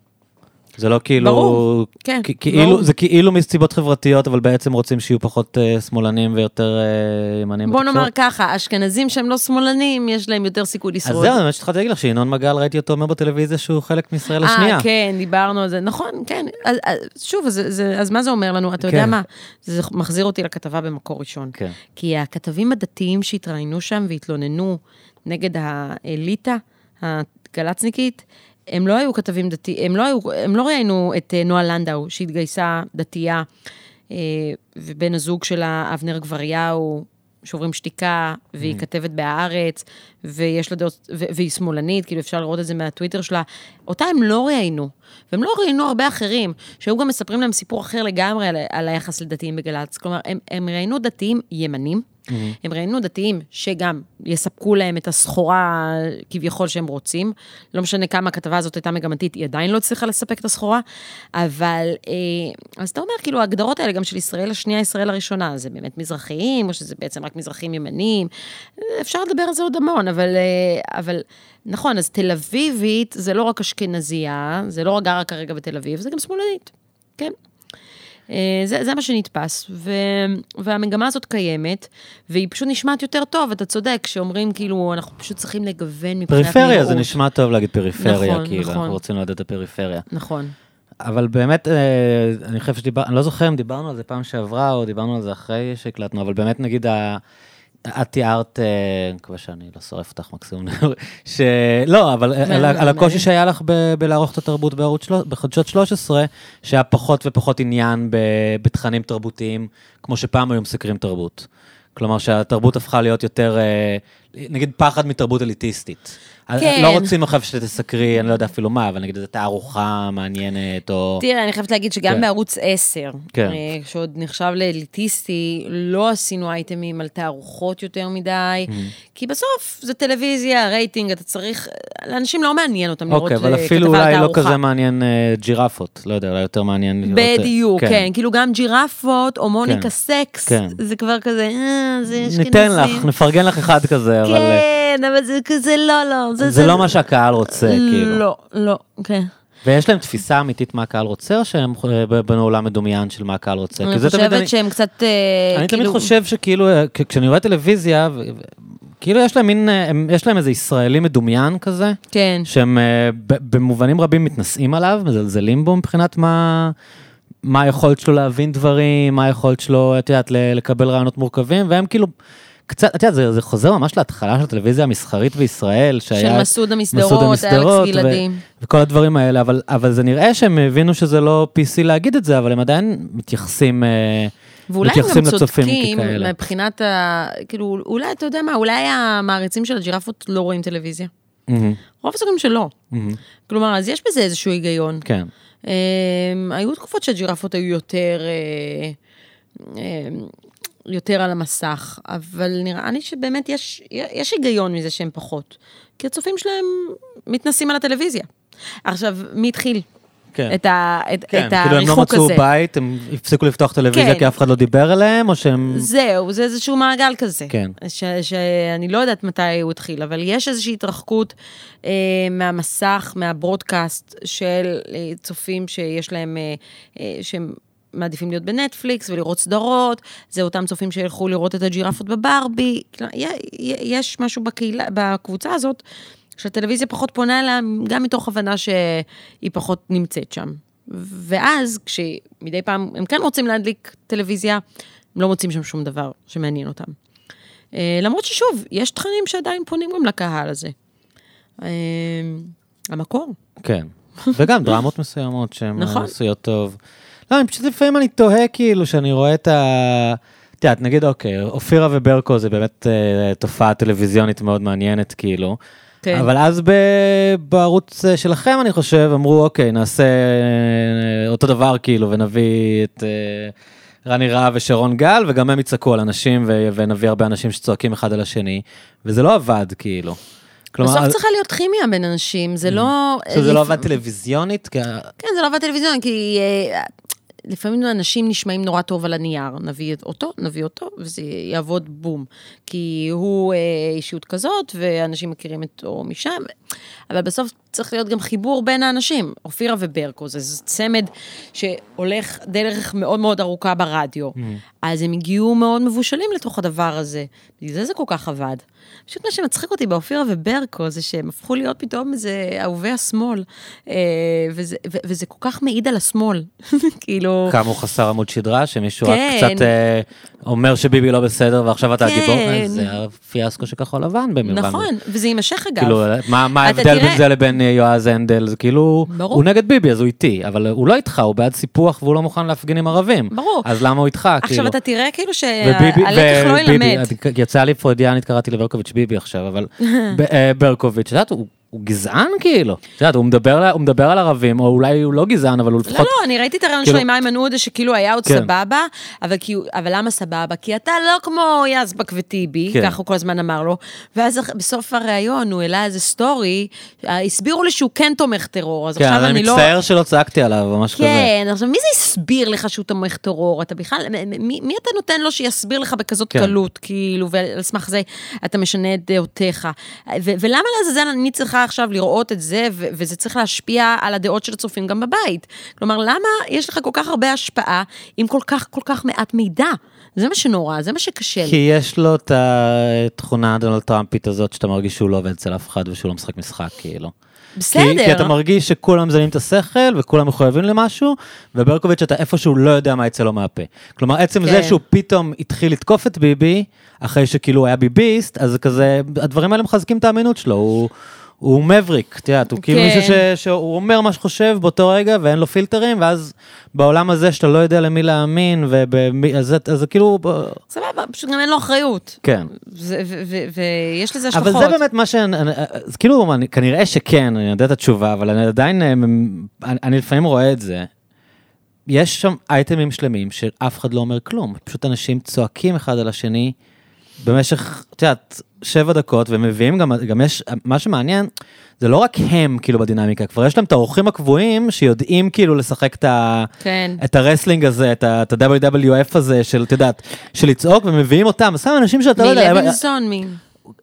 זה לא כאילו... ברור, כן, כאילו, ברור. זה כאילו מסיבות חברתיות, אבל בעצם רוצים שיהיו פחות אה, שמאלנים ויותר אה, ימנים בוא בתקשורת? נאמר ככה, אשכנזים שהם לא שמאלנים, יש להם יותר סיכוי אז לשרוד. זהו, באמת שהתחלתי להגיד לך שינון מגל, ראיתי אותו אומר בטלוויזיה שהוא חלק מישראל השנייה. אה, כן, דיברנו על זה, נכון, כן. אז, אז, שוב, אז, זה, אז מה זה אומר לנו? אתה יודע כן. מה? זה מחזיר אותי לכתבה במקור ראשון. כן. כי הכתבים הדתיים שהתראיינו שם והתלוננו נגד האליטה הגל"צניקית, הם לא היו כתבים דתיים, הם לא היו, הם לא ראיינו את אה, נועה לנדאו, שהתגייסה דתייה, אה, ובן הזוג שלה, אבנר גבריהו, שוברים שתיקה, והיא כתבת בהארץ, ויש לה דעות, ו- והיא שמאלנית, כאילו אפשר לראות את זה מהטוויטר שלה. אותה הם לא ראיינו, והם לא ראיינו הרבה אחרים, שהיו גם מספרים להם סיפור אחר לגמרי על, על היחס לדתיים בגל"צ. כלומר, הם, הם ראיינו דתיים ימנים, הם ראיינו דתיים שגם יספקו להם את הסחורה כביכול שהם רוצים. לא משנה כמה הכתבה הזאת הייתה מגמתית, היא עדיין לא הצליחה לספק את הסחורה. אבל, אה, אז אתה אומר, כאילו, ההגדרות האלה גם של ישראל השנייה, ישראל הראשונה, זה באמת מזרחיים, או שזה בעצם רק מזרחים ימנים? אפשר לדבר על זה עוד המון, אבל, אה, אבל נכון, אז תל אביבית זה לא רק אשכנזייה, זה לא רק גרה כרגע בתל אביב, זה גם שמאלנית, כן. אה, זה, זה מה שנתפס, ו, והמגמה הזאת קיימת, והיא פשוט נשמעת יותר טוב, אתה צודק, שאומרים כאילו, אנחנו פשוט צריכים לגוון מבחינת פריפריה, זה נראות. נשמע טוב להגיד פריפריה, נכון, כאילו, נכון. אנחנו רוצים לעודד את הפריפריה. נכון. אבל באמת, אה, אני חושב שדיברנו, אני לא זוכר אם דיברנו על זה פעם שעברה, או דיברנו על זה אחרי שהקלטנו, אבל באמת, נגיד, ה- את תיארת, אה, אני מקווה שאני לא שורף אותך מקסימום, שלא, אבל על ה- על הקושי שהיה לך בלערוך את התרבות בחדשות 13, שהיה פחות ופחות עניין בתכנים תרבותיים, כמו שפעם היו מסקרים תרבות. כלומר, שהתרבות הפכה להיות יותר, אה, נגיד, פחד מתרבות אליטיסטית. כן. לא רוצים עכשיו שתסקרי, אני לא יודע אפילו מה, אבל נגיד איזו תערוכה מעניינת, או... תראה, אני חייבת להגיד שגם כן. בערוץ 10, כן. אה, שעוד נחשב לאליטיסטי, לא עשינו אייטמים על תערוכות יותר מדי, Mm. כי בסוף זה טלוויזיה, רייטינג, אתה צריך, לאנשים לא מעניין אותם לראות אוקיי, אבל אה, אפילו כתבה על אולי לא תערוכה. כזה מעניין אה, ג'ירפות, לא יודע, אולי יותר מעניין בדיוק, כן. כאילו גם ג'ירפות או מוניקה כן. סקס, כן. זה כבר כזה, אה, זה אשכנזים. ניתן לך, נפרגן לך אחד כזה, אבל כן, אבל זה כזה לא, לא. זה לא מה שהקהל רוצה, כאילו. לא, לא, כן. ויש להם תפיסה אמיתית מה הקהל רוצה, או שהם בנו עולם מדומיין של מה הקהל רוצה? אני זה תמיד חושבת שהם קצת, אה, אני תמיד כאילו... חושב שכאילו, אה, כשאני רואה טלוויזיה, כאילו יש להם מין, אה, יש להם איזה ישראלי מדומיין כזה, כן. שהם במובנים רבים מתנשאים עליו, מזלזלים בו מבחינת מה... מה היכולת שלו להבין דברים, מה היכולת שלו, את יודעת, לקבל רעיונות מורכבים, והם כאילו, קצת, את יודעת, זה, זה חוזר ממש להתחלה של הטלוויזיה המסחרית בישראל, שהיה... של מסעוד המסדרות, מסעוד אלכס המסדרות, גלעדים. וכל הדברים האלה, אבל, אבל זה נראה שהם הבינו שזה לא PC להגיד את זה, אבל הם עדיין מתייחסים, אה, ואולי הם גם צודקים. מבחינת ה... כאילו, אולי, אתה יודע מה, אולי המעריצים של הג'ירפות לא רואים טלוויזיה. מהמם, רוב הסיכויים שלא. מהמם, כלומר, אז יש בזה איזשהו היגיון. כן. Um, היו תקופות שהג'ירפות היו יותר, uh, um, יותר על המסך, אבל נראה לי שבאמת יש, יש היגיון מזה שהם פחות. כי הצופים שלהם מתנסים על הטלוויזיה. עכשיו, מי התחיל כן. את, ה, את, כן, את כאילו הם לא הריחוק מצאו הזה? בית, הם הפסיקו לפתוח טלוויזיה כן. כי אף אחד לא דיבר אליהם, או שהם... זהו, זה איזשהו מעגל כזה. כן. ש, שאני לא יודעת מתי הוא התחיל, אבל יש איזושהי התרחקות אה, מהמסך, מהברודקאסט של אה, צופים שיש להם, אה, אה, שהם מעדיפים להיות בנטפליקס ולראות סדרות, זה אותם צופים שילכו לראות את הג'ירפות בברבי. יש משהו בקהילה, בקבוצה הזאת, שהטלוויזיה פחות פונה אליה, גם מתוך הבנה שהיא פחות נמצאת שם. ואז, כשמדי פעם הם כן רוצים להדליק טלוויזיה, הם לא מוצאים שם שום דבר שמעניין אותם. אה, למרות ששוב, יש תכנים שעדיין פונים גם לקהל הזה. אה, המקור. כן. וגם דרמות מסוימות שהן נכון. עשויות טוב. לא, אני פשוט לפעמים אני תוהה כאילו, שאני רואה את ה... את יודעת, נגיד, אוקיי, אופירה וברקו זה באמת אה, תופעה טלוויזיונית מאוד מעניינת, כאילו. כן. אבל אז ב... בערוץ אה, שלכם, אני חושב, אמרו, אוקיי, נעשה אה, אותו דבר, כאילו, ונביא את אה, רני רהב ושרון גל, וגם הם יצעקו על אנשים, ו... ונביא הרבה אנשים שצועקים אחד על השני, וזה לא עבד, כאילו. בסוף אז- צריכה להיות כימיה בין אנשים, זה לא... שזה לא עבד טלוויזיונית, כן, זה לא עבד טלוויזיון, כי אה, לפעמים אנשים נשמעים נורא טוב על הנייר. נביא אותו, נביא אותו, וזה יעבוד בום. כי הוא אה, אישיות כזאת, ואנשים מכירים אותו משם, אבל בסוף צריך להיות גם חיבור בין האנשים. אופירה וברקו, זה, זה צמד שהולך דרך מאוד מאוד ארוכה ברדיו. אז הם הגיעו מאוד מבושלים לתוך הדבר הזה. בגלל זה זה כל כך עבד. פשוט מה שמצחיק אותי באופירה וברקו זה שהם הפכו להיות פתאום איזה אהובי השמאל, אה, וזה, ו, וזה כל כך מעיד על השמאל, כאילו... כמה הוא חסר עמוד שדרה, שמישהו כן. רק קצת אה, אומר שביבי לא בסדר ועכשיו אתה כן. הגיבור, אה, זה הפיאסקו של כחול לבן במובן. נכון, וזה יימשך אגב. כאילו, מה, מה אתה ההבדל תראה- בין זה לבין אה, יועז הנדל? זה כאילו, ברור. הוא נגד ביבי אז הוא איתי, אבל הוא לא איתך, הוא בעד סיפוח והוא לא מוכן להפגין עם ערבים. ברור. אז למה הוא איתך? עכשיו כאילו? אתה תראה כאילו שהלקח לא ילמד. יצא לי פרוידיאנית, קראתי לברקוביץ' ביבי עכשיו, אבל אה, ברקוביץ', את יודעת, הוא הוא גזען כאילו. את יודעת, הוא מדבר הוא מדבר על ערבים, או אולי הוא לא גזען, אבל הוא לא, לפחות... לא, אני ראיתי את הרעיון כאילו- שלו עם איימן עודה, שכאילו היה עוד כן. סבבה, אבל, כי, אבל למה סבבה? כי אתה לא כמו יזבק וטיבי, כן. ככה הוא כל הזמן אמר לו, ואז בסוף הריאיון הוא העלה איזה סטורי, הסבירו לי שהוא כן תומך טרור, אז כן, עכשיו אני אני לא... מצטער שלא צעקתי עליו או משהו כזה. כן, עכשיו מי זה הסביר לך שהוא תומך טרור? אתה בכלל, מ- מי, מי אתה נותן לו שיסביר לך בכזאת כן. קלות, כאילו, ועל סמך זה אתה משנה את דעותיך? ו- ולמה לעזאזל אני צריכה עכשיו לראות את זה, ו- וזה צריך להשפיע על הדעות של הצופים גם בבית? כלומר, למה יש לך כל כך הרבה השפעה עם כל כך כל כך מעט מידע? זה מה שנורא, זה מה שקשה כי לי. יש לו את התכונה הדונלד טראמפית הזאת, שאתה מרגיש שהוא לא עובד אצל אף אחד ושהוא לא משחק משחק, כאילו. בסדר. כי, כי אתה מרגיש שכולם מזיינים את השכל וכולם מחויבים למשהו, וברקוביץ' אתה איפשהו לא יודע מה יצא לו מהפה. כלומר, עצם כן. זה שהוא פתאום התחיל לתקוף את ביבי, אחרי שכאילו הוא היה ביביסט, אז זה כזה, הדברים האלה מחזקים את האמינות שלו, הוא... הוא מבריק, את יודעת, הוא כאילו כן. מישהו שהוא אומר מה שחושב באותו רגע ואין לו פילטרים, ואז בעולם הזה שאתה לא יודע למי להאמין, אז, זה- כאילו, סבבה, פשוט גם אין לו אחריות. כן. ויש לזה השלכות. אבל זה באמת מה ש... אז כאילו, כנראה שכן, אני יודע את התשובה, אבל אני עדיין, אה, אני לפעמים רואה את זה. יש שם אייטמים שלמים שאף אחד לא אומר כלום, פשוט אנשים צועקים אחד על השני במשך, את יודעת, שבע דקות, ומביאים גם, גם יש, מה שמעניין, זה לא רק הם כאילו בדינמיקה, כבר יש להם את האורחים הקבועים שיודעים כאילו לשחק את ה... כן. את הרסלינג הזה, את ה-WWF הזה של, את יודעת, של לצעוק, ומביאים אותם, סתם אנשים שאתה לא יודע, מלוינסון, מי?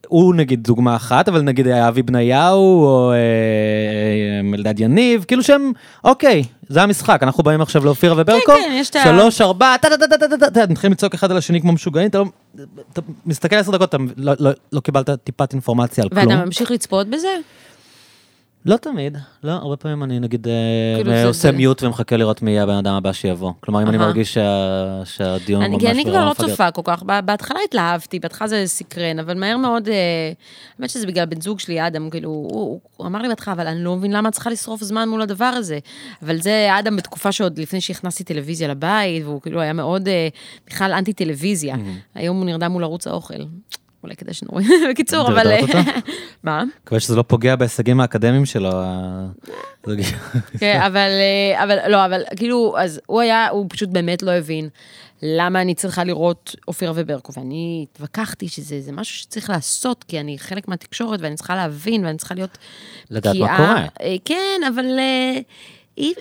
הוא נגיד דוגמה אחת, אבל נגיד היה אבי בניהו, או אה, אה, אלדד יניב, כאילו שהם, אוקיי, זה המשחק, אנחנו באים עכשיו לאופירה וברקו, כן, את ה- שלוש, ארבע, טה טה טה טה טה טה טה, מתחילים לצעוק אחד על השני כמו משוגעים, אתה לא, מסתכל עשר דקות, אתה לא- לא- לא קיבלת טיפת אינפורמציה על כלום. ואתה ממשיך לצפות בזה? לא תמיד, לא, הרבה פעמים אני נגיד אה, כאילו עושה זה- מיוט ומחכה לראות מי הבן אדם הבא שיבוא. כלומר, אם אני. מרגיש שה- שהדיון אני, ממש כי אני כבר לא. צופה כל כך, בהתחלה התלהבתי, בהתחלה זה סקרן, אבל מהר מאוד, אה, האמת שזה בגלל בן זוג שלי, אדם, כאילו, הוא, הוא, הוא אמר לי בהתחלה, אבל אני לא מבין למה את צריכה לשרוף זמן מול הדבר הזה. אבל זה אדם בתקופה שעוד לפני שהכנסתי טלוויזיה לבית, והוא כאילו היה מאוד, אה, בכלל אנטי טלוויזיה. היום הוא נרדם מול ערוץ האוכל. אולי כדאי שנוריד, בקיצור, אבל... מה? מקווה שזה לא פוגע בהישגים האקדמיים שלו. כן, אבל, אה, אבל לא, אבל כאילו, אז הוא היה, הוא פשוט באמת לא הבין למה אני צריכה לראות אופירה וברקו, ואני התווכחתי שזה זה משהו שצריך לעשות, כי אני חלק מהתקשורת, ואני צריכה להבין, ואני צריכה להיות... לדעת מה. קורה. אה, כן, אבל אה,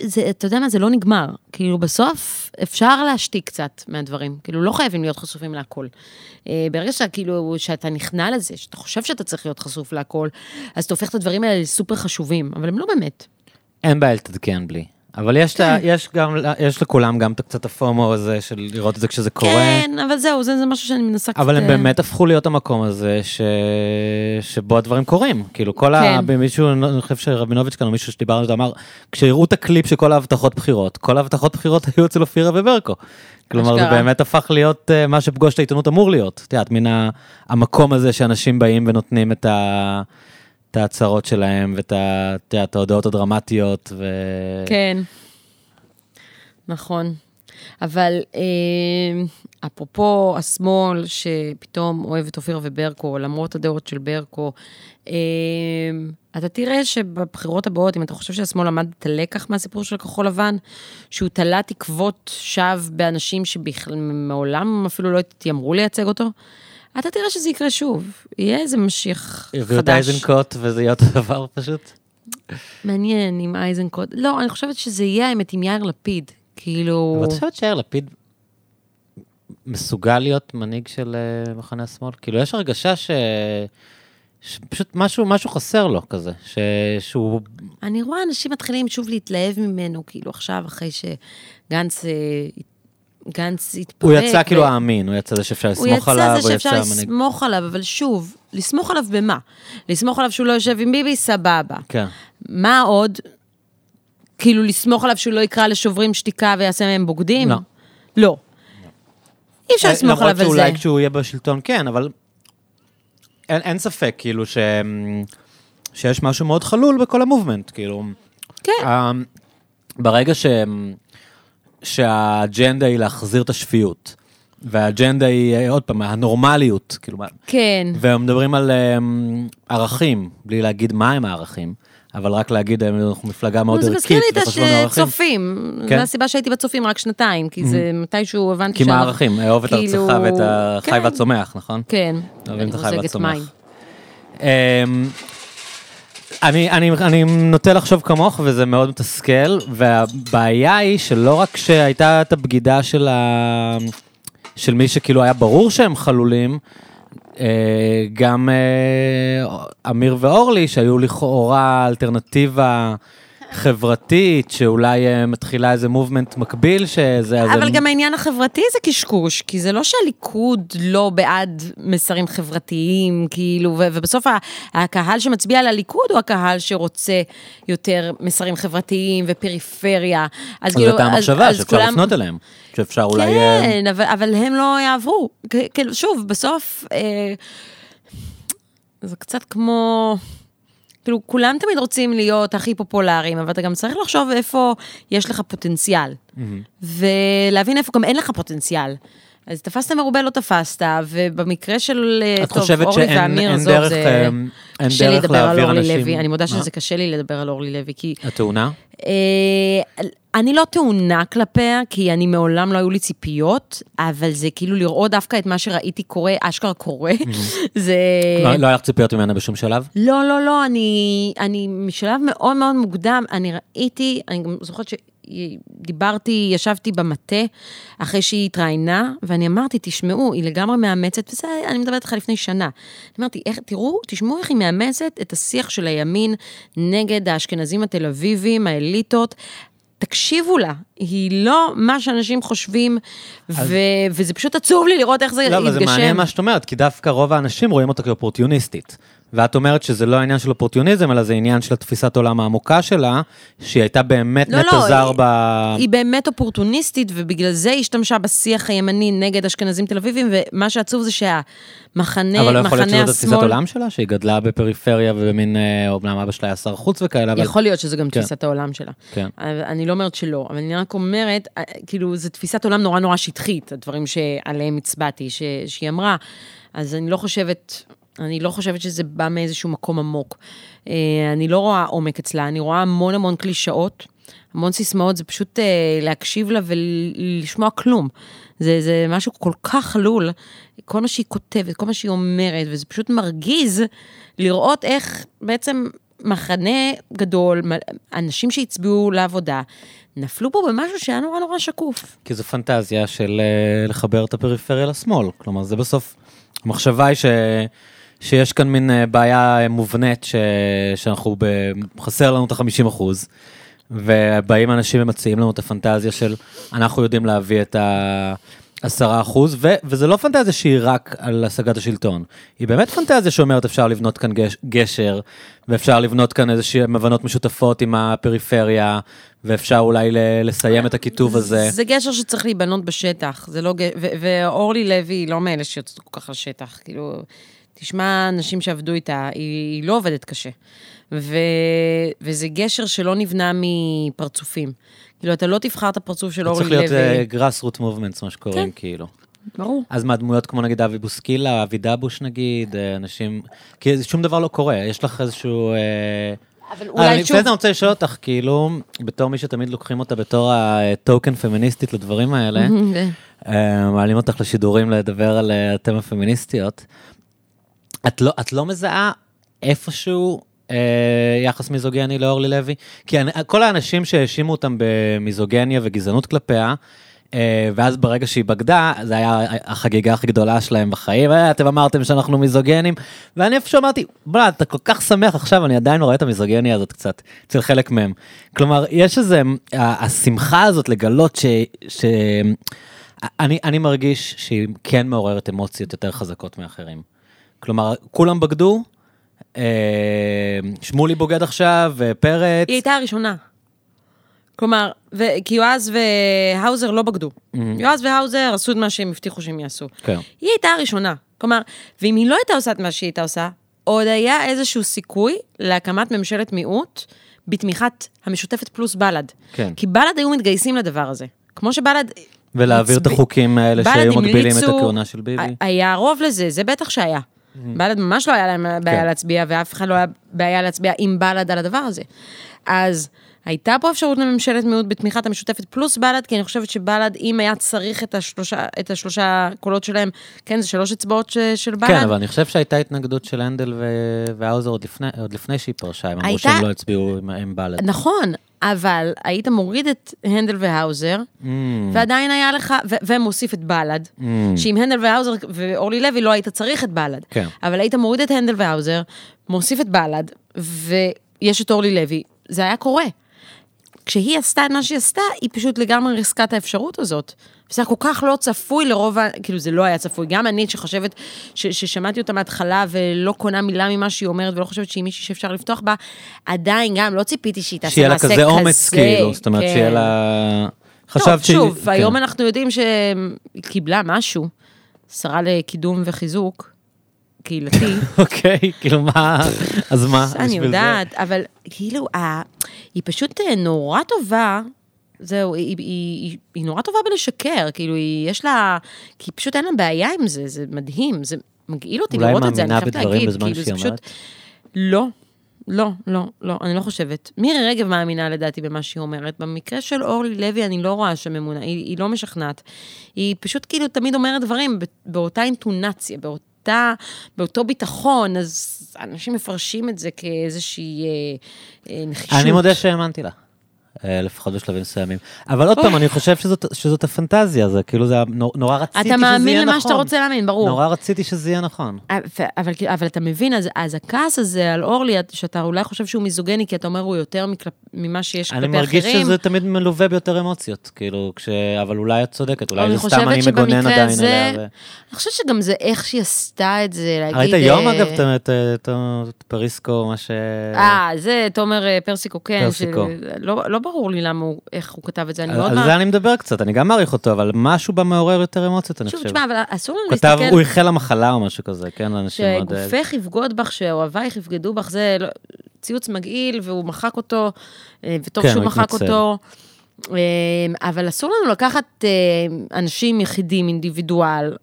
זה, אתה יודע מה, זה לא נגמר. כאילו, בסוף אפשר להשתיק קצת מהדברים. כאילו, לא חייבים להיות חשופים להכל. אה, ברגע שאתה, כאילו, שאתה נכנע לזה, שאתה חושב שאתה צריך להיות חשוף להכל, אז אתה הופך את הדברים האלה לסופר חשובים, אבל הם לא באמת. אין בעיה לתעדכן בלי. אבל יש, לה, יש, גם, יש לכולם גם את קצת הפומו הזה של לראות את זה כשזה קורה. כן, אבל זהו, זה, זה משהו שאני מנסה קצת... אבל הם אה, באמת הפכו להיות המקום הזה ש... שבו הדברים קורים. כאילו כל ה... כן. מישהו, אני חושב שרבינוביץ' כאן, או מישהו שדיברנו איתו, אמר, כשהראו את הקליפ של כל ההבטחות בחירות, כל ההבטחות בחירות היו אצל אופירה וברקו. כלומר, זה. באמת הפך להיות אה, מה שפגוש את העיתונות אמור להיות. את יודעת, מן ה- המקום הזה שאנשים באים ונותנים את ה... את ההצהרות שלהם ואת ההודעות הדרמטיות. ו... כן. נכון. אבל אה, אפרופו השמאל, שפתאום אוהב את אופירה וברקו, למרות הדעות של ברקו, אה, אתה תראה שבבחירות הבאות, אם אתה חושב שהשמאל למד את הלקח מהסיפור של כחול לבן, שהוא תלה תקוות שווא באנשים שבכלל מעולם אפילו לא התיימרו לייצג אותו, אתה תראה שזה יקרה שוב. יהיה איזה משיח הביאו את חדש. איזנקוט וזה יהיה אותו דבר פשוט. מעניין עם אייזנקוט. לא, אני חושבת שזה יהיה האמת עם יאיר לפיד. כאילו... אבל את חושבת שיאיר לפיד מסוגל להיות מנהיג של אה, מחנה השמאל? כאילו, יש הרגשה ש... שפשוט משהו, משהו חסר לו כזה, ש... שהוא... אני רואה אנשים מתחילים שוב להתלהב ממנו, כאילו עכשיו, אחרי שגנץ אה, גנץ התפרק. הוא יצא כאילו האמין, הוא יצא זה שאפשר הוא לסמוך עליו, יצא זה שאפשר. לסמוך עליו, אבל שוב, לסמוך עליו במה? לסמוך עליו שהוא לא יושב עם ביבי, סבבה. כן. מה עוד? כאילו, לסמוך עליו שהוא לא יקרא לשוברים שתיקה ויעשה מהם בוגדים? לא. לא. אי אפשר לסמוך עליו על למרות שאולי זה. כשהוא יהיה בשלטון כן, אבל אין, אין ספק, כאילו, ש... שיש משהו מאוד חלול בכל המובמנט, כאילו. כן. ה- ברגע ש... שהאג'נדה היא להחזיר את השפיות, והאג'נדה היא, אה, עוד פעם, הנורמליות, כאילו, מה- כן. והם מדברים על um, ערכים, בלי להגיד מה הם הערכים, אבל רק להגיד, אה, אנחנו מפלגה מאוד זה ערכית, מזכיר לי את. הצופים. כן. זו הסיבה שהייתי בצופים רק שנתיים, כי זה מתישהו הבנתי כי מה הערכים? אהוב את כאילו, ארצך ואת החי כן. והצומח, נכון? כן. אוהבים את החי והצומח. אני, אני, אני נוטה לחשוב כמוך, וזה מאוד מתסכל, והבעיה היא שלא רק שהייתה את הבגידה של, ה... של מי שכאילו היה ברור שהם חלולים, אה, גם אה, אמיר ואורלי, שהיו לכאורה אלטרנטיבה חברתית, שאולי אה, מתחילה איזה מובמנט מקביל, שזה... אבל הם- גם העניין החברתי זה קשקוש, כי זה לא שהליכוד לא בעד מסרים חברתיים, כאילו, ו- ובסוף הקהל שמצביע לליכוד הוא הקהל שרוצה יותר מסרים חברתיים ופריפריה. אז כאילו, הייתה המחשבה שאפשר כולם- לפנות אליהם, שאפשר אולי... אה, כן, אבל, אבל הם לא יעברו. כאילו, שוב, בסוף, אה, זה קצת כמו... כאילו, כולם תמיד רוצים להיות הכי פופולריים, אבל אתה גם צריך לחשוב איפה יש לך פוטנציאל. ולהבין איפה גם אין לך פוטנציאל. אז תפסת מרובה, לא תפסת, ובמקרה של, אה, את טוב, חושבת אורלי שאין- ואמיר, עזוב, דרך, זה... אה, אין קשה לי לדבר על להעביר אורלי אנשים- לוי. אני מודה? שזה קשה לי לדבר על אורלי לוי, כי התאונה? אה, אני לא טעונה כלפיה, כי אני מעולם לא היו לי ציפיות, אבל זה כאילו לראות דווקא את מה שראיתי קורה, אשכרה קורה. זה... לא לא היה לך ציפיות ממנה בשום שלב? לא, לא, לא, אני, אני משלב מאוד מאוד מוקדם, אני ראיתי, אני גם זוכרת שדיברתי, ישבתי במטה אחרי שהיא התראיינה, ואני אמרתי, תשמעו, היא לגמרי מאמצת, וזה, אני מדברת איתך לפני שנה. אמרתי, איך, תראו, תשמעו איך היא מאמצת את השיח של הימין נגד האשכנזים התל אביבים, האליטות. תקשיבו לה, היא לא מה שאנשים חושבים, ו- וזה פשוט עצוב לי לראות איך זה לא, יתגשם. אבל זה מעניין מה שאת אומרת, כי דווקא רוב האנשים רואים אותה כאופורטיוניסטית. ואת אומרת שזה לא העניין של אופורטיוניזם, אלא זה עניין של התפיסת עולם העמוקה שלה, שהיא הייתה באמת לא, נטע לא, זר היא- ב... היא באמת אופורטוניסטית, ובגלל זה היא השתמשה בשיח הימני נגד אשכנזים תל אביבים, ומה שעצוב זה שהמחנה, אבל לא יכול להיות מחנה שזאת התפיסת השמאל... עולם שלה, שהיא גדלה בפריפריה ובמין, אה, אומנם אבא שלה היה שר חוץ וכאלה, אבל... יכול להיות שזה גם כן. תפיסת העולם שלה. כן. אני לא אומרת שלא, אבל אני רק אומרת, אה, כאילו, זו תפיסת עולם נורא נורא שטחית, הדברים שעליהם הצבעתי, ש- שהיא אמרה. אז אני לא חושבת, אני לא חושבת שזה בא מאיזשהו מקום עמוק. אה, אני לא רואה עומק אצלה, אני רואה המון המון קלישאות, המון סיסמאות, זה פשוט אה, להקשיב לה ולשמוע כלום. זה, זה משהו כל כך חלול, כל מה שהיא כותבת, כל מה שהיא אומרת, וזה פשוט מרגיז לראות איך בעצם מחנה גדול, אנשים שהצביעו לעבודה, נפלו פה במשהו שהיה נורא נורא שקוף. כי זו פנטזיה של אה, לחבר את הפריפריה לשמאל. כלומר, זה בסוף, המחשבה היא ש... שיש כאן מין אה, בעיה אה, מובנית, ש... שאנחנו, ב... חסר לנו את ה-50 אחוז, ובאים אנשים ומציעים לנו את הפנטזיה של אנחנו יודעים להביא את ה... עשרה אחוז, ו- וזה לא פנטזיה שהיא רק על השגת השלטון. היא באמת פנטזיה שאומרת אפשר לבנות כאן גש- גשר, ואפשר לבנות כאן איזשהן הבנות משותפות עם הפריפריה, ואפשר אולי ל- לסיים את הקיטוב הזה. זה גשר שצריך להיבנות בשטח, זה לא... ג- ואורלי לוי היא לא מאלה שיוצאות כל כך לשטח, כאילו... תשמע אנשים שעבדו איתה, היא, היא לא עובדת קשה. ו, וזה גשר שלא נבנה מפרצופים. כאילו, אתה לא תבחר את הפרצוף של זה אורלי צריך לוי. להיות גראס רוט מובמנטס, מה שקוראים, כן. כאילו. ברור. אז מה, דמויות כמו נגיד אבי בוסקילה, אבי דבוש נגיד, אה, אנשים... כי שום דבר לא קורה, יש לך איזשהו... אה, אבל אה, אולי אני שוב... לפני זה אני רוצה לשאול אותך, כאילו, בתור מי שתמיד לוקחים אותה בתור הטוקן פמיניסטית לדברים האלה, אה, מעלים אותך לשידורים לדבר על אה, התמה פמיניסטיות, את לא, את לא מזהה איפשהו אה, יחס מיזוגני לאורלי לוי? כי אני, כל האנשים שהאשימו אותם במיזוגניה וגזענות כלפיה, אה, ואז ברגע שהיא בגדה, זה היה החגיגה הכי גדולה שלהם בחיים, אה, אתם אמרתם שאנחנו מיזוגנים, ואני איפשהו אמרתי, בוא'נה, אתה כל כך שמח עכשיו, אני עדיין רואה את המיזוגניה הזאת קצת, אצל חלק מהם. כלומר, יש איזה, השמחה הזאת לגלות ש... ש... אני, אני מרגיש שהיא כן מעוררת אמוציות יותר חזקות מאחרים. כלומר, כולם בגדו, אה, שמולי בוגד עכשיו, ופרץ. היא הייתה הראשונה. כלומר, ו... כי יועז והאוזר לא בגדו. יועז והאוזר עשו את מה שהם הבטיחו שהם יעשו. כן. היא הייתה הראשונה. כלומר, ואם היא לא הייתה עושה את מה שהיא הייתה עושה, עוד היה איזשהו סיכוי להקמת ממשלת מיעוט בתמיכת המשותפת פלוס בל"ד. כן. כי בל"ד היו מתגייסים לדבר הזה. כמו שבל"ד... ולהעביר את הצביע- החוקים האלה בל"ד שהיו מגבילים את הכהונה של ביבי. היה רוב לזה, זה בטח שהיה. בל"ד ממש לא היה להם בעיה כן. להצביע, ואף אחד לא היה בעיה להצביע עם בל"ד על הדבר הזה. אז הייתה פה אפשרות לממשלת מיעוט בתמיכת המשותפת פלוס בל"ד, כי אני חושבת שבל"ד, אם היה צריך את השלושה, את השלושה קולות שלהם, כן, זה שלוש אצבעות ש- של בל"ד. כן, אבל אני חושב שהייתה התנגדות של הנדל ו- והאוזר עוד לפני, עוד לפני שהיא פרשה, הם אמרו הייתה- שהם לא הצביעו עם- עם בל"ד. נכון, אבל היית מוריד את הנדל והאוזר, Mm, ועדיין היה לך, ו- ומוסיף את בל"ד, mm, שעם הנדל והאוזר ואורלי לוי לא היית צריך את בל"ד. כן. אבל היית מוריד את הנדל והאוזר, מוסיף את בל"ד, ויש את אורלי לוי, זה היה קורה. כשהיא עשתה את מה שהיא עשתה, היא פשוט לגמרי ריסקה את האפשרות הזאת. וזה היה כל כך לא צפוי לרוב ה... כאילו, זה לא היה צפוי. גם אני, שחושבת, ש- ששמעתי אותה מההתחלה ולא קונה מילה ממה שהיא אומרת, ולא חושבת שהיא מישהי שאפשר לפתוח בה, עדיין גם לא ציפיתי שהיא תעשה שיהיה לה מעשה כזה אומץ, כאילו, זאת אומרת, כן. שיהיה לה... טוב, חשבת שהיא... שוב, כן. היום אנחנו יודעים שהיא קיבלה משהו, שרה לקידום וחיזוק קהילתי. אוקיי, כאילו מה, אז מה? אני? יודעת, אבל כאילו, היא פשוט אה, נורא טובה. זהו, היא, היא, היא, היא נורא טובה בלשקר, כאילו, היא, יש לה, כי פשוט אין לה בעיה עם זה, זה מדהים, זה מגעיל אותי לראות את זה, אני חייבת להגיד, כאילו, זה פשוט... לא, לא, לא, לא, אני לא חושבת. מירי רגב מאמינה לדעתי במה שהיא אומרת. במקרה של אורלי לוי, אני לא רואה שם אמונה, היא, היא לא משכנעת. היא פשוט כאילו תמיד אומרת דברים באותה אינטונציה, באותה, באותו ביטחון, אז אנשים מפרשים את זה כאיזושהי אה, אה, נחישות. אני מודה שהאמנתי לה. אה, לפחות בשלבים מסוימים. אבל עוד פעם, אני חושב שזאת, שזאת הפנטזיה, זה כאילו, זה נורא רציתי שזה יהיה אתה נכון. מאמין למה שאתה רוצה להאמין, ברור. נורא רציתי שזה יהיה נכון. אבל, אבל, אבל אתה מבין, אז, אז הכעס הזה על אורלי, שאתה אולי חושב שהוא מיזוגני, כי אתה אומר הוא יותר מקלפ, ממה שיש אני כלפי מרגיש אחרים. שזה תמיד מלווה ביותר אמוציות, כאילו, כש... אבל אולי את צודקת, אולי אני זה סתם אני מגונן עדיין עליה. ו... אני חושבת שגם זה איך שהיא עשתה את זה, להגיד... ראית היום, אה, אגב, את- פריסקו, מה ש... אה, זה תומר אה, פרסיקו, כן. פרסיקו. לא, לא ברור לי למה הוא, איך הוא כתב את זה, אני מאוד... על מה- זה אני מדבר קצת, אני גם מעריך אותו, אבל משהו בה מעורר יותר אמוציות, אני שוב, חושב. תשמע, אבל אסור לנו להסתכל... הוא איחל למחלה או משהו כזה, כן, לאנשים מאוד... שגופך יבגוד בך, שאוהבייך יבגדו בך, זה לא- ציוץ מגעיל, והוא מחק אותו, אה, וטוב כן, שהוא הוא מחק. אותו. אה, אבל אסור לנו לקחת אה, אנשים יחידים, אינדיבידואל,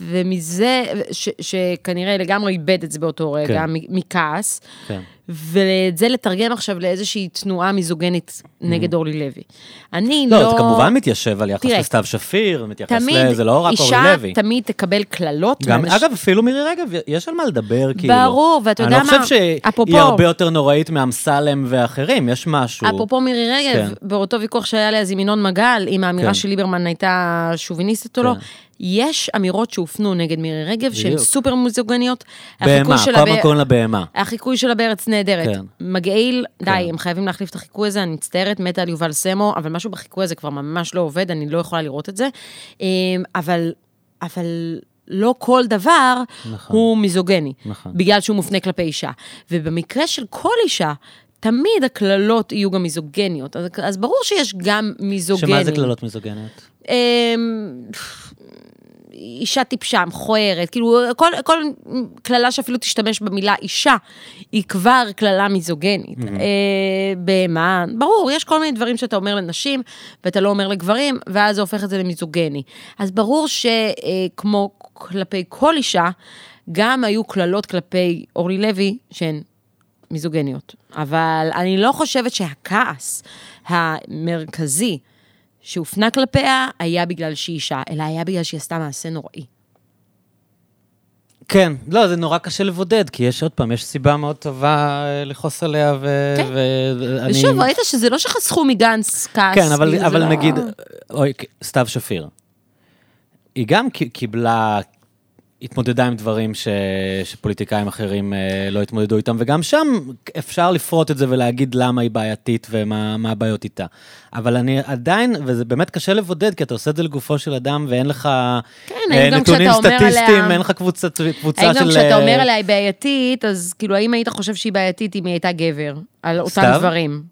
ומזה, ש- שכנראה לגמרי איבד את זה באותו רגע, כן. מכעס, כן. ואת זה לתרגם עכשיו לאיזושהי תנועה מיזוגנית נגד אורלי לוי. אני לא... Mm. לא, זה כמובן מתיישב על יחס לסתיו שפיר, מתייחס תמיד, ל... זה לא רק אורלי אישה לוי. תמיד תקבל קללות. גם, אגב, אפילו מירי רגב, יש על מה לדבר, כאילו. ברור, ואתה יודע אני לא מה? חושב שהיא הרבה יותר נוראית מאמסלם ואחרים, יש משהו. אפרופו מירי רגב, כן. באותו ויכוח שהיה לי אז עם ינון מגל, אם האמירה כן. של ליברמן הייתה שוביניסטית או לא, כן. יש אמירות שהופנו נגד מירי רגב, שהן. סופר מיזוגניות. בהמה, ב- קוראים לה בהמה. החיקוי שלה בארץ נהדרת. כן. מגעיל, די, כן. הם חייבים להחליף את החיקוי הזה, אני מצטערת, מתה על יובל סמו, אבל משהו בחיקוי הזה כבר ממש לא עובד, אני לא יכולה לראות את זה. אמ, אבל, אבל לא כל דבר נכון. הוא מיזוגני, נכון. בגלל שהוא מופנה כלפי אישה. ובמקרה של כל אישה, תמיד הקללות יהיו גם מיזוגניות. אז, אז ברור שיש גם מיזוגנים. שמה זה קללות מיזוגניות? אישה טיפשה, מכוערת, כאילו כל, כל קללה שאפילו תשתמש במילה אישה, היא כבר קללה מיזוגנית. אה, בהמה, ברור, יש כל מיני דברים שאתה אומר לנשים, ואתה לא אומר לגברים, ואז זה הופך את זה למיזוגני. אז ברור שכמו כלפי כל אישה, גם היו קללות כלפי אורלי לוי שהן מיזוגניות. אבל אני לא חושבת שהכעס המרכזי שהופנה כלפיה היה בגלל שהיא אישה, אלא היה בגלל שהיא עשתה מעשה נוראי. כן, לא, זה נורא קשה לבודד, כי יש עוד פעם, יש סיבה מאוד טובה אה, לכעוס עליה, ו... כן. ואני... ושוב, ראית שזה לא שחסכו מגנץ כעס. כן, אבל, כאילו, אבל לא- נגיד, אוי, סתיו שפיר. היא גם קיבלה, התמודדה עם דברים ש, שפוליטיקאים אחרים אה, לא התמודדו איתם, וגם שם אפשר לפרוט את זה ולהגיד למה היא בעייתית ומה מה הבעיות איתה. אבל אני עדיין, וזה באמת קשה לבודד, כי אתה עושה את זה לגופו של אדם ואין לך כן, אה, האם נתונים סטטיסטיים, עליה- אין לך קבוצה, קבוצה האם של... גם כשאתה אה, אומר עליה היא בעייתית, אז כאילו, האם היית חושב שהיא בעייתית אם היא הייתה גבר? על אותם סתיו? דברים.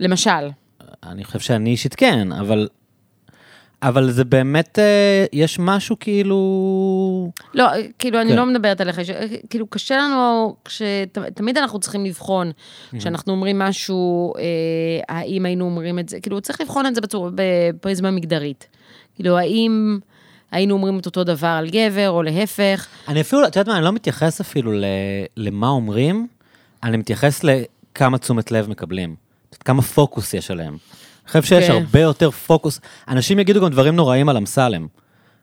למשל. אני חושב שאני אישית כן, אבל... אבל זה באמת, אה, יש משהו כאילו... לא, כאילו, אני כן. לא מדברת עליך, ש- כאילו, קשה לנו, תמיד אנחנו צריכים לבחון, כשאנחנו אומרים משהו, אה, האם היינו אומרים את זה, כאילו, צריך לבחון את זה בצורה, בפריזמה מגדרית. כאילו, האם היינו אומרים את אותו דבר על גבר, או להפך. אני אפילו, את יודעת מה, אני לא מתייחס אפילו ל, למה אומרים, אני מתייחס לכמה תשומת לב מקבלים. כמה פוקוס יש עליהם. אני חושב שיש כן. הרבה יותר פוקוס. אנשים יגידו גם דברים נוראים על אמסלם,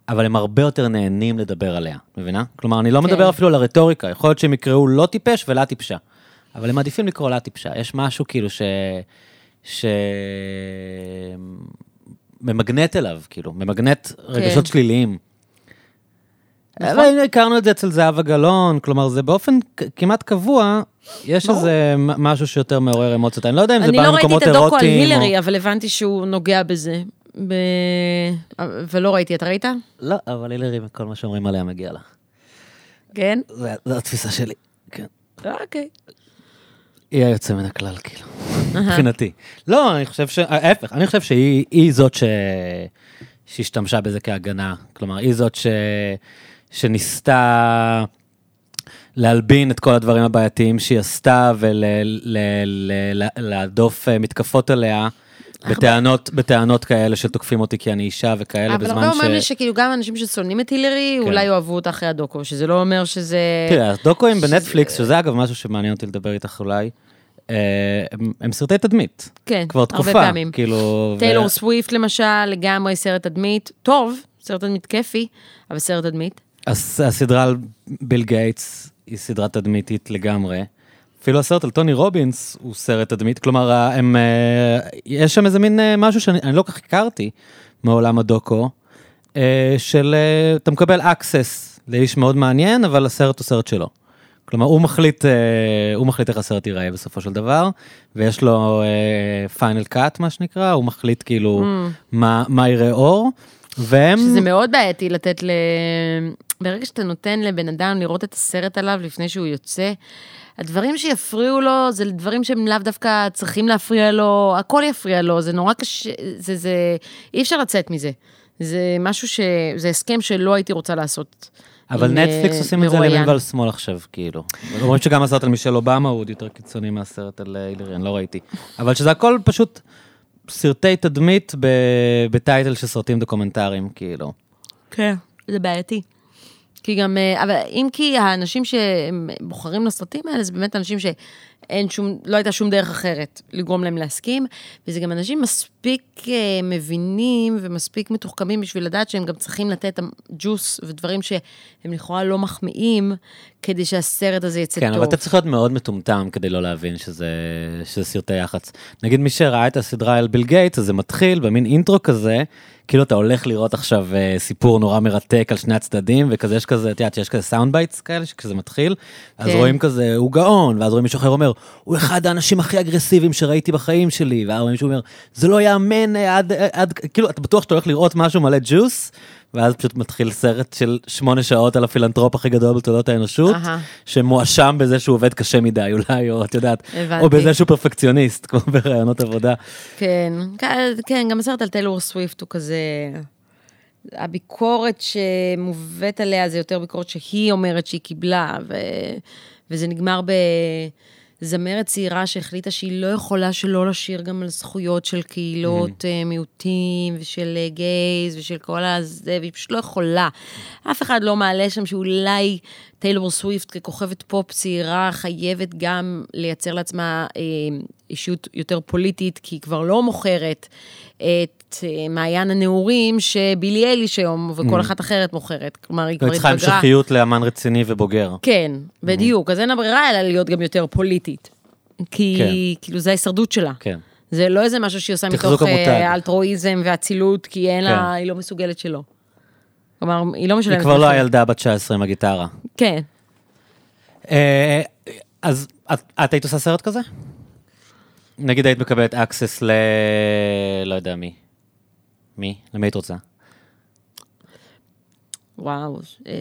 אבל הם הרבה יותר נהנים לדבר עליה, מבינה? כלומר, אני לא כן. מדבר אפילו על הרטוריקה, יכול להיות שהם יקראו לא טיפש ולה טיפשה. אבל הם מעדיפים לקרוא לה טיפשה. יש משהו כאילו ש... ש... ממגנט אליו, כאילו, ממגנט רגשות שליליים. נכון. אבל הכרנו את זה אצל זהבה גלאון, כלומר, זה באופן כמעט קבוע, יש. איזה משהו שיותר מעורר אמוציות. אני לא יודע אם זה אני בא לא ראיתי ממקומות את הדוקו על אירוטיים. הילרי, אבל הבנתי שהוא נוגע בזה. ב... ולא ראיתי, אתה ראית? לא, אבל הילרי, כל מה שאומרים עליה מגיע לה. כן? זה- זו התפיסה שלי, כן. אוקיי. היא היוצא מן הכלל, כאילו, מבחינתי. לא, אני חושב ש... ההפך, אני חושב שהיא היא זאת ש... שהשתמשה בזה כהגנה. כלומר, היא זאת ש... שניסתה להלבין את כל הדברים הבעייתיים שהיא עשתה ולהדוף מתקפות עליה. בטענות, בטענות כאלה שתוקפים אותי כי אני אישה וכאלה אבל בזמן הרבה ש... אומרים לי שכאילו גם אנשים ששונאים את הילרי, כן. אולי יאהבו אותה אחרי הדוקו, שזה לא אומר שזה... תראה, הדוקואים בנטפליקס, שזה אגב משהו שמעניין אותי לדבר איתך אולי, אה, הם, הם סרטי תדמית. כן, כבר הרבה תקופה. פעמים. כאילו... ו- טיילור סוויפט למשל, לגמרי סרט תדמית, טוב, סרט תדמית כיפי, אבל סרט תדמית. הס- הסדרה על ביל גייטס היא סדרה תדמיתית לגמרי. אפילו הסרט על טוני רובינס הוא סרט תדמית, כלומר, הם, אה, יש שם איזה מין אה, משהו שאני אני לא כך הכרתי מעולם הדוקו, אה, של אתה מקבל access לאיש מאוד מעניין, אבל הסרט הוא סרט שלו. כלומר, הוא מחליט, הוא מחליט איך הסרט ייראה בסופו של דבר, ויש לו פיינל קאט, מה שנקרא, הוא מחליט כאילו מה, מה יראה אור, והם... שזה מאוד בעייתי לתת ל... ברגע שאתה נותן לבן אדם לראות את הסרט עליו לפני שהוא יוצא, הדברים שיפריעו לו, זה דברים שהם לאו דווקא צריכים להפריע לו, הכל יפריע לו, זה נורא קשה, זה, זה, אי אפשר לצאת מזה. זה משהו ש... זה הסכם שלא הייתי רוצה לעשות. אבל עם, נטפליקס אה, עושים את זה. לימין ועל שמאל עכשיו, כאילו. אומרים שגם הסרט על מישל אובמה הוא עוד יותר קיצוני מהסרט על אה, הילרי, אני לא ראיתי. אבל שזה הכל פשוט סרטי תדמית בטייטל של סרטים דוקומנטריים, כאילו. כן. זה בעייתי. כי גם, אה, אבל אם כי האנשים שבוחרים לסרטים האלה, זה באמת אנשים אין שום, לא הייתה שום דרך אחרת לגרום להם להסכים, וזה גם אנשים מספיק uh, מבינים ומספיק מתוחכמים בשביל לדעת שהם גם צריכים לתת ג'וס ודברים שהם לכאורה לא מחמיאים, כדי שהסרט הזה יצא כן, טוב. אבל אתה צריך להיות מאוד מטומטם כדי לא להבין שזה, שזה סרטי יח"צ. נגיד מי שראה את הסדרה על ביל גייטס, אז זה מתחיל במין אינטרו כזה, כאילו אתה הולך לראות עכשיו אה, סיפור נורא מרתק על שני הצדדים, וכזה יש כזה, את יודעת שיש כזה sound bites כאלה, שכשזה מתחיל, אז כן. רואים כזה, הוא גאון, ואז רואים מישהו אחר אומר, הוא אחד האנשים הכי אגרסיביים שראיתי בחיים שלי, ואז רואים מישהו אומר, זה לא יאמן אה, עד, אה, עד, כאילו, אתה בטוח שאתה הולך לראות משהו מלא ג'וס, ואז פשוט מתחיל סרט של שמונה שעות על הפילנטרופ הכי גדול בתולדות האנושות, אהה. שמואשם בזה שהוא עובד קשה מדי אולי, או את יודעת, הבנתי. או בזה שהוא פרפקציוניסט, כמו בראיונות עבודה. כן, כן, גם הסרט על טיילור סוויפט הוא כזה... הביקורת שמובאת עליה זה יותר ביקורת שהיא אומרת שהיא קיבלה, ו... וזה נגמר בזמרת צעירה שהחליטה שהיא לא יכולה שלא לשיר גם על זכויות של קהילות mm-hmm. מיעוטים ושל אה, גייז ושל כל הזה, והיא פשוט לא יכולה. אף אחד לא מעלה שם שאולי טיילור סוויפט ככוכבת פופ צעירה חייבת גם לייצר לעצמה אה, אישיות יותר פוליטית, כי היא כבר לא מוכרת את אה, מעיין הנעורים שבילי אליש היום וכל אחת אחרת מוכרת. כלומר, היא כבר היא צריכה התבגרה. המשכיות לאמן רציני ובוגר. כן, בדיוק. אז אין לה ברירה אלא להיות גם יותר פוליטית. כי כאילו זה ההישרדות שלה. כן. זה לא איזה משהו שהיא עושה מתוך. אה, אלטרואיזם ואצילות, כי אין לה, כן. היא לא מסוגלת שלא. כלומר, היא לא משלמת. היא כבר לא. הילדה בת 19 עם הגיטרה. כן. אה, אז את היית עושה סרט כזה? נגיד היית מקבלת access ל... לא יודע מי. מי? למי היית רוצה? וואו. אה,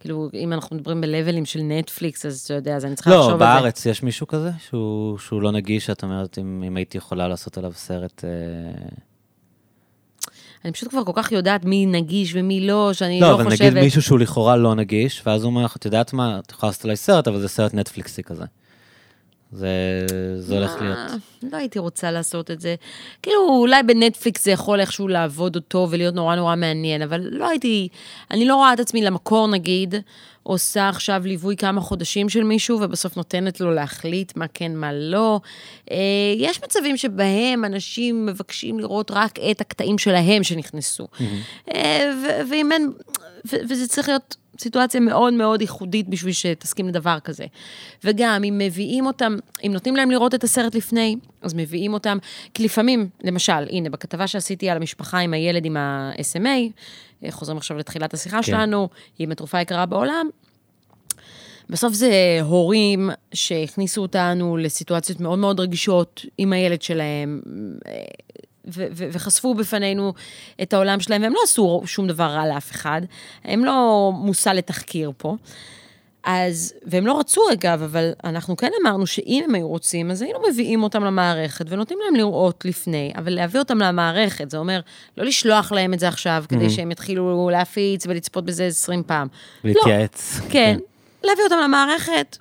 כאילו, אם אנחנו מדברים בלבלים של נטפליקס, אז אתה יודע, אז אני צריכה לחשוב לא, על זה. בארץ יש מישהו כזה שהוא, שהוא לא נגיש, שאת אומרת, אם, אם הייתי יכולה לעשות עליו סרט... אה... אני פשוט כבר כל כך יודעת מי נגיש ומי לא, שאני לא, לא, אבל חושבת... נגיד מישהו שהוא לכאורה לא נגיש, ואז הוא אומר לך, את יודעת מה, את יכולה לעשות עליי סרט, אבל זה סרט נטפליקסי כזה. זה, זה הולך להיות. לא הייתי רוצה לעשות את זה. כאילו, אולי בנטפליקס זה יכול איכשהו לעבוד אותו ולהיות נורא נורא מעניין, אבל לא הייתי, אני לא רואה את עצמי למקור, נגיד, עושה עכשיו ליווי כמה חודשים של מישהו, ובסוף נותנת לו להחליט מה כן, מה לא. אה, יש מצבים שבהם אנשים מבקשים לראות רק את הקטעים שלהם שנכנסו. אה, ואם אין, וזה צריך להיות סיטואציה מאוד מאוד ייחודית בשביל שתסכים לדבר כזה. וגם, אם מביאים אותם, אם נותנים להם לראות את הסרט לפני, אז מביאים אותם, כי לפעמים, למשל, הנה, בכתבה שעשיתי על המשפחה עם הילד עם ה-SMA, חוזרים עכשיו לתחילת השיחה כן. שלנו, היא התרופה היקרה בעולם, בסוף זה הורים שהכניסו אותנו לסיטואציות מאוד מאוד רגישות עם הילד שלהם, ו- ו- וחשפו בפנינו את העולם שלהם, והם לא עשו שום דבר רע לאף אחד, הם לא מושא לתחקיר פה. אז, והם לא רצו אגב, אבל אנחנו כן אמרנו שאם הם היו רוצים, אז היינו מביאים אותם למערכת ונותנים להם לראות לפני, אבל להביא אותם למערכת, זה אומר לא לשלוח להם את זה עכשיו, כדי שהם יתחילו להפיץ ולצפות בזה 20 פעם. לא, להתייעץ. כן, להביא אותם למערכת,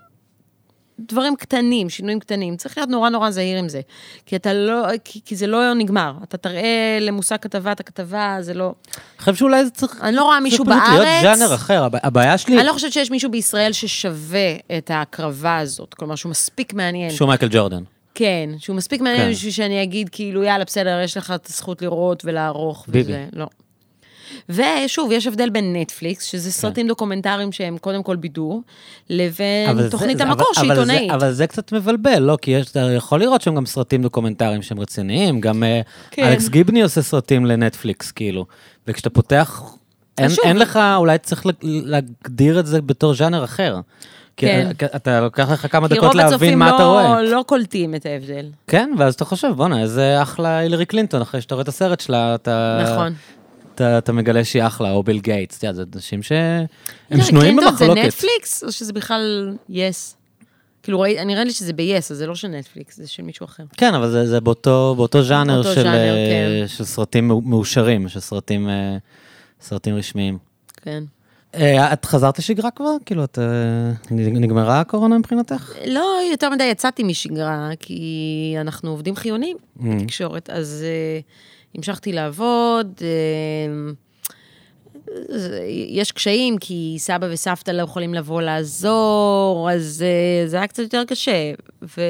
דברים קטנים, שינויים קטנים. צריך להיות נורא נורא זהיר עם זה. כי אתה לא, כי, כי זה לא נגמר. אתה תראה למושג כתבה את הכתבה, זה לא... אני חושב שאולי זה צריך... אני לא רואה מישהו זה פשוט בארץ... להיות ז'אנר אחר, הב- הבעיה שלי... אני לא חושבת שיש מישהו בישראל ששווה את ההקרבה הזאת. כלומר, שהוא מספיק מעניין. שהוא מייקל ג'ורדן. כן, שהוא מספיק מעניין כן. בשביל שאני אגיד, כאילו, יאללה, בסדר, יש לך את הזכות לראות ולערוך. ביבי. וזה, לא. ושוב, יש הבדל בין נטפליקס, שזה סרטים דוקומנטריים שהם קודם כל בידור, לבין אבל תוכנית זה- המקור אבל- שהיא אבל עיתונאית. אבל זה קצת מבלבל, לא? כי יש, אתה יכול לראות שם גם סרטים דוקומנטריים שהם רציניים, גם אה, כן. אלכס גיבני עושה סרטים לנטפליקס, כאילו. וכשאתה פותח, אין, שוב. אין לך, אולי צריך להגדיר את זה בתור ז'אנר אחר. כי כן. אתה- אתה לוקח לך כמה כי דקות רוב להבין הצופים מה אתה רואה. לא, לא קולטים את ההבדל. כן, ואז אתה חושב, בואנה, איזה אחלה הילרי קלינטון, אחרי שאתה רואה את הסרט שלה, אתה... נכון. אתה, אתה מגלה שהיא אחלה, או ביל גייטס, אתה יודע, זה אנשים שהם הילרי שנויים במחלוקת. זה נטפליקס, או שזה בכלל יס? כאילו, ראי- נראה לי שזה ב-yes, אז זה לא של נטפליקס, זה של מישהו אחר. כן, אבל זה, זה באותו, באותו ז'אנר באותו של, ז'אנר, אה, כן. של סרטים מאו- מאושרים, של סרטים, אה, סרטים רשמיים. כן. אה, את חזרת לשגרה כבר? כאילו, את... נגמרה הקורונה מבחינתך? לא, יותר מדי יצאתי משגרה, כי אנחנו עובדים חיוניים בתקשורת, אז uh, המשכתי לעבוד. זה- יש קשיים, כי סבא וסבתא לא יכולים לבוא לעזור, אז אה, זה היה קצת יותר קשה. ו...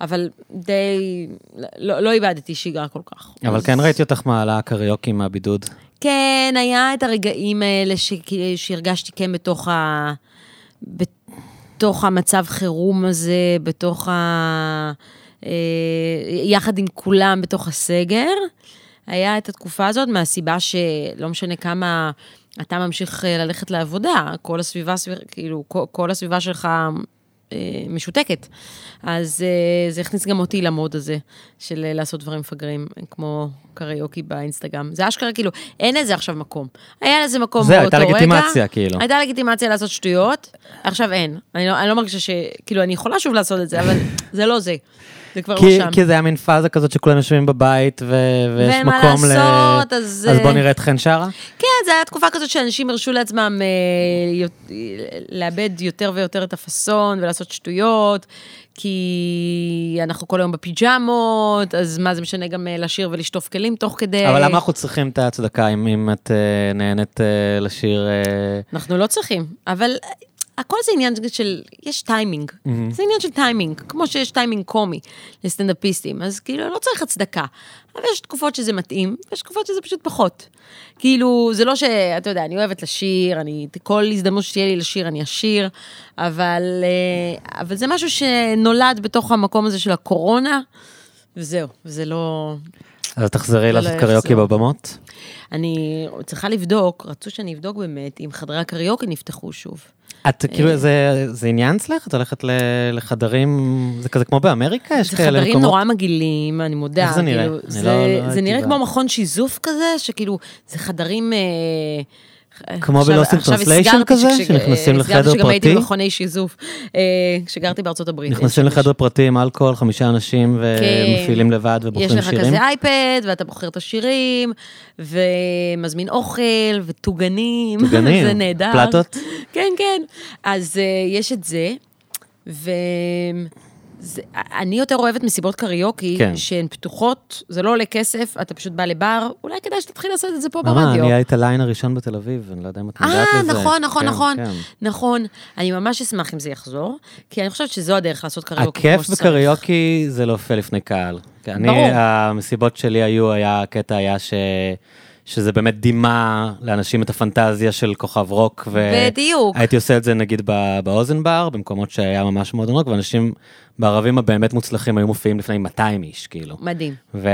אבל די, לא, לא איבדתי שגרה כל כך. אבל אז- כן ראיתי אותך מעלה קריוקי מהבידוד. כן, היה את הרגעים האלה ש... שהרגשתי כן בתוך ה... בתוך המצב חירום הזה, בתוך ה... אה, יחד עם כולם בתוך הסגר. היה את התקופה הזאת מהסיבה שלא משנה כמה אתה ממשיך אה, ללכת לעבודה, כל הסביבה, סביב- כאילו, כל, כל הסביבה שלך אה, משותקת. אז אה, זה הכניס גם אותי למוד הזה של לעשות דברים מפגרים, כמו קריוקי באינסטגרם. זה אשכרה כאילו, אין לזה עכשיו מקום. היה לזה מקום זה, באותו הייתה רגע. לגיטימציה, כאילו. הייתה לגיטימציה לעשות שטויות, עכשיו אין. אני לא, אני לא מרגישה ש... כאילו, אני יכולה שוב לעשות את זה, אבל זה לא זה. זה כבר לא כי, שם. כי זה היה מין פאזה כזאת שכולם יושבים בבית ו- ויש ואין מה מקום לעשות, ל... אז, אז בוא אה, נראה אתכן שרה. כן, זו הייתה תקופה כזאת שאנשים הרשו לעצמם אה, יות- לאבד יותר ויותר את הפאסון ולעשות שטויות, כי אנחנו כל היום בפיג'מות, אז מה זה משנה גם אה, לשיר ולשטוף כלים תוך כדי. אבל למה אנחנו צריכים את ההצדקה אם, אם את אה, נהנית אה, לשיר... אה, אנחנו לא צריכים, אבל הכל זה עניין של, יש טיימינג. זה עניין של טיימינג, כמו שיש טיימינג קומי לסטנדאפיסטים, אז כאילו לא צריך הצדקה. אבל יש תקופות שזה מתאים, ויש תקופות שזה פשוט פחות. כאילו, זה לא ש... אתה יודע, אני אוהבת לשיר, אני... כל הזדמנות שתהיה לי לשיר, אני אשיר, אבל, אה, אבל זה משהו שנולד בתוך המקום הזה של הקורונה, וזהו, וזה לא... אז תחזרי לעשות לא קריוקי. בבמות? אני צריכה לבדוק, רצו שאני אבדוק באמת אם חדרי הקריוקי נפתחו שוב. את כאילו, זה, זה עניין אצלך? את הולכת לחדרים, זה כזה כמו באמריקה? יש זה כאלה חדרים מקומות? נורא מגעילים, אני מודה. איך זה נראה? כאילו, זה, לא- לא זה נראה כמו מכון שיזוף כזה, שכאילו, זה חדרים... אה, כמו Translation הסגרתי כזה? שנכנסים הסגרתי לחדר שגם הייתי פרטי? במכוני שיזוף, אה, כשגרתי בארצות הברית. נכנסים יש- לחדר פרטי עם אלכוהול, חמישה אנשים, ומפעילים לבד יש ובוחרים לך שירים? כזה אייפד, ואתה בוחר את השירים, ומזמין אוכל, וטוגנים. טוגנים, זה נהדר. פלטות? כן, כן. אז uh, יש את זה, ו... זה, אני יותר אוהבת מסיבות קריוקי, כן. שהן פתוחות, זה לא עולה כסף, אתה פשוט בא לבר, אולי כדאי שתתחיל לעשות את זה פה מה, ברדיו. אני היה את הליין הראשון בתל אביב, אני לא יודע אם את מודעת אה, לזה. נכון, נכון, כן, נכון, כן. נכון. אני ממש אשמח אם זה יחזור, כי אני חושבת שזו הדרך לעשות קריוקי כמו הכיף. בקריוקי זה להופיע לפני קהל. כי אני, ברור. המסיבות שלי היו, היה, הקטע היה ש... שזה באמת דימה לאנשים את הפנטזיה של כוכב רוק. ו... בדיוק. הייתי עושה את זה נגיד באוזן בר, במקומות שהיה ממש מועדון רוק, ואנשים בערבים הבאמת מוצלחים היו מופיעים לפני 200 איש, כאילו. מדהים. ו-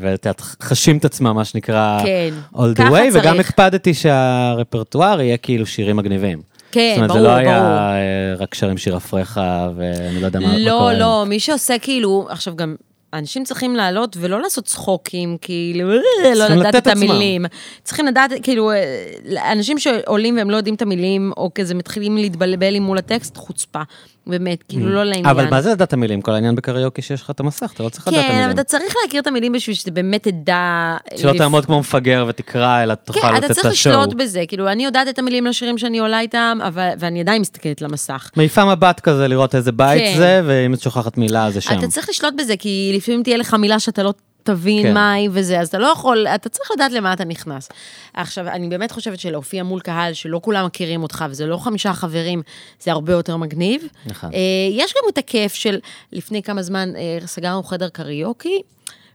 ואת יודעת, חשים את עצמם, מה שנקרא, כן, all the way, וגם. הקפדתי שהרפרטואר יהיה כאילו שירים מגניבים. כן, זאת אומרת, ברור, זה לא ברור. היה אה, רק שרים שיר אפרחה, ואני לא יודע מה, מה לא, קורה. לא, מי שעושה כאילו, עכשיו גם, אנשים צריכים לעלות ולא לעשות צחוקים, כאילו, "אה, לא לדעת את. המילים. צריכים לדעת, כאילו, אה, אנשים שעולים והם לא יודעים את המילים, או כזה מתחילים להתבלבל עם מול הטקסט, חוצפה. באמת, כאילו, לא לעניין. אבל מה זה לדעת את המילים? כל העניין בקריוקי שיש לך את המסך, אתה לא צריך לדעת את כן, אבל המילים. אתה צריך להכיר את המילים בשביל שאתה באמת תדע... שלא תעמוד כמו מפגר ותקרא, אלא תוכל כן, לתת את אתה השואו. צריך לשלוט בזה, כאילו, אני יודעת את המילים לשירים שאני עולה איתם, אבל, ואני עדיין מסתכלת למסך. מעיפה מבט כזה, לראות איזה בית כן. זה, ואם את שוכחת מילה, זה שם. אתה צריך לשלוט בזה, כי לפעמים תהיה לך מילה שאתה לא תבין כן. מה היא וזה, אז אתה לא יכול, אתה צריך לדעת למה אתה נכנס. עכשיו, אני באמת חושבת שלהופיע מול קהל שלא כולם מכירים אותך, וזה לא חמישה חברים, זה הרבה יותר מגניב. נכון. אה, יש גם את הכיף של, לפני כמה זמן אה, סגרנו חדר קריוקי,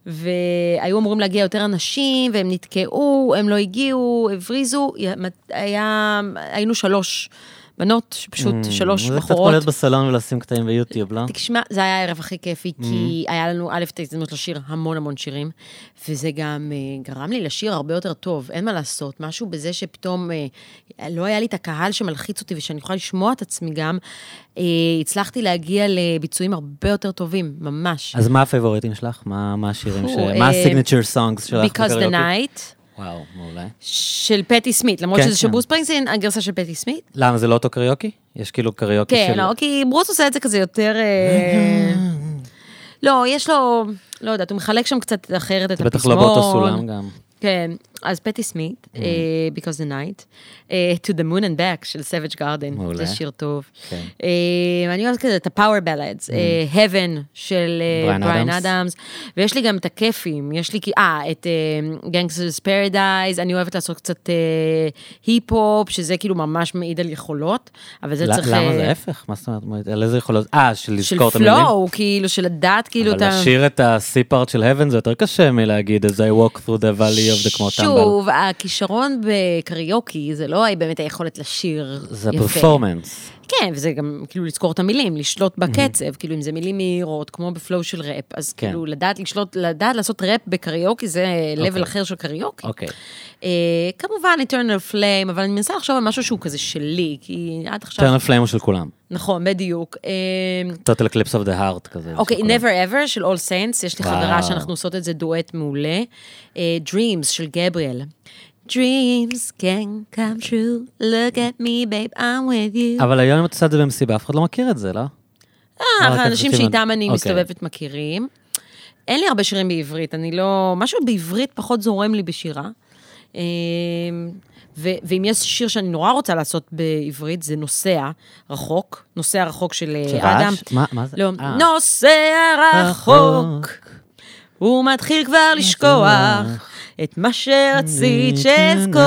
והיו אמורים להגיע יותר אנשים, והם נתקעו, הם לא הגיעו, הבריזו, היה, היינו שלוש בנות, שפשוט שלוש Mm, זה קצת כמו בחורות. להיות בסלון ולשים קטעים ביוטיוב, לא? תשמע, זה היה הערב הכי כיפי, כי Mm. היה לנו, א', את ההזדמנות לשיר המון המון שירים, וזה גם אה, גרם לי לשיר הרבה יותר טוב, אין מה לעשות. משהו בזה שפתאום אה, לא היה לי את הקהל שמלחיץ אותי ושאני יכולה לשמוע את עצמי גם, אה, הצלחתי להגיע לביצועים הרבה יותר טובים, ממש. אז מה הפייבוריטים שלך? מה מה השירים ש... פו, מה הסיגנצ'ר סונגס שלך Because the night, וואו, מעולה. של פטי סמית, למרות כן, שזה של כן. ברוס פרינגסטין, הגרסה של פטי סמית. למה, זה לא אותו קריוקי? יש כאילו קריוקי כן, של... לא, כי ברוס עושה את זה כזה יותר... אה, לא, יש לו, לא יודעת, הוא מחלק שם קצת אחרת את הפזמון. בטח לא באותו סולם גם. כן, אז פטי סמית, אה, Because the Night, אה, To the Moon and Back של Savage Garden, מעולה. זה שיר טוב. כן. אה, אני אוהבת כזה את ה-Power Ballads, אה, Heaven של בריין אדמס. ויש לי גם את הכיפים, יש לי, אה, את Gangsters Paradise, אני אוהבת לעשות קצת היפ-הופ, שזה כאילו ממש מעיד על יכולות, אבל זה צריך... למה זה ההפך? מה זאת אומרת? על איזה יכולות? אה, של של לזכור את המילים? פלואו, כאילו, של לדעת כאילו אבל. לשיר את ה-C-part של heaven זה יותר קשה מלהגיד as I walk through the valley of the כמו טמבל. שוב, הכישרון בקריוקי זה לא באמת היכולת לשיר זה יפה. כן, וזה גם כאילו לזכור את המילים, לשלוט בקצב, כאילו אם זה מילים מהירות, כמו בפלואו של ראפ, אז כן. כאילו לדעת לשלוט, לדעת לעשות ראפ בקריוקי זה לבל אחר של קריוקי. אוקיי. אה, כמובן, Eternal Flame, אבל אני מנסה לחשוב על משהו שהוא כזה שלי, כי עד עכשיו... טרנר פליים הוא של כולם. נכון, בדיוק. אה, total eclipse of the heart כזה. אוקיי, כולם. Never Ever של All Saints, יש לי וואו. חברה שאנחנו עושות את זה דואט מעולה. אה, Dreams של גבריאל. Dreams can come true, look at me, babe, I'm with you. אבל היום אם את עושה את זה במסיבה, אף אחד לא מכיר את זה, לא? אה, האנשים החצי שאיתם אני אוקיי. מסתובבת מכירים. אין לי הרבה שירים בעברית, אני לא... משהו בעברית פחות זורם לי בשירה. אה, ו- ואם יש שיר שאני נורא רוצה לעשות בעברית, זה נוסע רחוק, נוסע רחוק של אה, אדם. מה- מה זה? לא, אה. נוסע רחוק, הוא מתחיל כבר לשכוח את מה שרצית שאזכור.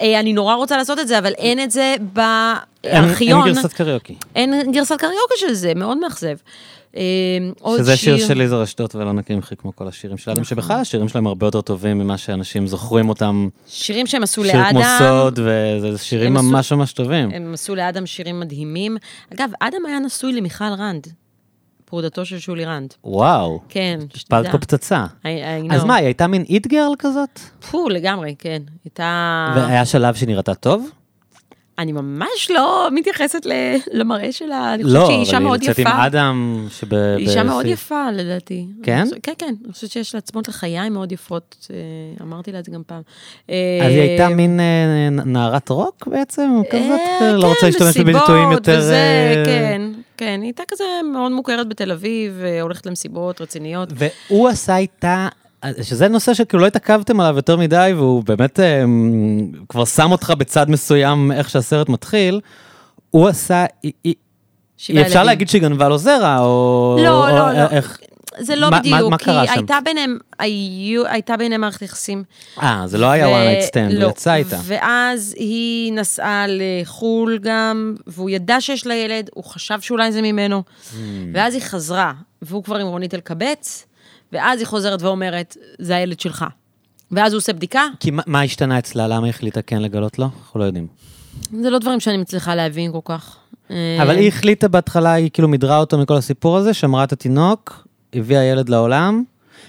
אה, אני נורא רוצה לעשות את זה, אבל אין את זה בארכיון. אין גרסת קריוקי. אין גרסת קריוקי של זה, מאוד מאכזב. אה, שזה שיר של ליזר אשדוד ולא נקי ממך כמו כל השירים של נכון. אדם, שבכלל השירים שלהם הרבה יותר טובים ממה שאנשים זוכרים אותם. שירים שהם עשו שיר כמו לאדם. סוד, וזה שירים ממש ממש טובים. הם עשו לאדם שירים מדהימים. אגב, אדם היה נשוי למיכל רנד, פרודתו של שולי רנד. וואו, כן, הפלת פה פצצה. I- I אז. מה, היא הייתה מין it girl כזאת? פו, לגמרי, כן. הייתה... והיה שלב שנראתה טוב? אני ממש לא מתייחסת למראה שלה, אני חושבת לא, שהיא אישה אבל היא מאוד יוצאת יפה. עם אדם שב... היא אישה מאוד יפה, לדעתי. כן? חושבת- כן, כן. אני חושבת שיש לה עצמות לחיים מאוד יפות. אה, אמרתי לה את זה גם פעם. אז היא הייתה מין אה, נערת רוק בעצם, כזאת? אה, לא רוצה כן, להשתמש בביטויים יותר... וזה, אה, כן, כן, היא הייתה כזה מאוד מוכרת בתל אביב, אה, הולכת למסיבות רציניות. והוא עשה איתה, שזה נושא שכאילו לא התעכבתם עליו יותר מדי, והוא באמת אה, כבר שם אותך בצד מסוים איך שהסרט מתחיל. הוא עשה, היא- היא- אפשר. להגיד שהיא גנבה לו זרע, או... לא, או- לא, לא. איך... זה לא מה- בדיוק, מה- מה כי שם? הייתה ביניהם, היו, הייתה ביניהם מערכת יחסים. אה, זה לא היה one night stand, הוא לא. יצא איתה. ואז היא נסעה לחו"ל גם, והוא ידע שיש לה ילד, הוא חשב שאולי זה ממנו, Hmm. ואז היא חזרה, והוא כבר עם רונית אלקבץ, ואז היא חוזרת ואומרת, זה הילד שלך. ואז הוא עושה בדיקה, כי מה- מה השתנה אצלה? למה היא החליטה כן לגלות לו? אנחנו לא יודעים. זה לא דברים שאני מצליחה להבין כל כך. אבל אה, היא החליטה בהתחלה, היא כאילו מידרה אותו מכל הסיפור הזה, שמרה את התינוק, הביאה ילד לעולם,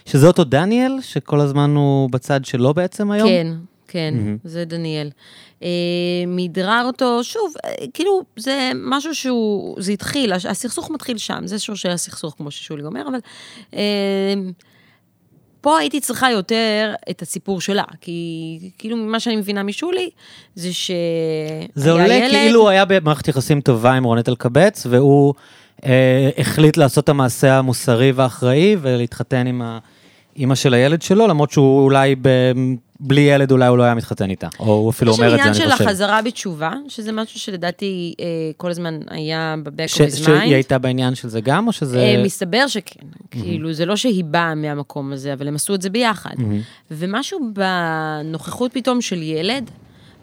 שזה אותו דניאל, שכל הזמן הוא בצד שלו בעצם היום? כן, כן, זה דניאל. אה, מידרה אותו, שוב, אה, כאילו, זה משהו שהוא, זה התחיל, הסכסוך מתחיל שם, זה שורשי הסכסוך, כמו ששולי אומר, אבל אה, פה הייתי צריכה יותר את הסיפור שלה, כי כאילו, ממה שאני מבינה משולי, זה ש... זה היה עולה ילד, כאילו הוא היה במערכת יחסים טובה עם רונית אלקבץ, והוא אה, החליט לעשות את המעשה המוסרי והאחראי ולהתחתן עם האימא של הילד שלו, למרות שהוא אולי ב... בלי ילד אולי הוא לא היה מתחתן איתה, או הוא אפילו יש אומר את זה, עניין אני של חושב. החזרה בתשובה, שזה משהו שלדעתי אה, כל הזמן היה of his mind. שהיא הייתה בעניין של זה גם, או שזה... אה, מסתבר שכן. כאילו, זה לא שהיא באה מהמקום הזה, אבל הם עשו את זה ביחד. ומשהו בנוכחות פתאום של ילד,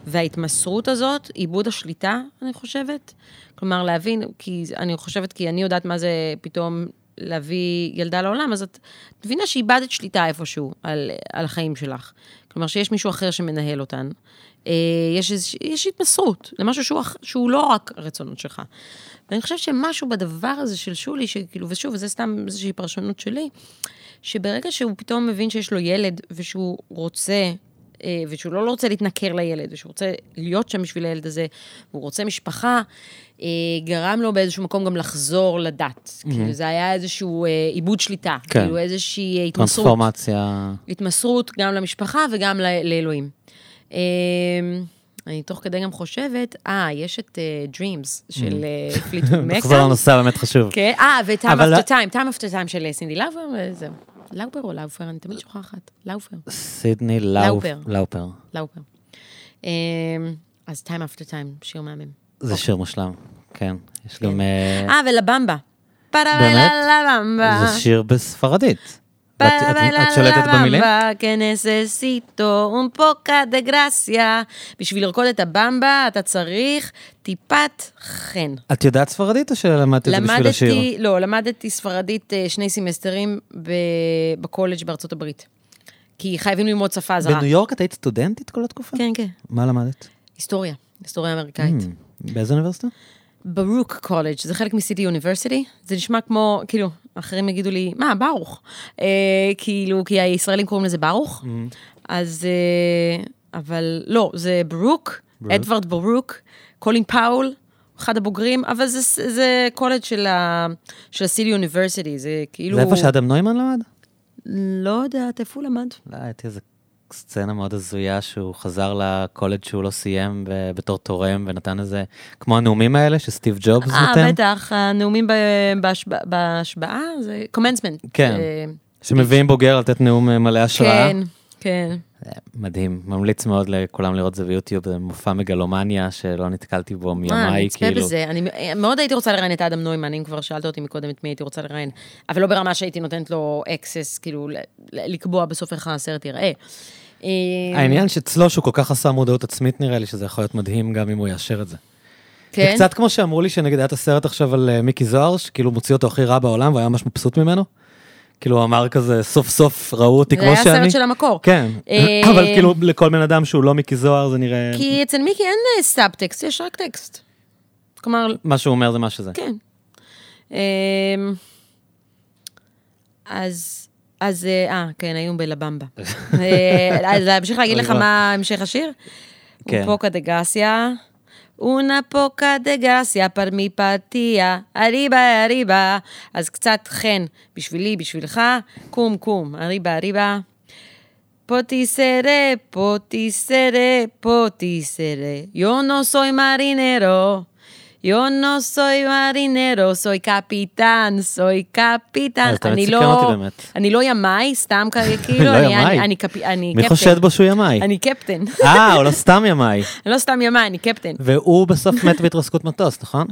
וההתמסרות הזאת, עיבוד השליטה, אני חושבת. כלומר, להבין, כי אני חושבת, כי אני יודעת מה זה פתאום להביא ילדה לעולם, אז את מבינה שאיבדת שליטה איפשהו על, על החיים שלך. כלומר, שיש מישהו אחר שמנהל אותן. אה, יש, איזוש- יש התמסרות למשהו שהוא, שהוא לא רק הרצונות שלך. ואני חושבת שמשהו בדבר הזה של שולי, שכאילו, ושוב, וזו סתם איזושהי פרשנות שלי, שברגע שהוא פתאום מבין שיש לו ילד ושהוא רוצה, ושהוא לא רוצה להתנכר לילד, ושהוא רוצה להיות שם בשביל הילד הזה, והוא רוצה משפחה, אה, גרם לו באיזשהו מקום גם לחזור לדת. כאילו, זה היה איזשהו אה, עיבוד שליטה, כן. כאילו איזושהי אה, התמסרות. טרנספורמציה. התמסרות גם למשפחה וגם ל- לאלוהים. אה, אני תוך כדי גם חושבת, אה, יש את uh, Dreams של נחזור מקה. לנושא באמת חשוב. כן, אה, ו-Time אבל- After Time, Time After Time של סינדי לאבר, וזהו. לאופר או לאופר? אני תמיד שוכחת. לאופר. סידני לאופר. לאופר. לאופר. אמ, אז time after time, שיר מהמם. זה שיר מושלם, כן. יש כן. גם... אה, אה, ולבמבה. באמת? זה שיר בספרדית. את שולטת במילים? necesito un poca de gracia. בשביל לרקוד את הבמבה, אתה צריך טיפת חן. את יודעת ספרדית או שלמדת את זה בשביל השיר? לא, למדתי ספרדית שני סמסטרים בקולג' בארצות הברית. כי חייבים ללמוד שפה זרה. בניו יורק את היית סטודנטית כל התקופה? כן, כן. מה למדת? היסטוריה, היסטוריה אמריקאית. באיזה אוניברסיטה? ברוק קולג', זה חלק מ City University, זה נשמע כמו, כאילו, אחרים יגידו לי, מה, ברוך? אה, כאילו, כי הישראלים קוראים לזה ברוך, אז, אה, אבל לא, זה ברוק, ברוק. אדוארד ברוק, קולין פאול, אחד הבוגרים, אבל זה, זה קולג' של, ה, של ה City University, זה כאילו... זה איפה שאדם נוימן למד? לא יודעת איפה הוא למד. לא, הייתי איזה סצנה מאוד הזויה שהוא חזר לקולג' שהוא לא סיים בתור תורם ונתן איזה, כמו הנאומים האלה שסטיב ג'ובס אה, נותן, בטח, הנאומים בהשבעה, זה קומנסמנט. כן. שמביאים בוגר לתת נאום אה, מלא השראה. כן, כן. מדהים, ממליץ מאוד לכולם לראות זה ביוטיוב, זה מופע מגלומניה שלא נתקלתי בו אה, אני מימיי, אצפה כאילו. בזה. אני מאוד הייתי רוצה לראיין את אדם נוימן, אם כבר שאלת אותי מקודם את מי הייתי רוצה לראיין. אבל לא ברמה שהייתי נותנת לו access, כאילו, לקבוע בסוף איך הסרט ייראה. אה, העניין שאצלו שהוא כל כך עשה מודעות עצמית נראה לי שזה יכול להיות מדהים גם אם הוא יאשר את זה. זה כן? קצת כמו שאמרו לי שנגיד היה את הסרט עכשיו על אה, מיקי זוהר, שכאילו מוציא אותו הכי רע בעולם והיה ממש מבסוט ממנו. כאילו הוא אמר כזה סוף סוף ראו אותי זה כמו היה שאני. סרט של המקור. כן, אה, אבל כאילו לכל בן אדם שהוא לא מיקי זוהר זה נראה, כי אצל מיקי אין סאבטקסט, יש רק טקסט. כלומר, מה שהוא אומר זה מה שזה. כן. אמ, אז, אז, אה, אה, כן, היו בלבמבה. אה, אז להמשיך להגיד לך מה המשך השיר? כן. De gracia, una poca de gracia per mi partía, arriba, arriba. אז קצת חן, בשבילי, בשבילך, קום, קום, seré, po ti seré, po ti seré. Yo no soy marinero. Yo no soy marinero, soy capitán, soy אתה אני לא. אני לא ימאי, סתם כאילו, אני, ימאי. אני, אני, קפ- אני מי קפטן. חושד בו שהוא ימאי? אני קפטן. אה, הוא לא סתם ימאי. לא סתם ימאי, אני קפטן. והוא בסוף מת בהתרסקות מטוס, נכון?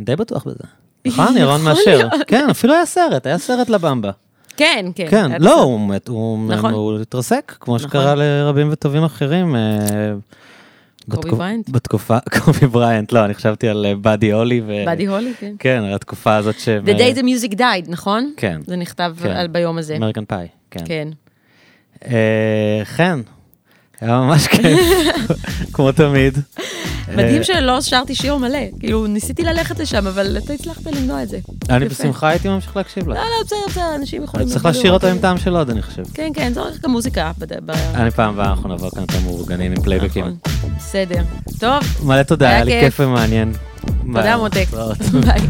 די בטוח בזה. נכון, ירון מאשר. כן, אפילו היה סרט, היה סרט לבמבה. כן, כן. כן, לא. הוא מת, הוא נכון. התרסק, כמו נכון. שקרה לרבים וטובים אחרים. אה, קובי בריינט? בתקופה, קובי בריינט, לא, אני חשבתי על אה, באדי הולי. ו- באדי הולי, כן. כן, התקופה הזאת ש... The day the music died, נכון? כן. זה נכתב כן. על- ביום הזה. American Pie, כן. כן. אה, חן, היה ממש כיף, כמו תמיד. מדהים אה, שלא שרתי שיר מלא. כאילו, ניסיתי ללכת לשם, אבל אתה הצלחת למנוע את זה. אני. בשמחה הייתי ממשיך להקשיב לה. לא, לא, בסדר, בסדר, אנשים יכולים... צריך לראות אותו את עם. טעם של עוד, אני חושב. כן, כן, צריך גם מוזיקה. בד- ב- אני פעם הבאה אנחנו נבוא כאן יותר מאורגנים עם פלייבקים. נכון. בסדר. טוב, מלא תודה, היה לי כיף. ומעניין. תודה. מותק. ביי.